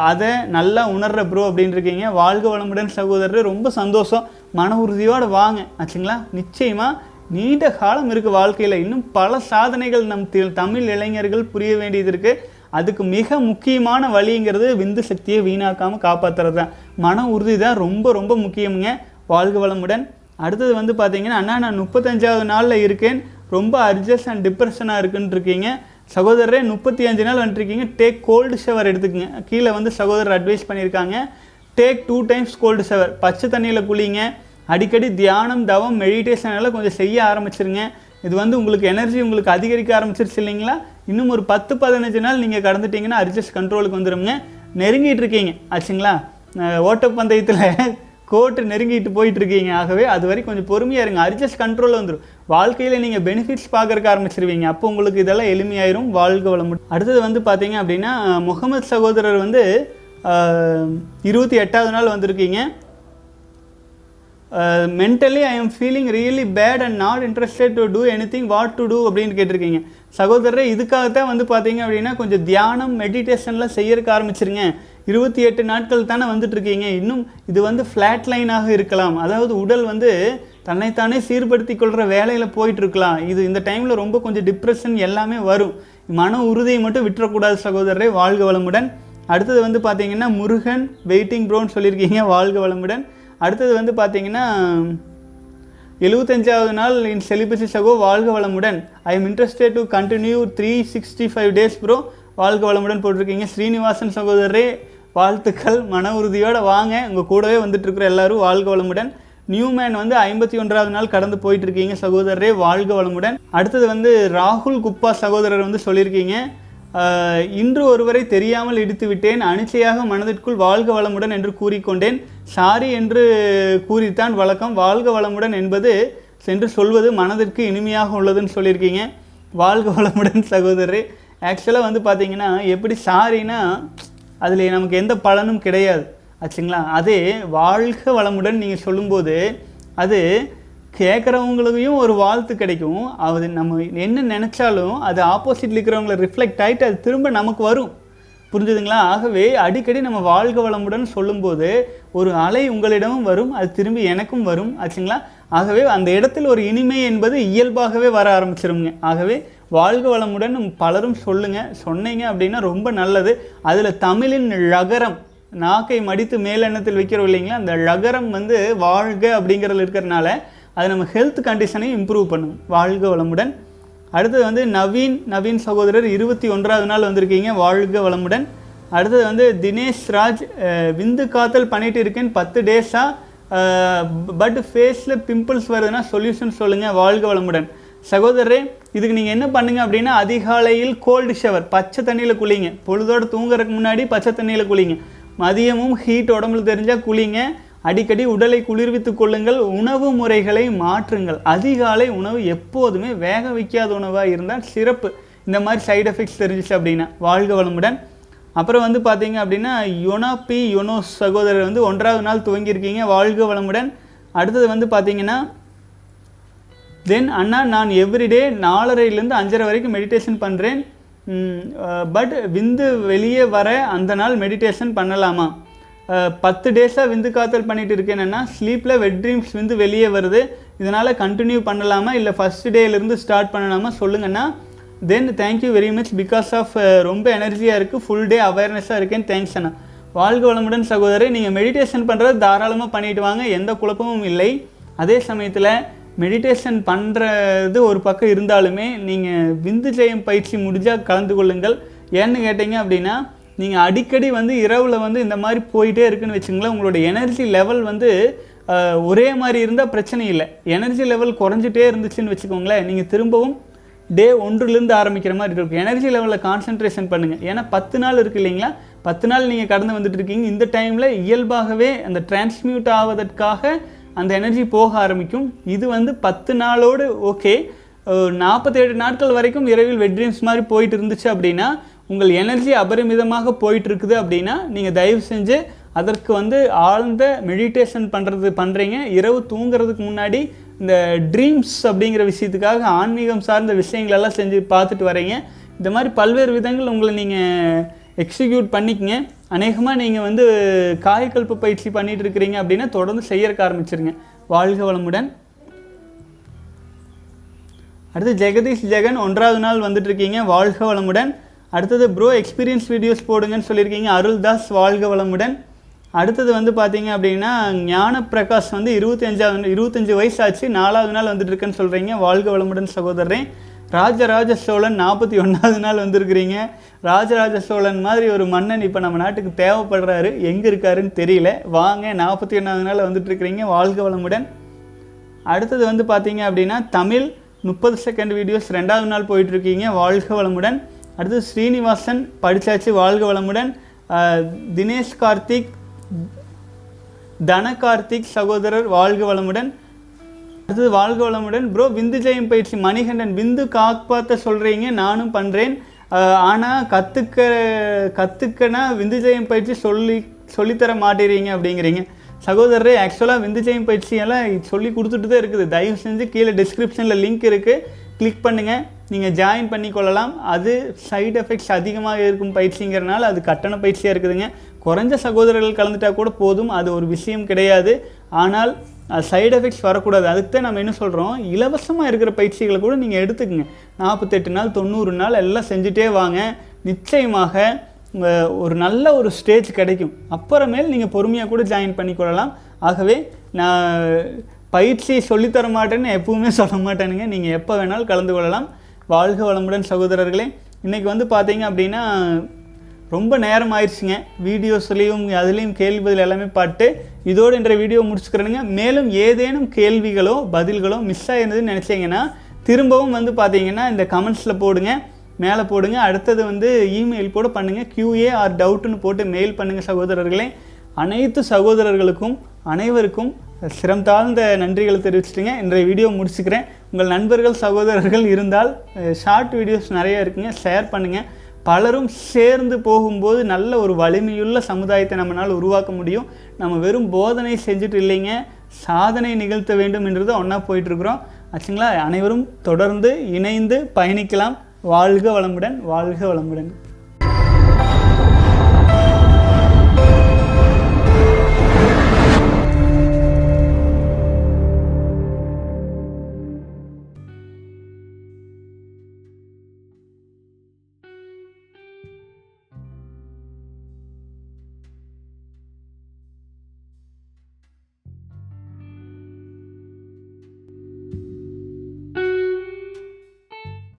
S1: அதை நல்லா உணர்ற ப்ரோ அப்படின்னு இருக்கீங்க வாழ்க வளமுடன் சகோதரர். ரொம்ப சந்தோஷம். மன உறுதியோடு வாங்க. ஆச்சுங்களா? நிச்சயமாக நீண்ட காலம் இருக்குது வாழ்க்கையில். இன்னும் பல சாதனைகள் நம் தமிழ் இளைஞர்கள் புரிய வேண்டியது இருக்குது அதுக்கு மிக முக்கியமான வழிங்கிறது விந்து சக்தியை வீணாக்காமல் காப்பாற்றுறது தான் மன உறுதி தான் ரொம்ப ரொம்ப முக்கியமுங்க. வாழ்க வளமுடன். அடுத்தது வந்து பார்த்தீங்கன்னா அண்ணா நான் முப்பத்தஞ்சாவது நாளில் இருக்கேன். ரொம்ப அர்ஜஸ்ட் அண்ட் டிப்ரெஷனாக இருக்குன்னு இருக்கீங்க. சகோதரரே முப்பத்தி அஞ்சு நாள் வந்துருக்கீங்க. டேக் கோல்டு ஷவர் எடுத்துக்கங்க. கீழே வந்து சகோதரர் அட்வைஸ் பண்ணியிருக்காங்க. Take two times cold shower பச்சை தண்ணியில் குளிங்க. அடிக்கடி தியானம் தவம் மெடிடேஷன் எல்லாம் கொஞ்சம் செய்ய ஆரம்பிச்சிருங்க. இது வந்து உங்களுக்கு எனர்ஜி உங்களுக்கு அதிகரிக்க ஆரம்பிச்சிருச்சு இல்லைங்களா? இன்னும் ஒரு பத்து பதினஞ்சு நாள் நீங்கள் கடந்துட்டீங்கன்னா அர்ஜஸ்ட் கண்ட்ரோலுக்கு வந்துடுங்க நெருங்கிட்டு இருக்கீங்க. ஆச்சுங்களா? ஓட்டப்பந்தயத்தில் கோட்டு நெருங்கிட்டு போயிட்டு இருக்கீங்க. ஆகவே அது வரைக்கும் கொஞ்சம் பொறுமையாக இருங்க. அட்ஜஸ்ட் கண்ட்ரோலில் வந்துடும் வாழ்க்கையில் நீங்கள் பெனிஃபிட்ஸ் பார்க்கறக்க ஆரம்பிச்சிருவீங்க. அப்போ உங்களுக்கு இதெல்லாம் எளிமையாயிரும் வாழ்க வளம் அடுத்தது வந்து பார்த்தீங்க அப்படின்னா முகமது சகோதரர் வந்து இருபத்தி எட்டாவது நாள் வந்திருக்கீங்க. Mentally I am feeling really bad and not interested to do anything what to do அப்படின்னு கேட்டிருக்கீங்க. சகோதரரே இதுக்காகத்தான் வந்து பார்த்தீங்க அப்படின்னா கொஞ்சம் தியானம் மெடிடேஷன்லாம் செய்யறதுக்கு ஆரம்பிச்சிருங்க. இருபத்தி எட்டு நாட்கள் தானே வந்துட்டுருக்கீங்க. இன்னும் இது வந்து ஃப்ளாட் லைனாக இருக்கலாம். அதாவது உடல் வந்து தன்னைத்தானே சீர்படுத்தி கொள்கிற வேலையில் போயிட்டுருக்கலாம். இது இந்த டைமில் ரொம்ப கொஞ்சம் டிப்ரெஷன் எல்லாமே வரும். மன உறுதியை மட்டும் விட்டுறக்கூடாது சகோதரரே வாழ்க வளமுடன். அடுத்தது வந்து பார்த்தீங்கன்னா முருகன் வெயிட்டிங் ப்ரோன்னு சொல்லியிருக்கீங்க வாழ்க வளமுடன். அடுத்தது வந்து பார்த்தீங்கன்னா எழுபத்தஞ்சாவது நாள் இன் செலிபசி சகோ வாழ்க வளமுடன். I am interested to continue three sixty five days bro வாழ்க வளமுடன் போட்டிருக்கீங்க. ஸ்ரீனிவாசன் சகோதரரே வாழ்த்துக்கள். மன உறுதியோடு வாங்க. உங்கள் கூடவே வந்துட்டுருக்குற எல்லோரும் எல்லாரும் வாழ்க வளமுடன். நியூ மேன் வந்து ஐம்பத்தி ஒன்றாவது நாள் கடந்து போயிட்டுருக்கீங்க சகோதரரே வாழ்க வளமுடன். அடுத்தது வந்து ராகுல் குப்பா சகோதரர் வந்து சொல்லியிருக்கீங்க. இன்று ஒருவரை தெரியாமல் இடித்து விட்டேன் அனிச்சையாக மனதிற்குள் வாழ்க வளமுடன் என்று கூறிக்கொண்டேன். சாரி என்று கூறித்தான் வழக்கம். வாழ்க வளமுடன் என்பது சென்று சொல்வது மனதிற்கு இனிமையாக உள்ளதுன்னு சொல்லியிருக்கீங்க. வாழ்க வளமுடன் சகோதரர். ஆக்சுவலாக வந்து பார்த்தீங்கன்னா எப்படி சாரினா அதில் நமக்கு எந்த பலனும் கிடையாது. ஆச்சுங்களா? அதே வாழ்க வளமுடன் நீங்கள் சொல்லும்போது அது கேட்குறவங்களுக்கும் ஒரு வாழ்த்து கிடைக்கும். அது நம்ம என்ன நினச்சாலும் அது ஆப்போசிட்டில் இருக்கிறவங்கள ரிஃப்ளெக்ட் ஆகிட்டு அது திரும்ப நமக்கு வரும். புரிஞ்சுதுங்களா? ஆகவே அடிக்கடி நம்ம வாழ்க வளமுடன் சொல்லும்போது ஒரு அலை உங்களிடமும் வரும் அது திரும்பி எனக்கும் வரும் ஆச்சுங்களா? ஆகவே அந்த இடத்தில் ஒரு இனிமை என்பது இயல்பாகவே வர ஆரம்பிச்சிருங்க ஆகவே வாழ்க வளமுடன் பலரும் சொல்லுங்கள் சொன்னீங்க அப்படின்னா ரொம்ப நல்லது. அதில் தமிழின் ழகரம் நாக்கை மடித்து மேலெண்ணத்தில் வைக்கிறோம் இல்லைங்களா? அந்த ழகரம் வந்து வாழ்க அப்படிங்கிறதுல இருக்கிறனால அது நம்ம ஹெல்த் கண்டிஷனையும் இம்ப்ரூவ் பண்ணும். வாழ்க வளமுடன் அடுத்தது வந்து நவீன் நவீன் சகோதரர் இருபத்தி ஒன்றாவது நாள் வந்திருக்கீங்க. வாழ்க வளமுடன். அடுத்தது வந்து தினேஷ் ராஜ் விந்து காத்தல் பண்ணிட்டு இருக்கேன். பத்து டேஸாக பட் ஃபேஸில் பிம்பிள்ஸ் வருதுன்னா சொல்யூஷன் சொல்லுங்கள் வாழ்க வளமுடன். சகோதரரே இதுக்கு நீங்கள் என்ன பண்ணுங்க அப்படின்னா அதிகாலையில் கோல்டு ஷவர் பச்சை தண்ணியில் குளிங்க. பொழுதோடு தூங்குறதுக்கு முன்னாடி பச்சை தண்ணியில் குளிங்க. மதியமும் ஹீட் உடம்புல தெரிஞ்சால் குளிங்க. அடிக்கடி உடலை குளிர்வித்துக் கொள்ளுங்கள் உணவு முறைகளை மாற்றுங்கள். அதிகாலை உணவு எப்போதுமே வேக வைக்காத உணவாக இருந்தால் சிறப்பு. இந்த மாதிரி சைடு எஃபெக்ட்ஸ் தெரிஞ்சிச்சு அப்படின்னா வாழ்க வளமுடன். அப்புறம் வந்து பார்த்தீங்க அப்படின்னா யோனா பி சகோதரர் வந்து ஒன்றாவது நாள் துவங்கியிருக்கீங்க வாழ்க வளமுடன். அடுத்தது வந்து பார்த்தீங்கன்னா தென் அண்ணா நான் எவ்ரிடே நாலரைலேருந்து அஞ்சரை வரைக்கும் மெடிடேஷன் பண்ணுறேன் பட் விந்து வெளியே வர அந்த நாள் மெடிடேஷன் பண்ணலாமா? பத்து டேஸாக விந்து காத்தல் பண்ணிட்டு இருக்கேன்னா ஸ்லீப்பில் வெட் ட்ரீம்ஸ் விந்து வெளியே வருது. இதனால் கண்டினியூ பண்ணலாமா? இல்லை ஃபஸ்ட் டேலேருந்து ஸ்டார்ட் பண்ணலாமா? சொல்லுங்கன்னா then thank you very much because of ரொம்ப எனர்ஜியாக இருக்குது ஃபுல் டே அவேர்னஸாக இருக்கேன். தேங்க்ஸ் அண்ணா. வாழ்க வளமுடன் சகோதரர். நீங்கள் மெடிடேஷன் பண்ணுறது தாராளமாக பண்ணிட்டு வாங்க. எந்த குழப்பமும் இல்லை. அதே சமயத்தில் மெடிடேஷன் பண்ணுறது ஒரு பக்கம் இருந்தாலுமே நீங்கள் விந்து ஜெயம் பயிற்சி முடிஞ்சால் கலந்து கொள்ளுங்கள். ஏன்னு கேட்டிங்க அப்படின்னா நீங்கள் அடிக்கடி வந்து இரவில் வந்து இந்த மாதிரி போயிட்டே இருக்குன்னு வச்சுங்களேன் உங்களோட எனர்ஜி லெவல் வந்து ஒரே மாதிரி இருந்தால் பிரச்சனை இல்லை. எனர்ஜி லெவல் குறைஞ்சிட்டே இருந்துச்சுன்னு வச்சுக்கோங்களேன் நீங்கள் திரும்பவும் டே ஒன்றுலேருந்து ஆரம்பிக்கிற மாதிரி இருக்கும். எனர்ஜி லெவலில் கான்சென்ட்ரேஷன் பண்ணுங்கள் ஏன்னா பத்து நாள் இருக்கு இல்லைங்களா? பத்து நாள் நீங்கள் கடந்து வந்துட்டு இருக்கீங்க. இந்த டைமில் இயல்பாகவே அந்த டிரான்ஸ்மியூட் ஆவதற்காக அந்த எனர்ஜி போக ஆரம்பிக்கும். இது வந்து பத்து நாளோடு ஓகே நாற்பத்தேழு நாட்கள் வரைக்கும் இரவில் வெட் ட்ரீம்ஸ் மாதிரி போயிட்டு இருந்துச்சு அப்படின்னா உங்கள் எனர்ஜி அபரிமிதமாக போயிட்டுருக்குது அப்படின்னா நீங்கள் தயவு செஞ்சு அதற்கு வந்து ஆழ்ந்த மெடிடேஷன் பண்ணுறது பண்ணுறீங்க இரவு தூங்குறதுக்கு முன்னாடி இந்த ட்ரீம்ஸ் அப்படிங்கிற விஷயத்துக்காக ஆன்மீகம் சார்ந்த விஷயங்களெல்லாம் செஞ்சு பார்த்துட்டு வரீங்க. இந்த மாதிரி பல்வேறு விதங்கள் உங்களை நீங்கள் எக்ஸிக்யூட் பண்ணிக்கங்க. அநேகமாக நீங்கள் வந்து காயக்கல்ப பயிற்சி பண்ணிட்டு இருக்கிறீங்க அப்படின்னா தொடர்ந்து செய்யறக்க ஆரம்பிச்சிருங்க. வாழ்க வளமுடன். அடுத்து ஜெகதீஷ் ஜெகன் ஒன்றாவது நாள் வந்துட்டு இருக்கீங்க. வாழ்க வளமுடன். அடுத்தது ப்ரோ எக்ஸ்பீரியன்ஸ் வீடியோஸ் போடுங்கன்னு சொல்லியிருக்கீங்க. அருள்தாஸ் வாழ்க வளமுடன். அடுத்தது வந்து பார்த்தீங்க அப்படின்னா ஞான பிரகாஷ் வந்து இருபத்தஞ்சாவது இருபத்தஞ்சி இருபத்தஞ்சு வயசு ஆச்சு நாலாவது நாள் வந்துட்டு இருக்கேன்னு சொல்கிறீங்க வாழ்க வளமுடன் சகோதரரே. ராஜராஜ சோழன் நாற்பத்தி ஒன்றாவது நாள் வந்திருக்கிறீங்க. ராஜராஜ சோழன் மாதிரி ஒரு மன்னன் இப்போ நம்ம நாட்டுக்கு தேவைப்படுறாரு. எங்கே இருக்காருன்னு தெரியல. வாங்க நாற்பத்தி ஒன்றாவது நாள் வந்துட்டுருக்கிறீங்க வாழ்க வளமுடன். அடுத்தது வந்து பார்த்தீங்க அப்படின்னா தமிழ் முப்பது செகண்ட் வீடியோஸ் ரெண்டாவது நாள் போயிட்டுருக்கீங்க வாழ்க வளமுடன். அடுத்து ஸ்ரீனிவாசன் படிச்சாச்சு வாழ்க வளமுடன். தினேஷ் கார்த்திக் தன கார்த்திக் சகோதரர் வாழ்க வளமுடன். அடுத்தது வாழ்க வளமுடன். ப்ரோ விந்து ஜெயம் பயிற்சி மணிகண்டன். விந்து காப்பாற்ற சொல்கிறீங்க நானும் பண்ணுறேன் ஆனால் கற்றுக்க கற்றுக்கனா விந்து ஜெயம் பயிற்சி சொல்லி சொல்லித்தர மாட்டேறீங்க அப்படிங்கிறீங்க. சகோதரரே ஆக்சுவலாக விந்து ஜெயம் பயிற்சியெல்லாம் சொல்லி கொடுத்துட்டு தான் இருக்குது. தயவு செஞ்சு கீழே டிஸ்கிரிப்ஷனில் லிங்க் இருக்குது கிளிக் பண்ணுங்கள் நீங்கள் ஜாயின் பண்ணிக்கொள்ளலாம் அது சைடு எஃபெக்ட்ஸ் அதிகமாக இருக்கும் பயிற்சிங்கிறனால அது கட்டண பயிற்சியாக இருக்குதுங்க. குறைஞ்ச சகோதரர்கள் கலந்துட்டா கூட போதும் அது ஒரு விஷயம் கிடையாது. ஆனால் சைடு எஃபெக்ட்ஸ் வரக்கூடாது. அதுக்கு தான் நம்ம என்ன சொல்கிறோம் இலவசமாக இருக்கிற பயிற்சிகளை கூட நீங்கள் எடுத்துக்கங்க. நாற்பத்தெட்டு நாள் தொண்ணூறு நாள் எல்லாம் செஞ்சுட்டே வாங்க. நிச்சயமாக ஒரு நல்ல ஒரு ஸ்டேஜ் கிடைக்கும். அப்புறமேல் நீங்கள் பொறுமையாக கூட ஜாயின் பண்ணிக்கொள்ளலாம் ஆகவே நான் பயிற்சி சொல்லித்தர மாட்டேன்னு எப்பவுமே சொல்ல மாட்டேனுங்க. நீங்கள் எப்போ வேணாலும் கலந்து கொள்ளலாம். வாழ்க வளமுடன் சகோதரர்களே. இன்றைக்கி வந்து பார்த்தீங்க அப்படின்னா ரொம்ப நேரம் ஆயிடுச்சுங்க. வீடியோஸ்லேயும் அதுலேயும் கேள்வி பதில் எல்லாமே பாட்டு இதோடு இன்றைய வீடியோ முடிச்சுக்கிறேனுங்க. மேலும் ஏதேனும் கேள்விகளோ பதில்களோ மிஸ் ஆகிருந்ததுன்னு நினச்சிங்கன்னா திரும்பவும் வந்து பார்த்தீங்கன்னா இந்த கமெண்ட்ஸில் போடுங்க. மேலே போடுங்க. அடுத்தது வந்து இமெயில் போட பண்ணுங்கள் கியூஏ ஆர் டவுட்னு போட்டு மெயில் பண்ணுங்கள் சகோதரர்களே. அனைத்து சகோதரர்களுக்கும் அனைவருக்கும் சிரம் தாழ்ந்த நன்றிகளை தெரிவிச்சிட்டுங்க. இன்றைய வீடியோ முடிச்சுக்கிறேன். உங்கள் நண்பர்கள் சகோதரர்கள் இருந்தால் ஷார்ட் வீடியோஸ் நிறைய இருக்குங்க. ஷேர் பண்ணுங்கள் பலரும் சேர்ந்து போகும்போது நல்ல ஒரு வலிமையுள்ள சமுதாயத்தை நம்மளால் உருவாக்க முடியும். நம்ம வெறும் போதனை செஞ்சுட்டு இல்லைங்க. சாதனை நிகழ்த்த வேண்டும் என்றது ஒன்றா போயிட்டுருக்குறோம். ஆச்சுங்களா? அனைவரும் தொடர்ந்து இணைந்து பயணிக்கலாம். வாழ்க வளமுடன் வாழ்க வளமுடன்.